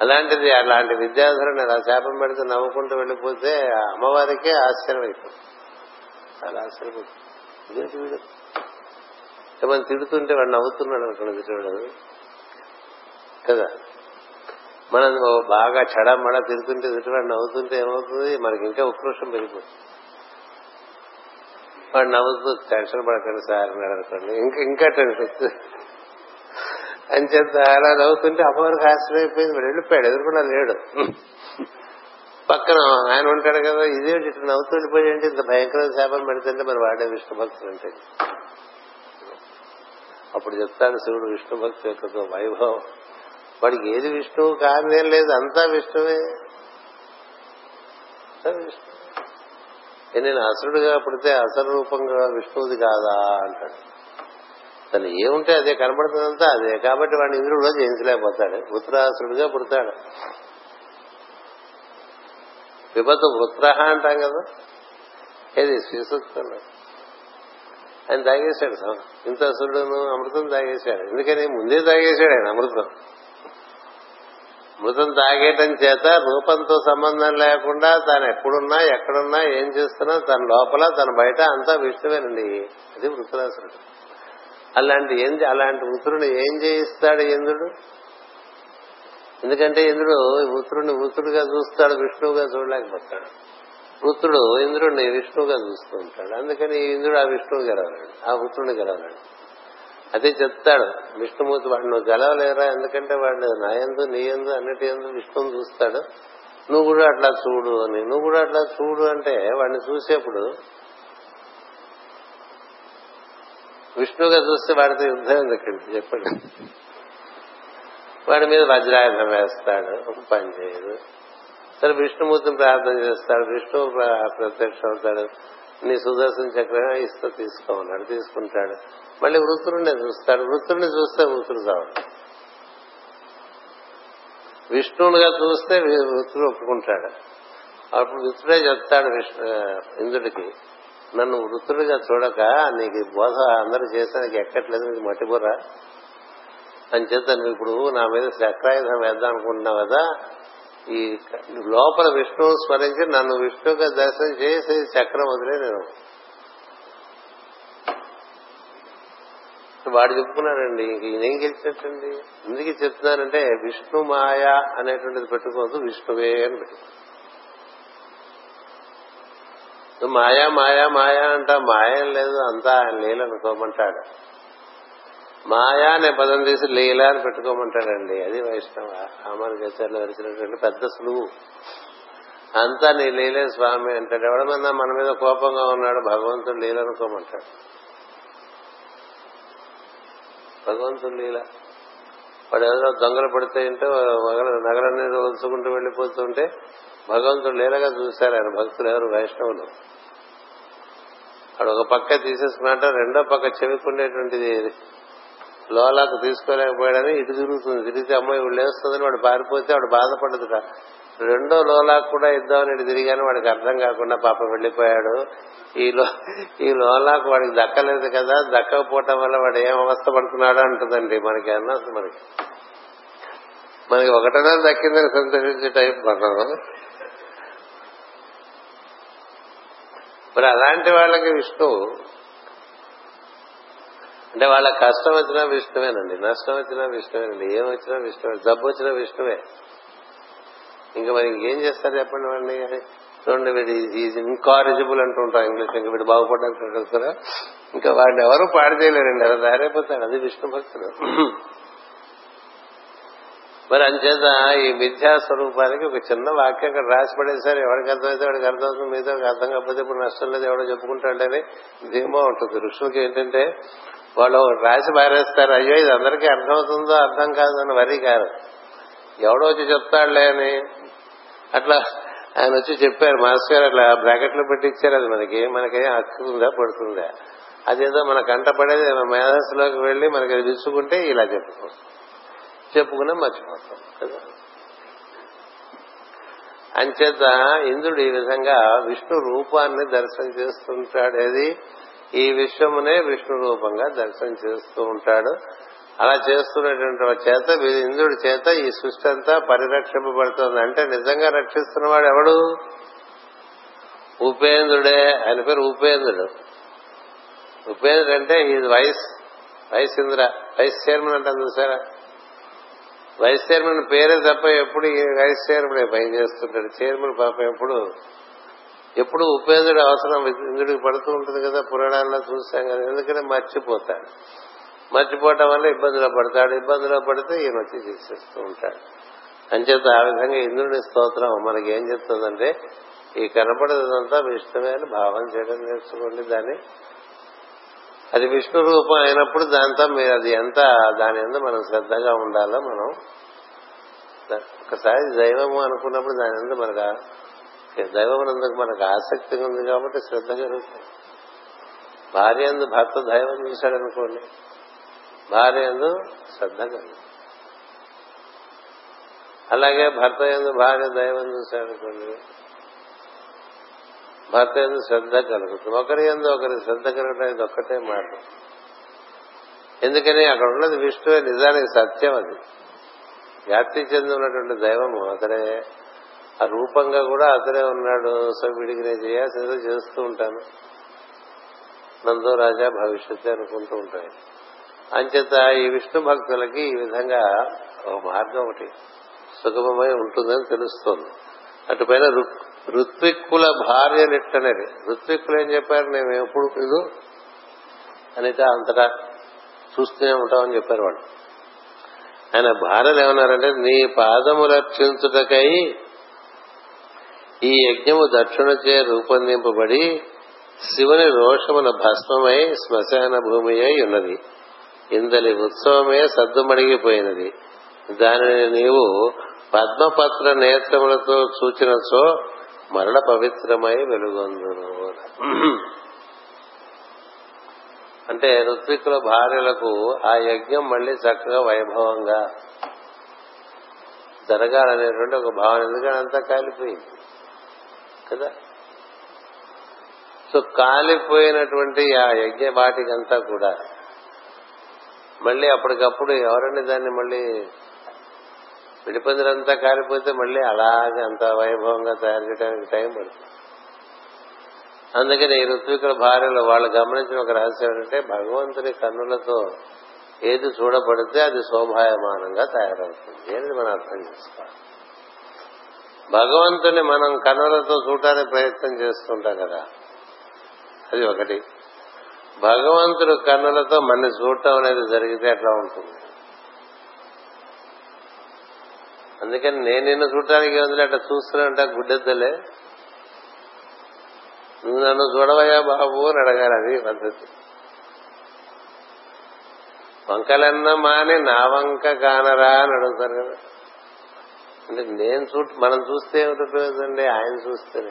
Speaker 1: అలాంటిది అలాంటి విద్యాధరుని అలా శాపం పెడితే నవ్వుకుంటూ వెళ్ళిపోతే అమ్మవారికే ఆశ్చర్యం అయిపోతుంది చాలా ఆశ్చర్యపోతుంది ఇదేంటి వీడు మనం తిడుతుంటే వాడు నవ్వుతున్నాడు అనుకోండి చూడదు కదా? మనం బాగా మడ తిరుగుతుంటే ఎదుటివాడు నవ్వుతుంటే ఏమవుతుంది? మనకి ఇంకా ఉక్రోషం పెరిగిపోతుంది. వాడు నవ్వుతూ టెన్షన్ పడకండి సార్ అన్నాడు అనుకోండి. ఇంకా ఇంకా టెన్షన్ వస్తుంది. అని చెప్తే అలా నవ్వుతుంటే అమ్మవారికి ఆశ్చర్యమైపోయింది వాడు వెళ్ళిపోయాడు. ఎదురుకుండా లేడు. పక్కన ఆయన ఉంటాడు కదా ఇదేంటి ఇట్లా నవ్వుతూ వెళ్ళిపోయాడు ఇంత భయంకరమైన శాపం పెడుతుంటే మరి వాడే విష్ణు భక్తులు అంటే. అప్పుడు చెప్తాడు శివుడు విష్ణు భక్తి యొక్క వైభవం. వాడికి ఏది విష్ణువు కారణం లేదు అంతా విష్ణువే. నేను అసురుడుగా పుడితే అసలు రూపంగా విష్ణువుది కాదా అంటాడు. తను ఏముంటే అదే కనబడుతుందంతా అదే. కాబట్టి వాడిని ఇంద్రుడిలో జయించలేకపోతాడు. ఉత్తరాసురుడుగా పుడతాడు. విపత్తు వృత్రహ అంటాం కదా? ఏది? శ్రీసూక్తం ఆయన తాగేశాడు ఇంత అసురుడును అమృతం తాగేశాడు ఎందుకని? ముందే తాగేశాడు ఆయన అమృతం. మృతం తాగేయటం చేత రూపంతో సంబంధం లేకుండా తాను ఎక్కడున్నా ఎక్కడున్నా ఏం చేస్తున్నా తన లోపల తన బయట అంతా విష్ణువేనండి. అది వృత్తురాసురుడు అలాంటి ఏం అలాంటి వృత్రుని ఏం చేయిస్తాడు ఇంద్రుడు? ఎందుకంటే ఇంద్రుడు వృత్రుడిని వృత్రుడిగా చూస్తాడు విష్ణువుగా చూడలేకపోతాడు. వృత్రుడు ఇంద్రుడిని విష్ణువుగా చూస్తూ ఉంటాడు. అందుకని ఇంద్రుడు ఆ విష్ణువు గెలవలేడు ఆ వృత్రుడిని గెలవలేడు. అదే చెప్తాడు విష్ణుమూర్తి వాడు నువ్వు గెలవలేరా? ఎందుకంటే వాడు నా ఎందు నీ ఎందు అన్నిటి ఎందు విష్ణువుని చూస్తాడు. నువ్వు కూడా అట్లా చూడు అని నువ్వు కూడా అట్లా చూడు అంటే వాడిని చూసేప్పుడు విష్ణువుగా చూస్తే వాడితో యుద్ధం ఎందుకండి చెప్పండి? వాడి మీద వజ్రాయుధం వేస్తాడు పని చేయదు సరే విష్ణుమూర్తిని ప్రార్థన చేస్తాడు విష్ణువు ప్రత్యక్షం అవుతాడు నీ సుదర్శన చక్రం ఇస్తూ తీసుకోమన్నాడు తీసుకుంటాడు. మళ్ళీ వృత్తుడిని చూస్తాడు. వృత్తుడిని చూస్తే వృత్తుడు చావడు విష్ణువునిగా చూస్తే వృత్తుడు ఒప్పుకుంటాడు. అప్పుడు వృత్తుడే చెప్తాడు విష్ణు ఇంద్రుడికి నన్ను వృత్తుడిగా చూడక నీకు బోధ అందరూ చేసేందుకు ఎక్కట్లేదు నీకు మట్టిబుర్ర అని చేత నువ్వు ఇప్పుడు నా మీద చక్రాయుధం వేద్దాం అనుకుంటున్నావు కదా ఈ లోపల విష్ణువు స్మరించి నన్ను విష్ణువుగా దర్శనం చేసి చక్రం వదిలే నేను. వాడు చెప్పుకున్నారండి ఇంక ఈయనేం గెలిచినట్టండి? ఎందుకు చెప్తున్నానంటే విష్ణు మాయ అనేటువంటిది పెట్టుకోవద్దు విష్ణువే అని పెట్టుకో. మాయా మాయా మాయా అంటా మాయం లేదు అంతా ఆయన లీల అనుకోమంటాడు మాయా అనే పదం తీసి లీల అని పెట్టుకోమంటాడండి అది వైష్ణవ రామానుజాచార్యులు వరిచినటువంటి పెద్ద సులువు. అంతా నీ లీలే స్వామి అంటాడు. ఎవడమన్నా మన మీద కోపంగా ఉన్నాడు భగవంతుడు లీల అనుకోమంటాడు. భగవంతుడు లీల. వాడు ఏదో దొంగలు పడితే ఉంటే నగలన్నీ ఉంచుకుంటూ వెళ్ళిపోతుంటే భగవంతుడు లీలగా చూశారు. ఆయన భక్తులు ఎవరు? వైష్ణవులు. వాడు ఒక పక్క తీసేసుకున్నట్ట రెండో పక్క చెవికుండేటువంటిది లోలాకు తీసుకోలేకపోయాడని ఇటు తిరుగుతుంది. తిరిగితే అమ్మాయి ఇప్పుడు లేస్తుందని వాడు పారిపోతే వాడు బాధపడదుట. రెండో లోలాకు కూడా ఇద్దామని ఇటు తిరిగాను వాడికి అర్థం కాకుండా పాప వెళ్ళిపోయాడు ఈ లో ఈ లోలాకు వాడికి దక్కలేదు కదా దక్కకపోవటం వల్ల వాడు ఏం అవస్థ పడుతున్నాడో అంటుందండి మనకి అన్న మనకి. మనకి ఒకటనే దక్కిందని సంతోషించే టైప్ మనం. మరి అలాంటి వాళ్ళకి విష్ణు అంటే వాళ్ళ కష్టం వచ్చినా విష్ణువేనండి నష్టం వచ్చినా విష్ణువేనండి ఏం వచ్చినా విష్ణువే జబ్బు వచ్చినా విష్ణువే ఇంకా మరి ఏం చేస్తారు చెప్పండి వాడిని చూడండి వీడు ఈజ్ ఇన్కారిజిబుల్ అంటూ ఉంటాం ఇంగ్లీష్ ఇంకా వీడు బాగుపడడానికి కదా. ఇంకా వాడిని ఎవరు పాడు చేయలేరండి అలా దారైపోతాడు అది విష్ణు భక్తుడు మరి అంచేత ఈ విద్యా స్వరూపానికి ఒక చిన్న వాక్యం అక్కడ రాసి పడేసారు ఎవరికి అర్థమైతే వాడికి అర్థమవుతుంది మిగతా అర్థం కాకపోతే ఇప్పుడు నష్టం లేదు ఎవడో చెప్పుకుంటాడని ధీమా ఉంటుంది. ఋషులకి ఏంటంటే వాళ్ళు రాసి పారేస్తారు అయ్యో ఇది అందరికీ అర్థమవుతుందో అర్థం కాదని వరి కాదు. ఎవడో వచ్చి చెప్తాడులే అని. అట్లా ఆయన వచ్చి చెప్పారు మాస్టర్ గారు అట్లా బ్రాకెట్లు పెట్టించారు అది మనకి మనకి హక్కుందా పడుతుందా? అదేదో మన కంట పడేది మేధస్సులోకి వెళ్ళి మనకి అది విసుకుంటే ఇలా చెప్పుకో చెప్పుకునే మర్చిపోతాం కదా. అంచేత ఇంద్రుడు ఈ విధంగా విష్ణు రూపాన్ని దర్శనం చేస్తుంటాడేది ఈ విశ్వమునే విష్ణు రూపంగా దర్శనం చేస్తూ ఉంటాడు. అలా చేస్తున్నటువంటి చేత ఇంద్రుడి చేత ఈ సృష్టి అంతా పరిరక్షింపబడుతుంది. అంటే నిజంగా రక్షిస్తున్నవాడు ఎవడు? ఉపేంద్రుడే ఆయన పేరు ఉపేంద్రుడు. ఉపేంద్రుడు అంటే ఈ vice vice Indra vice chairman అంటాం చూసారా? వైస్ చైర్మన్ పేరే తప్ప ఎప్పుడు ఈ వైస్ చైర్మన్ పని చేస్తుంటాడు చైర్మన్ పాప ఎప్పుడు ఎప్పుడు ఉపేంద్రుడు అవసరం ఇంద్రుడికి పడుతూ ఉంటుంది కదా పురాణాల్లో చూస్తాం కదా ఎందుకంటే మర్చిపోతాడు. మర్చిపోవటం వల్ల ఇబ్బందిలో పడతాడు. ఇబ్బందిలో పడితే ఈయన వచ్చి చేసేస్తూ ఉంటాడు. అంచేత ఆ విధంగా ఇంద్రుని స్తోత్రం మనకి ఏం చెప్తుందంటే ఈ కనపడేదంతా విష్ణువే అని భావం చేయడం నేర్చుకోండి దాన్ని. అది విష్ణు రూపం అయినప్పుడు దాంతో మీరు అది ఎంత దాని ఎంత మనం శ్రద్ధగా ఉండాలో మనం ఒకసారి దైవము అనుకున్నప్పుడు దాని ఎంత మనకు దైవమునందుకు మనకు ఆసక్తి ఉంది కాబట్టి శ్రద్ధ జరుగుతుంది. భార్య ఎందు భర్త దైవం చూశాడు అనుకోండి భార్య ఎందు శ్రద్ధ కలుగుతుంది అలాగే భర్త ఎందు భార్య దైవం చూశాడనుకోండి భర్త ఎందు శ్రద్ధ కలుగుతుంది. ఒకరి ఎందు ఒకరి శ్రద్ధ కలగడం ఇది ఒక్కటే మాట. ఎందుకని అక్కడ ఉన్నది విష్ణువే నిజానికి సత్యం అది. వ్యాప్తి చెంది ఉన్నటువంటి దైవము అతడే. ఆ రూపంగా కూడా అతనే ఉన్నాడు. సో వీడికి నేను చేయాల్సిందో చేస్తూ ఉంటాను. నందో రాజా భవిష్యత్తు అనుకుంటూ ఉంటాయి అంచేత ఈ విష్ణు భక్తులకి ఈ విధంగా ఒక మార్గం ఒకటి సుగమమై ఉంటుందని తెలుస్తోంది. అటుపైన ఋత్విక్కుల భార్య నిట్టనేది ఋత్విక్కులు ఏం చెప్పారు? నేను ఎప్పుడు ఇది అనిత అంతటా చూస్తూనే ఉంటామని చెప్పారు వాళ్ళు. ఆయన భార్యలు ఏమన్నారంటే నీ పాదము రక్షించుటకై ఈ యజ్ఞము దక్షిణచే రూపొందింపబడి శివుని రోషమున భస్మమై శ్మశాన భూమి అయి ఉన్నది. ఇందలి ఉత్సవమే సద్దుమడిగిపోయినది దానిని నీవు పద్మపత్ర నేత్రములతో చూచినచో మరణ పవిత్రమై వెలుగొందును. అంటే ఋత్వికుల భార్యలకు ఆ యజ్ఞం మళ్ళీ చక్కగా వైభవంగా జరగాలనేటువంటి ఒక భావన. ఎందుకంటే అంతా కాలిపోయింది? కదా? సో కాలిపోయినటువంటి ఆ యజ్ఞ వాటికంతా కూడా మళ్ళీ అప్పటికప్పుడు ఎవరండి దాన్ని మళ్ళీ విడిపందిరంతా కాలిపోతే మళ్ళీ అలాగే అంత వైభవంగా తయారు చేయడానికి టైం పడుతుంది. అందుకని ఈ ఋత్వికుల భార్యలు వాళ్ళు గమనించిన ఒక రహస్యం ఏంటంటే భగవంతుని కన్నులతో ఏది చూడబడితే అది శోభాయమానంగా తయారవుతుంది. ఏది మనం అర్థం చేసుకోవాలి? భగవంతుని మనం కన్నులతో చూడటానికి ప్రయత్నం చేస్తుంటాం కదా. అది ఒకటి. భగవంతుడు కన్నులతో మన చూడటం అనేది జరిగితే ఎట్లా ఉంటుంది? అందుకని నేను నిన్ను చూడటానికి ఏముంది అట్లా చూస్తున్నా గుడ్డెద్దలే. నువ్వు నన్ను చూడవయ్యా బాబు అని అడగాలి అది పద్ధతి. వంకలన్న మాని నా వంక కానరా అని అడుగుతారు కదా. అంటే నేను చూ మనం చూస్తే ఏమిటి ఉపయోగండి ఆయన చూస్తేనే.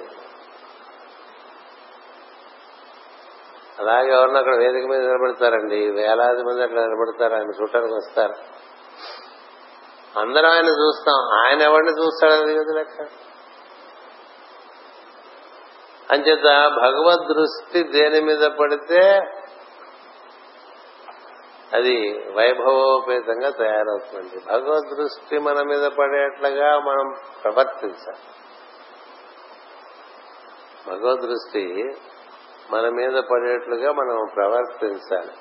Speaker 1: అలాగే ఎవరన్నా అక్కడ వేదిక మీద నిలబడతారండి. వేలాది మంది అట్లా నిలబడతారు. ఆయన చూడటానికి వస్తారు. అందరం ఆయన చూస్తాం. ఆయన ఎవరిని చూస్తాడని కదా లెక్క. అంచేత భగవద్ దృష్టి దేని మీద పడితే అది వైభవోపేతంగా తయారవుతుంది భగవద్ దృష్టి మన మీద పడేట్లుగా మనం ప్రవర్తించాలి. భగవద్ దృష్టి మన మీద పడేట్లుగా మనం ప్రవర్తించాలి.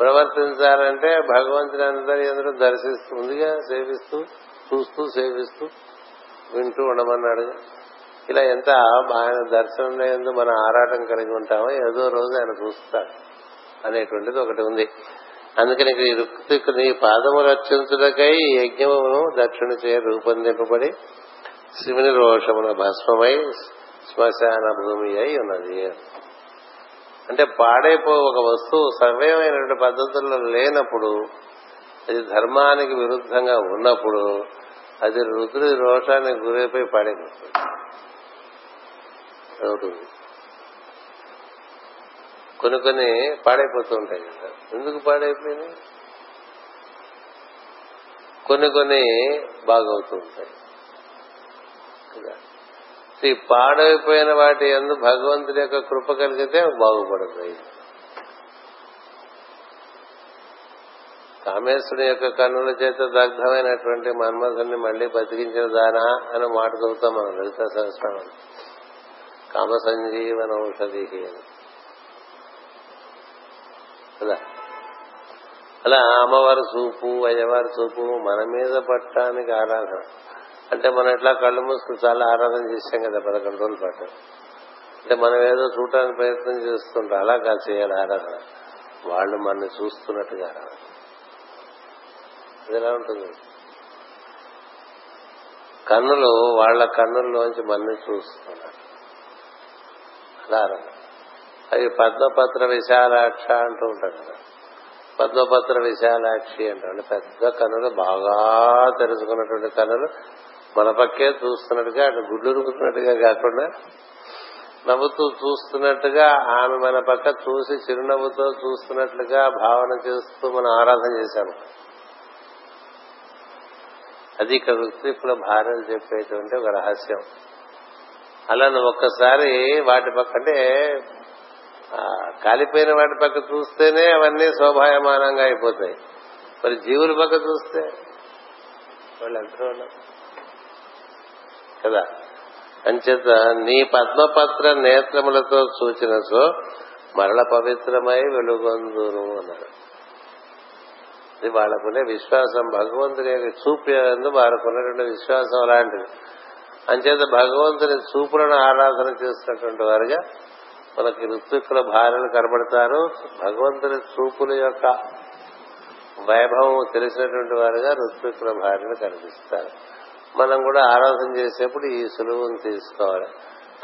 Speaker 1: ప్రవర్తించాలంటే భగవంతుని అందరి ఎందుకు దర్శిస్తూ ముందుగా సేవిస్తూ చూస్తూ సేవిస్తూ వింటూ ఉండమన్నాడు. ఇలా ఎంత ఆయన దర్శనం ఎందు మనం ఆరాటం కలిగి ఉంటామో ఏదో రోజు ఆయన చూస్తాడు అనేటువంటిది ఒకటి ఉంది. అందుకని ఈ రుక్తికి నీ పాదము రక్షించుటకై యజ్ఞమును దక్షిణ చే రూపొందింపబడి శివుని రోషమున భస్మమై శ్మశాన భూమి అయి ఉన్నది. అంటే పాడైపో ఒక వస్తువు సవ్యమైనటువంటి పద్ధతుల్లో లేనప్పుడు అది ధర్మానికి విరుద్ధంగా ఉన్నప్పుడు అది రుద్రుడి రోషానికి గురైపోయి పాడైపోతుంది. అవుతుంది. కొన్ని కొన్ని పాడైపోతూ ఉంటాయి కదా. ఎందుకు పాడైపోయింది? కొన్ని కొన్ని బాగవుతూ ఉంటాయి. ఈ పాడైపోయిన వాటి ఎందు భగవంతుడి యొక్క కృప కలిగితే బాగుపడతాయి. కామేశ్వరుని యొక్క కన్నుల చేత దగ్ధమైనటువంటి మన్మథుని మళ్ళీ బతికించిన దానా అని మాట చదువుతాం మనం లలిత సహస్రం కామ సంజీవన ఔషధి కదా? అలా అమ్మవారి చూపు అయ్యవారి చూపు మన మీద పట్టడానికి ఆరాధన. అంటే మనం ఎట్లా కళ్ళు మూసుకుని చాలా ఆరాధన చేశాం కదా పదకొండు రోజుల పాటు. అంటే మనం ఏదో చూడటానికి ప్రయత్నం చేస్తుంటాం అలా కాదు చేయాలి ఆరాధన. వాళ్ళు మనని చూస్తున్నట్టుగా ఆరాధన. ఎలా ఉంటుంది? కన్నులు వాళ్ళ కన్నుల్లోంచి మనని చూస్తున్నారు. అలా అది పద్మపత్ర విశాలాక్ష అంటూ ఉంటారు కదా. పద్మపత్ర విశాలాక్షి అంటే పెద్ద కనులు బాగా తెరుచుకున్నటువంటి కనులు మన పక్కే చూస్తున్నట్టుగా అటు గుడ్లురుకుతున్నట్టుగా కాకుండా నవ్వుతూ చూస్తున్నట్టుగా ఆమె మన పక్క చూసి చిరునవ్వుతో చూస్తున్నట్లుగా భావన చేస్తూ మనం ఆరాధన చేశాము. అది ఇక్కడ వృత్తికుల భార్యలు చెప్పేటువంటి ఒక రహస్యం. అలా నువ్వు ఒక్కసారి వాటి పక్క అంటే కాలిపోయిన వాటి పక్క చూస్తేనే అవన్నీ శోభాయమానంగా అయిపోతాయి. మరి జీవుల పక్క చూస్తే వాళ్ళు ఎంత కదా? అంచేత నీ పద్మపత్ర నేత్రములతో సూచిన సో మరల పవిత్రమై వెలుగొందును అన్నారు. ఇది వాళ్ళకునే విశ్వాసం. భగవంతుని యొక్క చూపు ఎందు వారికున్నటువంటి విశ్వాసం అలాంటిది అంచేత భగవంతుని చూపులను ఆరాధన చేస్తున్నటువంటి వారుగా మనకి ఋత్విక్కుల భార్యలు కనబడతారు. భగవంతుని చూపుల యొక్క వైభవం తెలిసినటువంటి వారుగా ఋత్విక్కుల భార్యలు కనిపిస్తారు. మనం కూడా ఆరాధన చేసేప్పుడు ఈ సులువును తీసుకోవాలి.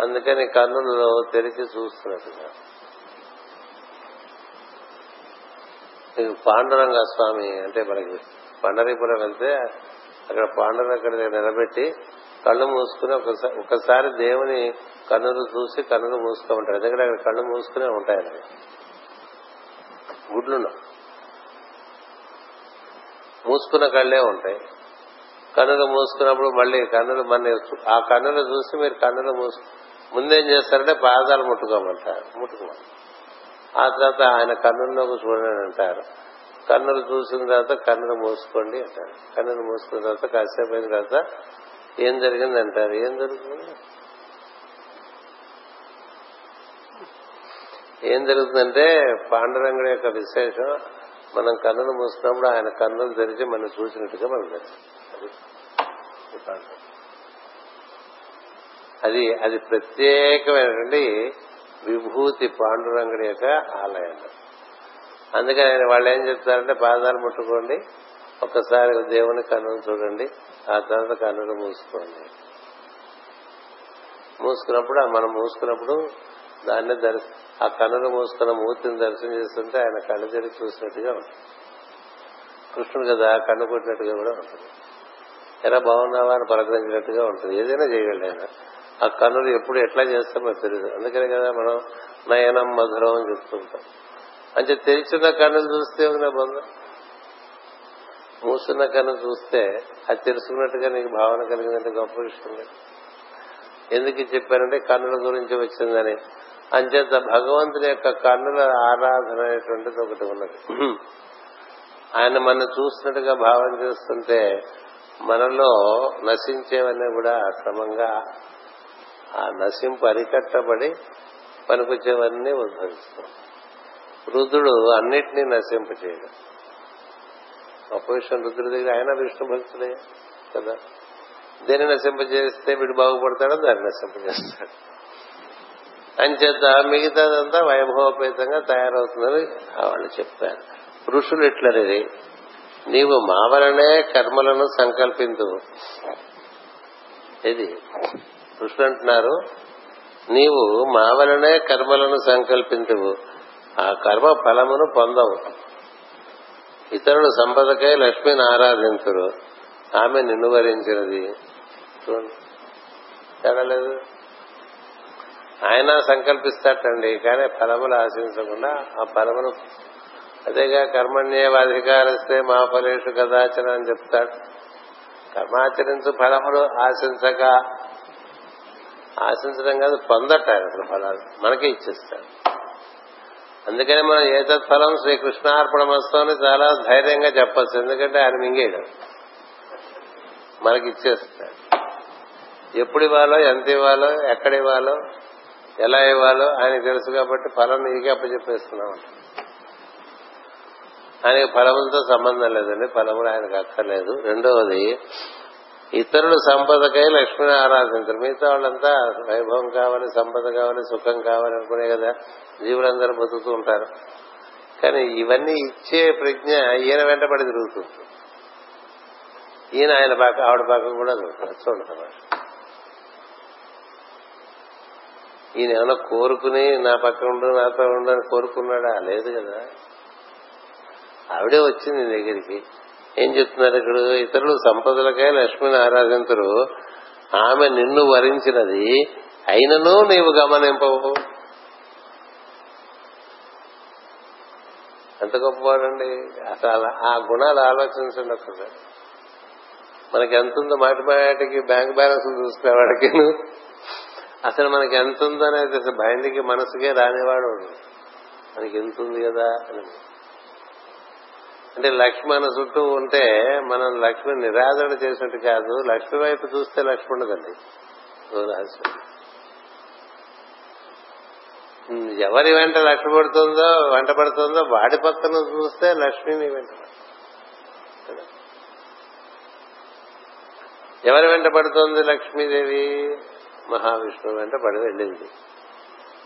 Speaker 1: అందుకని కన్నులలో తెరిచి చూస్తున్నట్టుగా. పాండురంగ స్వామి అంటే మనకి పండరీపురం వెళ్తే అక్కడ పాండురంగ నిలబెట్టి కళ్ళు మూసుకుని ఒకసారి ఒకసారి దేవుని కన్నులు చూసి కన్నులు మూసుకోమంటారు. ఎందుకంటే అక్కడ కళ్ళు మూసుకునే ఉంటాయండి గుడ్లు మూసుకున్న కళ్ళే ఉంటాయి. కన్నులు మూసుకున్నప్పుడు మళ్ళీ కన్నులు మన ఆ కన్నులు చూసి మీరు కన్నులు మూసు ముందేం చేస్తారంటే పాదాలు ముట్టుకోమంటారు. ముట్టుకోమంటారు. ఆ తర్వాత ఆయన కన్నుల్లోకి చూడండి అంటారు. కన్నులు చూసిన తర్వాత కన్నులు మూసుకోండి అంటారు. కన్నులు మూసుకున్న తర్వాత కాసేపు అయిన తర్వాత ఏం జరిగింది అంటారు ఏం జరుగుతుంది? ఏం జరుగుతుందంటే పాండురంగుడి యొక్క విశేషం మనం కన్నులు మూసుకున్నప్పుడు ఆయన కన్నులు తెరిచి మనం చూసినట్టుగా మనం తెలుసు అది అది ప్రత్యేకమైనటువంటి విభూతి పాండురంగుడి యొక్క ఆలయం. అందుకని ఆయన వాళ్ళు ఏం చెప్తారంటే పాదాలు ముట్టుకోండి ఒక్కసారి దేవుని కన్నులు చూడండి ఆ తర్వాత కన్నులు మూసుకోండి. మూసుకున్నప్పుడు మనం మూసుకున్నప్పుడు దాన్ని దర్శనం ఆ కన్నులు మూసుకున్న మూర్తిని దర్శనం చేస్తుంటే ఆయన కళ్ళు తెరిచి చూసినట్టుగా ఉంటుంది. కృష్ణుడు కదా కన్ను కొట్టినట్టుగా కూడా ఉంటుంది. ఎలా బాగున్నావా అని పలకరించినట్టుగా ఉంటుంది. ఏదైనా చేయగలడు ఆయన. ఆ కన్నులు ఎప్పుడు ఎట్లా చేస్తామో తెలియదు అందుకనే కదా మనం నయనం మధురం అని చెప్తుంటాం. అంటే తెరిచిన కన్నులు చూస్తే ఉంది బంధం మూసున్న కన్ను చూస్తే అది తెలుసుకున్నట్టుగా నీకు భావన కలిగిందంటే గొప్ప విషయం లేదు. ఎందుకు చెప్పారంటే కన్నుల గురించి వచ్చిందని. అంచేత భగవంతుని యొక్క కన్నుల ఆరాధన అనేటువంటిది ఒకటి ఉన్నది. ఆయన మన చూస్తున్నట్టుగా భావన చేస్తుంటే మనలో నశించేవన్నీ కూడా క్రమంగా ఆ నశింపు అరికట్టబడి పనికొచ్చేవన్నీ ఉద్భవిస్తాం రుద్రుడు అన్నిటినీ నశింప చేయడం గొప్ప విషయం రుద్రుడి దగ్గర ఆయన విష్ణు భక్తుడే కదా. దేన్ని నశింపజేస్తే వీడు బాగుపడతాడో దాన్ని నశింపజేస్తాడు. అంచేత మిగతాదంతా వైభవపేతంగా తయారవుతుందని వాళ్ళు చెప్పారు. ఋషులు ఇట్లనేది నీవు మా వలనే కర్మలను సంకల్పించు. ఇది ఋషులు అంటున్నారు నీవు మా వలనే కర్మలను సంకల్పించవు. ఆ కర్మ ఫలమును పొందవు. ఇతరులు సంపదకై లక్ష్మిని ఆరాధించరు. ఆమె నిన్ను వరించినది. చూడండి. ఆయన సంకల్పిస్తాటండి కానీ ఫలములు ఆశించకుండా ఆ ఫలమును అదేగా కర్మణ్యేవాధికారిస్తే మా ఫలేషు కదాచన అని చెప్తాడు. కర్మాచరించు ఫలములు ఆశించక ఆశించడం కాదు పొందట అసలు ఫలాలు మనకే ఇచ్చేస్తాడు. అందుకని మనం ఏ తత్ఫలం శ్రీకృష్ణార్పణమస్తు చాలా ధైర్యంగా చెప్పచ్చు ఎందుకంటే ఆయన మింగేయడం. మనకి ఇచ్చేస్తాడు ఎప్పుడు ఇవ్వాలో ఎంత ఇవ్వాలో ఎక్కడ ఇవ్వాలో ఎలా ఇవ్వాలో ఆయనకు తెలుసు కాబట్టి ఫలం నీకే అప్పచెప్పేస్తున్నాం ఆయనకి ఫలములతో సంబంధం లేదండి ఫలములు ఆయనకు అక్కర్లేదు. రెండవది ఇతరులు సంపదకై లక్ష్మిని ఆరాధించరు. మిగతా వాళ్ళంతా వైభవం కావాలి సంపద కావాలి సుఖం కావాలి అనుకునే కదా జీవులందరూ బతుకుతూ ఉంటారు. కానీ ఇవన్నీ ఇచ్చే ప్రజ్ఞ ఈయన వెంటబడి తిరుగుతుంది ఈయన ఆయన పాక ఆవిడ పక్క కూడా చూడండి ఈయన ఏమైనా కోరుకుని నా పక్కన ఉండు నాతో ఉండు అని కోరుకున్నాడా? లేదు కదా. ఆవిడే వచ్చింది దగ్గరికి. ఏం చెప్తున్నారు ఇక్కడ? ఇతరులు సంపదలకై లక్ష్మిని ఆరాధించరు. ఆమె నిన్ను వరించినది అయినను నీవు గమనింపవు. ఎంత గొప్పవాడండి. అసలు ఆ గుణాలు ఆలోచించండి ఒకసారి మనకి ఎంత ఉందో మాటి మాటికి బ్యాంక్ బ్యాలెన్స్ చూసుకునేవాడికి అసలు మనకి ఎంత ఉందో అనేది అసలు బయటికి మనసుకే రానివాడు మనకి ఎంత ఉంది కదా అని. అంటే లక్ష్మి మన చుట్టూ ఉంటే మనం లక్ష్మి నిరాదరణ చేసినట్టు కాదు లక్ష్మి వైపు చూస్తే లక్ష్మి ఉండదండి. రహస్యం. ఎవరి వెంట లక్ష్మి పడుతుందో వెంట పడుతుందో వాడి పక్కన చూస్తే లక్ష్మిని వెంట ఎవరి వెంట పడుతుంది లక్ష్మీదేవి? మహావిష్ణువు వెంట పడి వెళ్ళింది.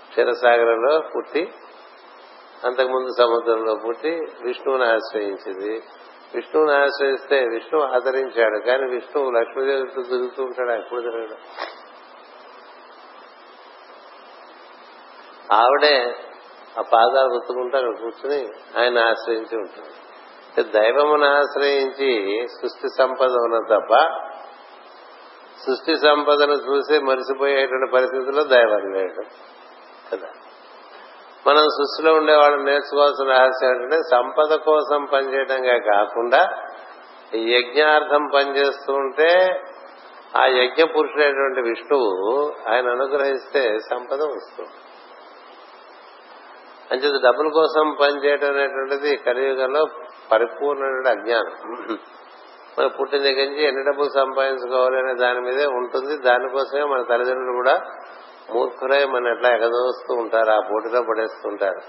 Speaker 1: క్షీరసాగరంలో పుట్టి అంతకుముందు సముద్రంలో పుట్టి విష్ణువుని ఆశ్రయించింది. విష్ణువుని ఆశ్రయిస్తే విష్ణువు ఆదరించాడు కానీ విష్ణువు లక్ష్మీదేవితో తిరుగుతూ ఉంటాడు ఎప్పుడు తిరగడం. ఆవిడే ఆ పాదాలు గుర్తుకుంటూ అక్కడ కూర్చుని ఆయన ఆశ్రయించి ఉంటుంది దైవమును ఆశ్రయించి సృష్టి సంపద ఉన్న తప్ప సృష్టి సంపదను చూసి మరిసిపోయేటువంటి పరిస్థితుల్లో దైవం లేడు. కదా? మనం సృష్టిలో ఉండే వాళ్ళు నేర్చుకోవాల్సిన రహస్యం ఏంటంటే సంపద కోసం పనిచేయడంగా కాకుండా యజ్ఞార్థం పనిచేస్తూ ఉంటే ఆ యజ్ఞ పురుషుడైనటువంటి విష్ణువు ఆయన అనుగ్రహిస్తే సంపద వస్తుంది. అంచేత డబ్బుల కోసం పనిచేయడం అనేటువంటిది కలియుగంలో పరిపూర్ణమైన అజ్ఞానం. మన పుట్టిన దగ్గర నుంచి ఎన్ని డబ్బులు సంపాదించుకోవాలి అనే దాని మీదే ఉంటుంది. దానికోసమే మన తల్లిదండ్రులు కూడా మూర్ఖులై మన ఎట్లా ఎగదోస్తూ ఉంటారు ఆ పోటీలో పడేస్తుంటారు.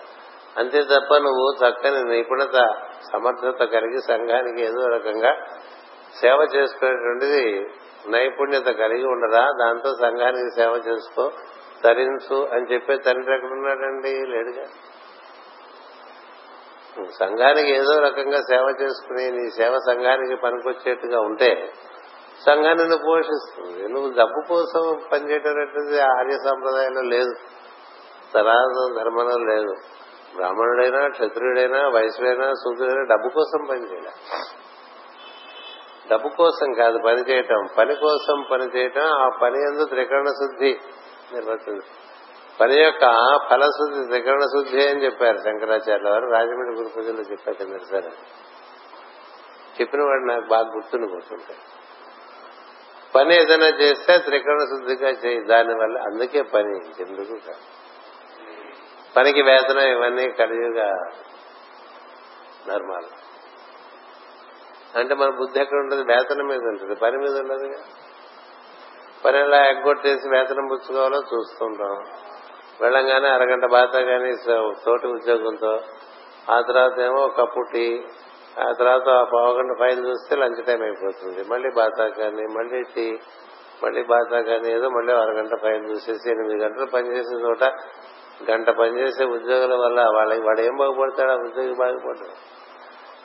Speaker 1: అంతే తప్ప నువ్వు చక్కని నిపుణత సమర్థత కలిగి సంఘానికి ఏదో రకంగా సేవ చేసుకునేటువంటిది నైపుణ్యత కలిగి ఉండరా? దాంతో సంఘానికి సేవ చేసుకో తరించు అని చెప్పే తండ్రి ఎక్కడున్నాడండి? లేడుగా? సంఘానికి ఏదో రకంగా సేవ చేసుకుని నీ సేవ సంఘానికి పనికొచ్చేట్టుగా ఉంటే సంఘాన్ని నువ్వు పోషిస్తుంది. నువ్వు డబ్బు కోసం పనిచేయటం ఆర్య సాంప్రదాయంలో లేదు. సనాతన ధర్మంలో లేదు. బ్రాహ్మణుడైనా క్షత్రియుడైనా వయసుడైనా శూద్రుడైనా డబ్బు కోసం పనిచేయాలి. డబ్బు కోసం కాదు పని చేయటం పని కోసం పని చేయటం ఆ పని ఎందు త్రికరణ శుద్ధి నిర్వర్తించు పని యొక్క ఫలశుద్ధి త్రికరణ శుద్ధి అని చెప్పారు శంకరాచార్య వారు. రాజమండ్రి గురు పూజలో చెప్పారు కింద సరే. చెప్పిన వాడు నాకు బాగా గుర్తుని పోతుంటాయి పని ఏదైనా చేస్తే త్రికరణ శుద్ధిగా చేయి. దానివల్ల అందుకే పని ఎందుకు పనికి వేతనం ఇవన్నీ కలియుగా ధర్మాలు. అంటే మన బుద్ధి ఎక్కడ ఉంటుంది? వేతనం మీద ఉంటుంది. పని మీద ఉండదు పని ఎలా ఎగ్గొట్టేసి వేతనం పుచ్చుకోవాలో చూస్తుంటాం. వెళ్ళంగానే అరగంట బాధ కానీ తోటి ఉద్యోగంతో. ఆ తర్వాత ఏమో కప్పు టీ ఆ తర్వాత ఆ పావుగంట ఫైల్ చూస్తే లంచ్ టైం అయిపోతుంది. మళ్ళీ బాతా కానీ మళ్ళీ టీ మళ్ళీ బాతా కానీ ఏదో మళ్ళీ అరగంట ఫైల్ చూసేసి ఎనిమిది గంటలు పనిచేసే చోట గంట పనిచేసే ఉద్యోగుల వల్ల వాళ్ళకి వాడు ఏం బాగుపడతాడు? ఆ ఉద్యోగి బాగుపడ్డాడు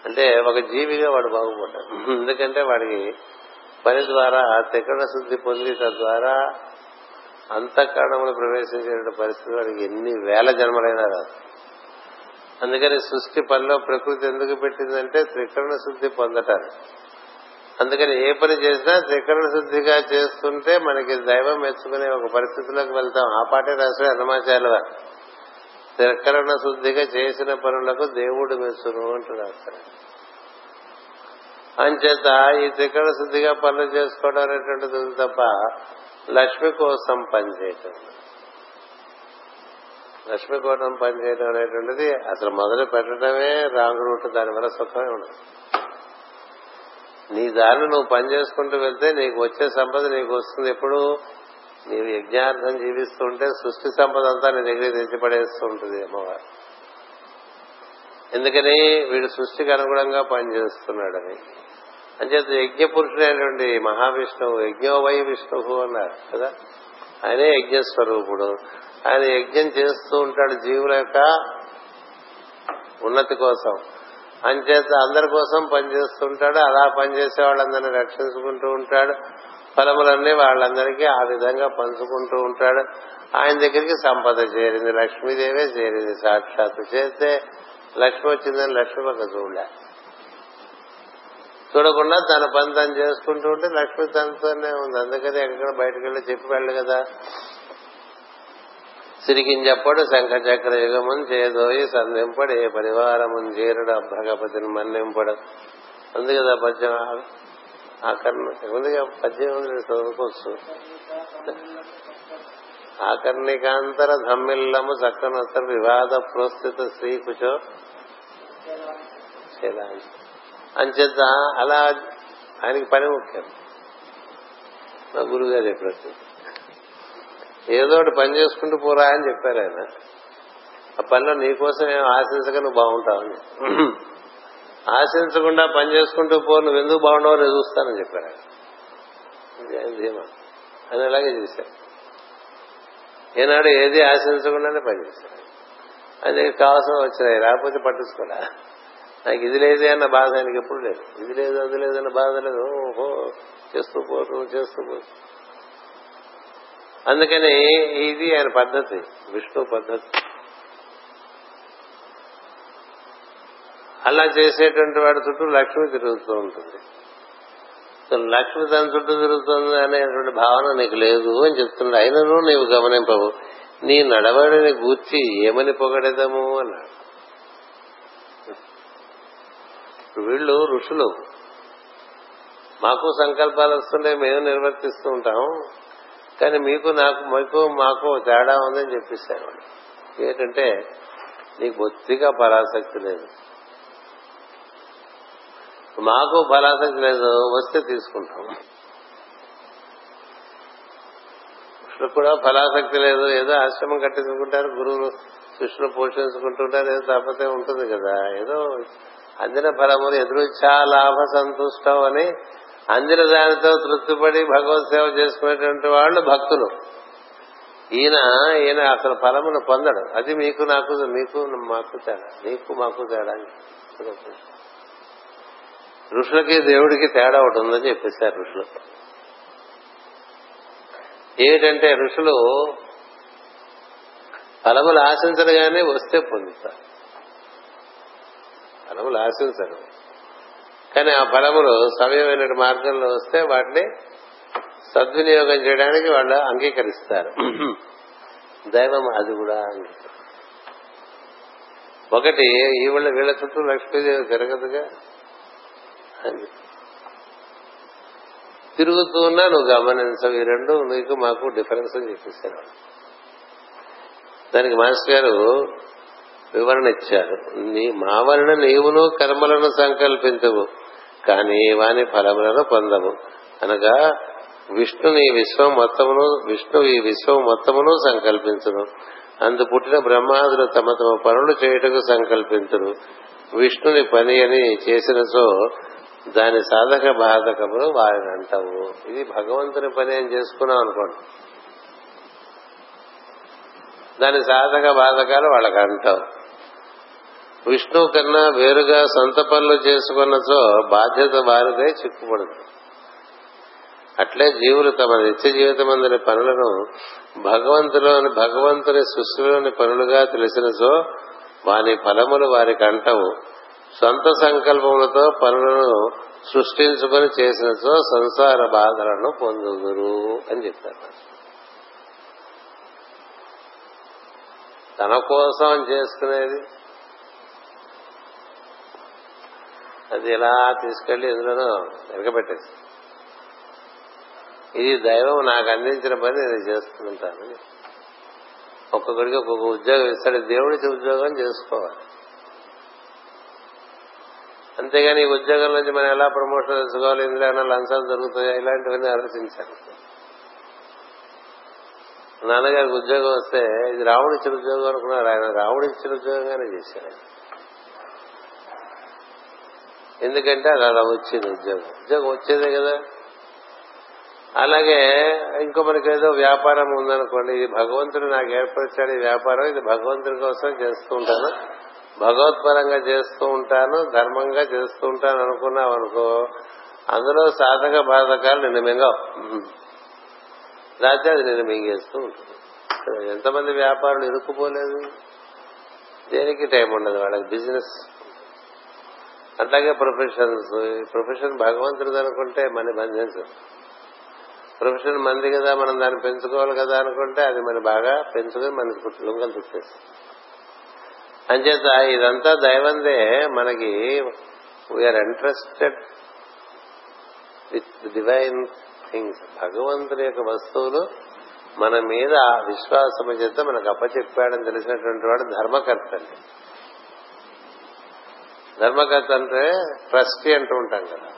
Speaker 1: అంటే ఒక జీవిగా వాడు బాగుపడ్డాడు. ఎందుకంటే వాడికి పని ద్వారా తెక్కడ శుద్ధి పొంది తద్వారా అంతఃకరణములు ప్రవేశించే పరిస్థితి వాడికి ఎన్ని వేల జన్మలైనా రాదు. అందుకని సృష్టి పనిలో ప్రకృతి ఎందుకు పెట్టిందంటే త్రికరణ శుద్ధి పొందటారు అందుకని ఏ పని చేసినా త్రికరణ శుద్ధిగా చేస్తుంటే మనకి దైవం మెచ్చుకునే ఒక పరిస్థితిలోకి వెళ్తాం. ఆ పాటే రాసిన అన్నమాచార్య వారు. త్రికరణ శుద్ధిగా చేసిన పనులకు దేవుడు మెచ్చును అంటూ రాస్తారు అంచేత ఈ త్రికరణ శుద్ధిగా పనులు చేసుకోవడం అనేటువంటిది తప్ప లక్ష్మి కోసం పనిచేయటం. లక్ష్మీకోటం పనిచేయడం అనేటువంటిది అసలు మొదలు పెట్టడమే రాంగ్ రూట్ దానివల్ల సుఖమే ఉండదు. నీ దారిని నువ్వు పని చేసుకుంటూ వెళ్తే నీకు వచ్చే సంపద నీకు వస్తుంది ఎప్పుడు? నీవు యజ్ఞార్థం జీవిస్తుంటే సృష్టి సంపద అంతా నీ దగ్గర తెచ్చిపడేస్తూ ఉంటుంది అమ్మవారు. ఎందుకని? వీడు సృష్టికి అనుగుణంగా పనిచేస్తున్నాడని అంచేత యజ్ఞ పురుషుడైనటువంటి మహావిష్ణువు యజ్ఞోవై విష్ణువు అన్నారు కదా. ఆయనే యజ్ఞ స్వరూపుడు ఆయన యజ్ఞం చేస్తూ ఉంటాడు జీవుల యొక్క ఉన్నతి కోసం. అంచేత అందరి కోసం పనిచేస్తుంటాడు అలా పనిచేసే వాళ్ళందరినీ రక్షించుకుంటూ ఉంటాడు. ఫలములన్నీ వాళ్ళందరికీ ఆ విధంగా పంచుకుంటూ ఉంటాడు. ఆయన దగ్గరికి సంపద చేరింది. లక్ష్మీదేవే చేరింది. సాక్షాత్తు చేస్తే లక్ష్మి వచ్చిందని లక్ష్మి ఒక చూడలే. చూడకుండా తన పని తను చేసుకుంటూ ఉంటే లక్ష్మి తనతోనే ఉంది. అందుకని ఎక్కడ బయటకు వెళ్ళి చెప్పి వెళ్ళి కదా. సిరిగింజప్పడు శంఖ చక్ర యుగమున్ చేదోయి సంధింపడు ఏ పరివారమున్ చేరుడు అభ్రగపతిని మన్నింపడు. ఉంది కదా పద్యం? ఆకర్ణ ఉంది పద్యం ఉంది చదువుకోవచ్చు ఆకర్ణికాంతర ధమ్మిల్లము చక్కనొత్త వివాద ప్రోస్థిత శ్రీకుచో అంచేత అలా ఆయనకి పని ముఖ్యం. మా గురుగారు చెప్పినట్టు ఏదో ఒకటి పని చేసుకుంటూ పోరా అని చెప్పారు ఆయన. ఆ పనిలో నీకోసం ఏం ఆశించక నువ్వు బాగుంటావని ఆశించకుండా పని చేసుకుంటూ పో నువ్వు ఎందుకు బాగుండవు నేను చూస్తానని చెప్పారు ఆయన. ధీమా. అని అలాగే చేశారు. ఏనాడు ఏది ఆశించకుండానే పనిచేశారు అది కావాల్సిన వచ్చినాయి రాకపోతే పట్టించుకోలే. నాకు ఇది లేదే అన్న బాధ ఆయనకి ఎప్పుడు లేదు. ఇది లేదు అది లేదన్న బాధ లేదు. ఓహో చేస్తూ పోతూ చేస్తూ పోతూ అందుకని ఇది ఆయన పద్ధతి విష్ణు పద్ధతి. అలా చేసేటువంటి వాడి చుట్టూ లక్ష్మి తిరుగుతూ ఉంటుంది. లక్ష్మి తన చుట్టూ తిరుగుతుంది అనేటువంటి భావన నీకు లేదు అని చెప్తున్నాడు. అయినను నీవు గమనింపవు. నీ నడవడిని గూర్చి ఏమని పొగడేదము అన్నాడు. వీళ్ళు ఋషులు. మాకు సంకల్పాలు వస్తుంటే మేము నిర్వర్తిస్తూ ఉంటాం కానీ మీకు నాకు మీకు మాకు తేడా ఉందని చెప్పిస్తాను ఏంటంటే నీకు బొత్తిగా పరాసక్తి లేదు. మాకు ఫలాసక్తి లేదు వస్తే తీసుకుంటాం. కృష్ణుడు కూడా ఫలాసక్తి లేదు ఏదో ఆశ్రమం కట్టించుకుంటారు గురువులు శిష్యులు పోషించుకుంటుంటారు ఏదో తప్పతే ఉంటుంది కదా ఏదో అందిన ఫలములు ఎదురుచ్చా? లాభ సంతుష్టం అని అందిన దానితో తృప్తిపడి భగవత్ సేవ చేసుకునేటువంటి వాళ్ళు భక్తులు. ఈయన ఈయన అసలు ఫలమును పొందడు. అది మీకు నాకు మీకు మాకు తేడా. మీకు మాకు తేడా ఋషులకి దేవుడికి తేడా ఒకటి ఉందని చెప్పేశారు ఋషులు. ఏమిటంటే ఋషులు ఫలములు ఆశించరు కానీ వస్తే పొందుతారు. ఫలములు ఆశించరు కానీ ఆ ఫలములు సమయమైన మార్గంలో వస్తే వాటిని సద్వినియోగం చేయడానికి వాళ్ళు అంగీకరిస్తారు. దైవం అది కూడా ఒకటి ఈ వీళ్ళ వీళ్ళ చుట్టూ లక్ష్మీదేవి తిరగదుగా? తిరుగుతున్నా నువ్వు గమనించవు. ఈ రెండు నీకు మాకు డిఫరెన్స్ అని చెప్పేశారు దానికి మాస్టర్ గారు వివరణ ఇచ్చారు. నీ మా వలన నీవును కర్మలను సంకల్పించవు కానీ వాని ఫలములను పొందవు అనగా విష్ణు నీ విశ్వం మొత్తమును విష్ణు ఈ విశ్వం మొత్తమును సంకల్పించును. అందు పుట్టిన బ్రహ్మాదులు తమ తమ పనులు చేయుటకు సంకల్పించును. విష్ణుని పని అని చేసినచో దాని సాధక బాధకములు వారిని అంటావు ఇది భగవంతుని పని అని చేసుకున్నాం అనుకోండి. దాని సాధక బాధకాలు వాళ్ళకి అంటావు విష్ణు కన్నా వేరుగా సొంత పనులు చేసుకున్నచో బాధ్యత వారిదే చిక్కుపడదు అట్లే జీవులు తమ నిత్య జీవితం జీవితమందుని పనులను భగవంతులోని భగవంతుని సృష్టిలోని పనులుగా తెలిసినచో వాని ఫలములు వారికి అంటవు. సొంత సంకల్పములతో పనులను సృష్టించుకొని చేసినచో సంసార బాధలను పొందుదురు అని చెప్పారు. తన కోసం చేసుకునేది అది ఇలా తీసుకెళ్ళి ఎందులోనో వెనకబెట్టేసి. ఇది దైవం నాకు అందించిన పని నేను చేస్తుంటాను ఒక్కొక్కడికి ఒక్కొక్క ఉద్యోగం ఇస్తాడు. దేవుడికి ఉద్యోగం చేసుకోవాలి. అంతేగాని ఈ ఉద్యోగం నుంచి మనం ఎలా ప్రమోషన్ తెచ్చుకోవాలి? ఇందులో ఏమైనా లంచాలు దొరుకుతాయా? ఇలాంటివన్నీ ఆలోచించాలి. నాన్నగారికి ఉద్యోగం వస్తే ఇది రావుడు ఇచ్చిన ఉద్యోగం అనుకున్నారు. ఆయన రావుడు ఇచ్చిన ఉద్యోగంగానే చేశారు ఆయన. ఎందుకంటే అది అలా వచ్చింది ఉద్యోగం. ఉద్యోగం వచ్చేదే కదా. అలాగే ఇంకో మనకి ఏదో వ్యాపారం ఉందనుకోండి ఇది భగవంతుడు నాకు ఏర్పరిచాడు ఈ వ్యాపారం ఇది భగవంతుడి కోసం చేస్తూ ఉంటాను. భగవత్పరంగా చేస్తూ ఉంటాను ధర్మంగా చేస్తూ ఉంటాను అనుకున్నావు అనుకో అందులో సాధక బాధకాలు నిన్ను మింగవు రాత్రి అది నిన్ను మింగేస్తూ ఉంటుంది. ఎంతమంది వ్యాపారులు ఇరుక్కుపోలేదు? దేనికి టైం ఉండదు వాళ్ళకి బిజినెస్ అట్లాగే ప్రొఫెషన్స్. ప్రొఫెషన్ భగవంతుడు అనుకుంటే మన బంధించదు ప్రొఫెషన్ మంది కదా మనం దాన్ని పెంచుకోవాలి కదా అనుకుంటే అది మన బాగా పెంచుకొని మనకి లుంగలు చుట్టేస్తుంది అంచేత ఇదంతా దైవందే. మనకి we're interested with divine things. భగవంతుని యొక్క వస్తువులు మన మీద విశ్వాసము చేత మనకు అప్పచెప్పాడని తెలిసినటువంటి వాడు ధర్మకర్త అండి. ధర్మకర్త అంటే ట్రస్టీ అంటూ ఉంటాం కదా.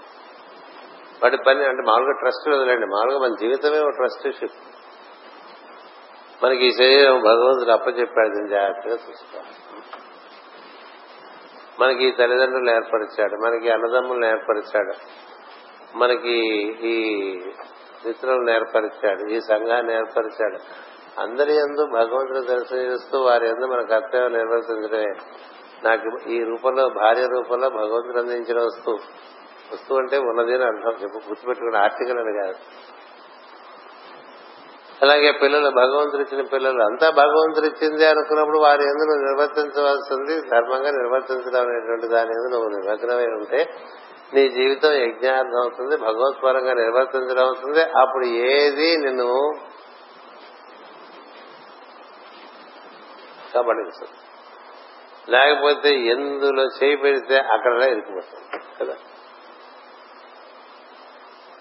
Speaker 1: వాటి పని అంటే మామూలుగా ట్రస్ట్ వదిలేండి మామూలుగా మన జీవితమే ఒక ట్రస్టీషిప్. మనకి ఈ శరీరం భగవంతుడు అప్పచెప్పాడు దీన్ని జాగ్రత్తగా చూసుకోవాలి. మనకి ఈ తల్లిదండ్రులు ఏర్పరిచాడు మనకి అన్నదమ్ములను ఏర్పరిచాడు మనకి ఈ మిత్రులను ఏర్పరిచాడు ఈ సంఘాన్ని ఏర్పరిచాడు. అందరి ఎందు భగవంతుని దర్శనం చేస్తూ వారి ఎందు మన కర్తవ్యం నిర్వర్తించడమే. నాకు ఈ రూపంలో భార్య రూపంలో భగవంతుడు అందించిన వస్తువు. వస్తువు అంటే ఉన్నది అని అర్థం. చెప్పు గుర్తుపెట్టుకుని ఆర్టికల్ అని కాదు. అలాగే పిల్లలు భగవంతుడు ఇచ్చిన పిల్లలు అంతా భగవంతుడు ఇచ్చింది అనుకున్నప్పుడు వారి ఎందు నువ్వు నిర్వర్తించవలసింది? ధర్మంగా నిర్వర్తించడం అనేటువంటి దాని ఎందుకు నువ్వు నిమగ్నమై ఉంటే నీ జీవితం యజ్ఞార్థం అవుతుంది భగవత్పరంగా నిర్వర్తించడం అవుతుంది. అప్పుడు ఏది నిన్ను కబడిస్తుంది లేకపోతే ఎందులో చేయి పెడితే అక్కడనే ఇరుకుపోతుంది కదా?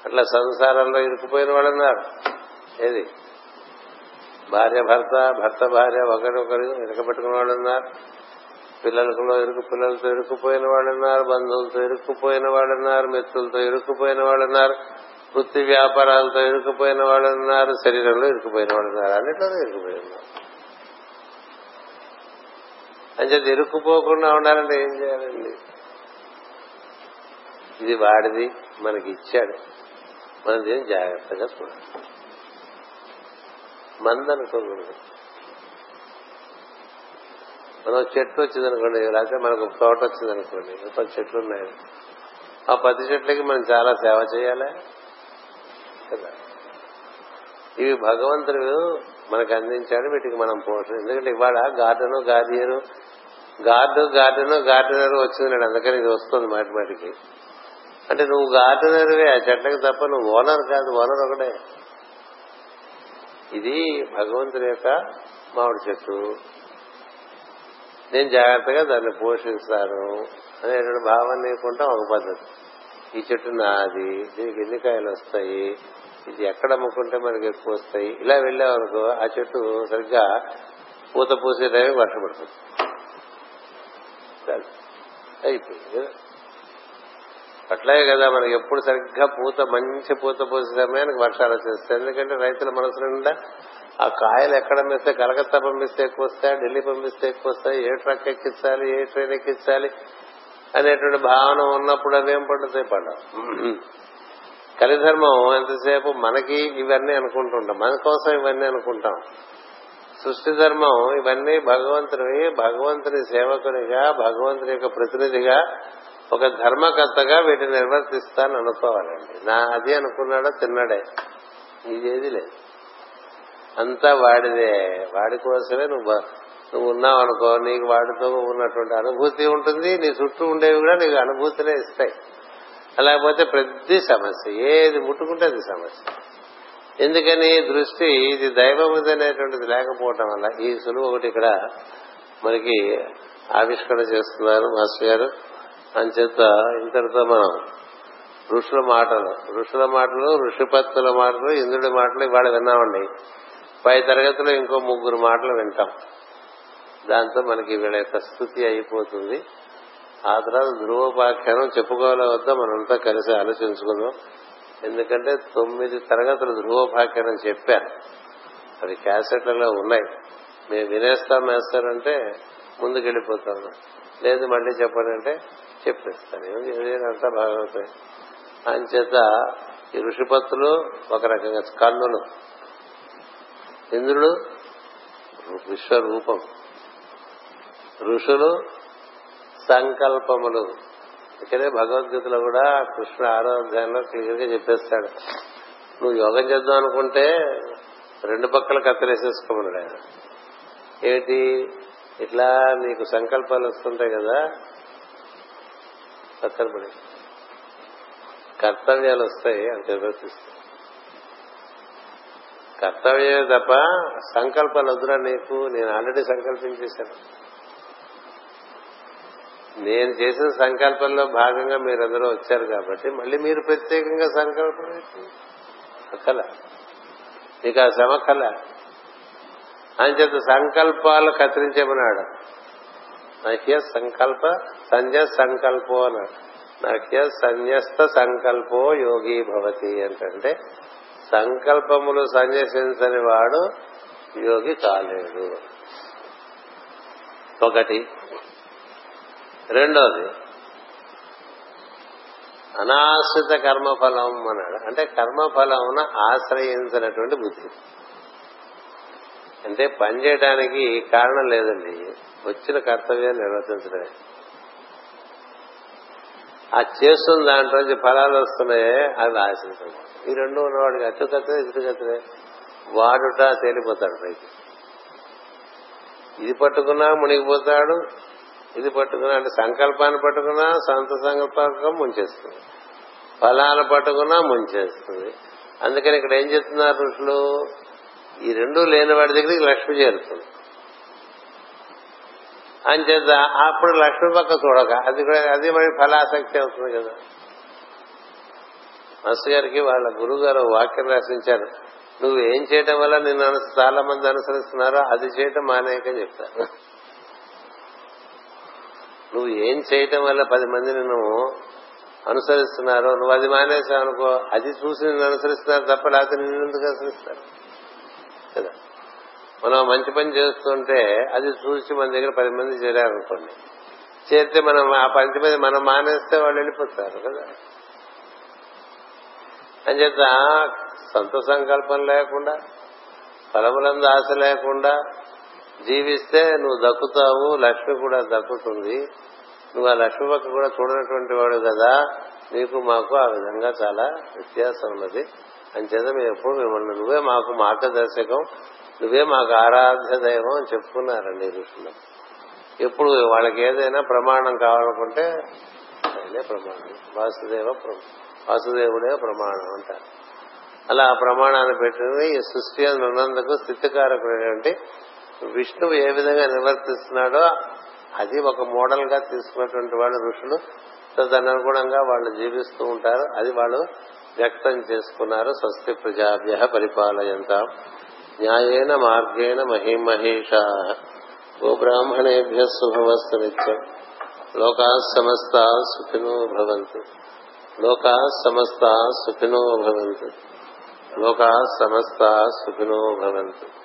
Speaker 1: అట్లా సంసారంలో ఇరుకుపోయిన వాళ్ళు ఉన్నారు ఏది? భార్య భర్త భర్త భార్య ఒకరికొకరు ఇరకబెట్టుకున్న వాళ్ళు ఉన్నారు పిల్లలకులో ఇరుకు పిల్లలతో ఇరుక్కుపోయిన వాళ్ళు ఉన్నారు బంధువులతో ఇరుక్కుపోయిన వాళ్ళు ఉన్నారు మిత్రులతో ఇరుక్కుపోయిన వాళ్ళు ఉన్నారు వృత్తి వ్యాపారాలతో ఇరుక్కుపోయిన వాళ్ళు ఉన్నారు శరీరంలో ఇరుక్కుపోయిన వాళ్ళు ఉన్నారు అన్నిట్లోనే ఇరుక్కుపోయి ఉన్నారు. అంటే ఇరుక్కుపోకుండా ఉండాలంటే ఏం చేయాలండి? ఇది వాడిది మనకి ఇచ్చాడు. మనం దీన్ని జాగ్రత్తగా చూడాలి. మందనుకోకూడదు మనం చెట్టు వచ్చింది అనుకోండి లేకపోతే మనకు తోట వచ్చిందనుకోండి పది చెట్లు ఉన్నాయి. ఆ పది చెట్లకి మనం చాలా సేవ చేయాలి? కదా. ఇవి భగవంతుడు మనకు అందించాడు వీటికి మనం పోషణ ఎందుకంటే ఇవాళ గార్డెను గార్డియరు గార్డు గార్డెను గార్డెనర్ వచ్చింది అందుకని ఇది వస్తుంది మాటి మాటికి. అంటే నువ్వు గార్డెనర్వే ఆ చెట్లకు తప్ప నువ్వు ఓనర్ కాదు ఓనర్ ఒకటే ఇది భగవంతుని యొక్క మామిడి చెట్టు. నేను జాగ్రత్తగా దాన్ని పోషిస్తాను అనేటువంటి భావన లేకుండా ఒక పద్ధతి. ఈ చెట్టు నాది దీనికి ఎన్ని కాయలు వస్తాయి ఇది ఎక్కడ అమ్ముకుంటే మనకి ఎక్కువ వస్తాయి. ఇలా వెళ్ళామనుకో ఆ చెట్టు సరిగ్గా పూత పూసే టైం వర్షం పడుతుంది. అయిపోయింది. కదా అట్లాగే కదా మనకి ఎప్పుడు సరిగ్గా పూత మంచి పూత పోసే సమయానికి వర్షాలు వచ్చేస్తాయి. ఎందుకంటే రైతుల మనసు నిండా ఆ కాయలు ఎక్కడ పంపిస్తే కలకత్తా పంపిస్తే ఎక్కువ వస్తాయి ఢిల్లీ పంపిస్తే ఎక్కువ వస్తాయి ఏ ట్రక్ ఎక్కించాలి? ఏ ట్రైన్ ఎక్కించాలి? అనేటువంటి భావన ఉన్నప్పుడు అవేం పండుతాయి పండవు కలిధర్మం ఎంతసేపు? మనకి ఇవన్నీ అనుకుంటుంటాం. మన కోసం ఇవన్నీ అనుకుంటాం. సృష్టి ధర్మం ఇవన్నీ భగవంతుని భగవంతుని సేవకునిగా భగవంతుని యొక్క ప్రతినిధిగా ఒక ధర్మకర్తగా వీటిని నిర్వర్తిస్తాను అనుకోవాలండి. నా అది అనుకున్నాడో తిన్నాడే. ఇదేది లేదు. అంతా వాడిదే. వాడి కోసమే నువ్వు నువ్వు ఉన్నావు అనుకో నీకు వాడితో ఉన్నటువంటి అనుభూతి ఉంటుంది నీ చుట్టూ ఉండేవి కూడా నీకు అనుభూతినే ఇస్తాయి. అలాగపోతే ప్రతి సమస్య ఏది ముట్టుకుంటే అది సమస్య. ఎందుకని దృష్టి ఇది దైవముది అనేటువంటిది లేకపోవటం వల్ల ఈ సులువు ఒకటి ఇక్కడ మనకి ఆవిష్కరణ చేస్తున్నారు మాస్టర్ గారు. అంచేత ఇంతటితో మనం ఋషుల మాటలు ఋషుల మాటలు ఋషిపత్తుల మాటలు ఇంద్రుడి మాటలు ఇవాళ విన్నామండి. పై తరగతిలో ఇంకో ముగ్గురు మాటలు వింటాం. దాంతో మనకి వీళ్ళ యొక్క స్థుతి అయిపోతుంది. ఆ తర్వాత ధ్రువోపాఖ్యానం చెప్పుకోవాలా వద్ద? మనంతా కలిసి ఆలోచించుకుందాం. ఎందుకంటే తొమ్మిది తరగతులు ధ్రువోపాఖ్యానం చెప్పారు. అవి క్యాసెట్లలో ఉన్నాయి. మేము వినేస్తాం వేస్తారంటే ముందుకెళ్ళిపోతాం. లేదు మళ్ళీ చెప్పండి అంటే చెప్పేస్తాను. అంతా బాగవుతాయి అంచేత ఈ ఋషిపత్తులు ఒక రకంగా కన్నులు ఇంద్రుడు విశ్వరూపం. ఋషులు సంకల్పములు. ఇక్కడే భగవద్గీతలో కూడా కృష్ణ ఆరోగ్యంలో క్లియర్గా చెప్పేస్తాడు. నువ్వు యోగం చేద్దాం అనుకుంటే రెండు పక్కల కత్తరేసేసుకోమన్నాడు ఆయన. ఏమిటి ఇట్లా నీకు సంకల్పాలు వస్తుంటాయి కదా పక్కన పడి. కర్తవ్యాలు వస్తాయి అంత నిర్వర్తిస్తాయి కర్తవ్యమే తప్ప సంకల్పాలు వద్దురా నీకు నేను ఆల్రెడీ సంకల్పించేశాను. నేను చేసిన సంకల్పంలో భాగంగా మీరందరూ వచ్చారు కాబట్టి మళ్ళీ మీరు ప్రత్యేకంగా సంకల్పం అక్కల. నీకు ఆ శ్రమ కల అంచేత సంకల్పాలు కత్తిరించేమన్నాడు? నహ్య సంకల్ప సంజ సంకల్పో అన్నాడు. నహ్య సంజస్త సంకల్పో యోగి భవతి అంటే సంకల్పములు సంజసించని వాడు యోగి కాలేడు. ఒకటి. రెండోది అనాశ్రిత కర్మఫలం అన్నాడు. అంటే కర్మఫలమున ఆశ్రయించినటువంటి బుద్ధి. అంటే పని చేయడానికి కారణం లేదండి. వచ్చిన కర్తవ్యాన్ని నిర్వర్తించడమే. ఆ చేస్తున్న దాంట్లోంచి ఫలాలు వస్తున్నాయే అవి ఆశించడం ఈ రెండు ఉన్నవాడికి అటు కత్తరే వాడుట తేలిపోతాడు పైకి. ఇది పట్టుకున్నా మునిగిపోతాడు ఇది పట్టుకున్నా అంటే సంకల్పాన్ని పట్టుకున్నా సొంత సంకల్పం ముంచేస్తుంది. ఫలాలు పట్టుకున్నా ముంచేస్తుంది. అందుకని ఇక్కడ ఏం చెప్తున్నారు ఋషులు? ఈ రెండు లేని వాడి దగ్గరికి లక్ష్మి చేరుతుంది. అంచేత అప్పుడు లక్ష్మి పక్క చూడక అది కూడా అది మరి ఫలాసక్తి అవుతుంది కదా. మస్తు గారికి వాళ్ళ గురువు గారు వాక్యం రచించారు నువ్వు ఏం చేయటం వల్ల నిన్ను చాలా మంది అనుసరిస్తున్నారో అది చేయటం మానేయకని చెప్తారు. నువ్వు ఏం చేయటం వల్ల పది మంది నిన్ను అనుసరిస్తున్నారో నువ్వు అది మానేసావు అనుకో అది చూసి నిన్ను అనుసరిస్తున్నారు తప్ప లేకపోతే నిన్ను ఎందుకు అనుసరిస్తారు? కదా? మనం మంచి పని చేస్తుంటే అది చూసి మన దగ్గర పది మంది చేరారనుకోండి. చేరితే మనం ఆ పది మంది మనం మానేస్తే వాళ్ళు వెళ్ళిపోతారు కదా? అని అంచేత సొంత సంకల్పం లేకుండా ఫలములందు ఆశ లేకుండా జీవిస్తే నువ్వు దక్కుతావు లక్ష్మి కూడా దక్కుతుంది. నువ్వు ఆ లక్ష్మి పక్క కూడా చూడనటువంటి వాడు కదా. నీకు మాకు ఆ విధంగా చాలా వ్యత్యాసం ఉన్నది. అంచేత మేము ఎప్పుడు మిమ్మల్ని నువ్వే మాకు మార్గదర్శకం నువ్వే మాకు ఆరాధ్య దైవం అని చెప్పుకున్నారండి ఋషులు. ఎప్పుడు వాళ్ళకి ఏదైనా ప్రమాణం కావాలనుకుంటే ఆయనే ప్రమాణం. వాసుదేవ వాసుదేవుడే ప్రమాణం అంటారు. అలా ఆ ప్రమాణాన్ని పెట్టినవి ఈ సృష్టి ఉన్నందుకు స్థితికారకుడైనటువంటి విష్ణువు ఏ విధంగా నిర్వర్తిస్తున్నాడో అది ఒక మోడల్గా తీసుకున్నటువంటి వాళ్ళు ఋషులు. తదనుగుణంగా వాళ్ళు జీవిస్తూ ఉంటారు. అది వాళ్ళు వ్యక్తం చేసుకున్నారు. స్వస్తి ప్రజాభ్య పరిపాలయంత. న్యాయేన మార్గేణ మహిమహేషా. గోబ్రాహ్మణేభ్య శుభవస్తు నిత్యం లోకా సమస్త సుఖినో భవంతు. లోకా సమస్త సుఖినో భవంతు. లోకా సమస్త సుఖినో భవంతు.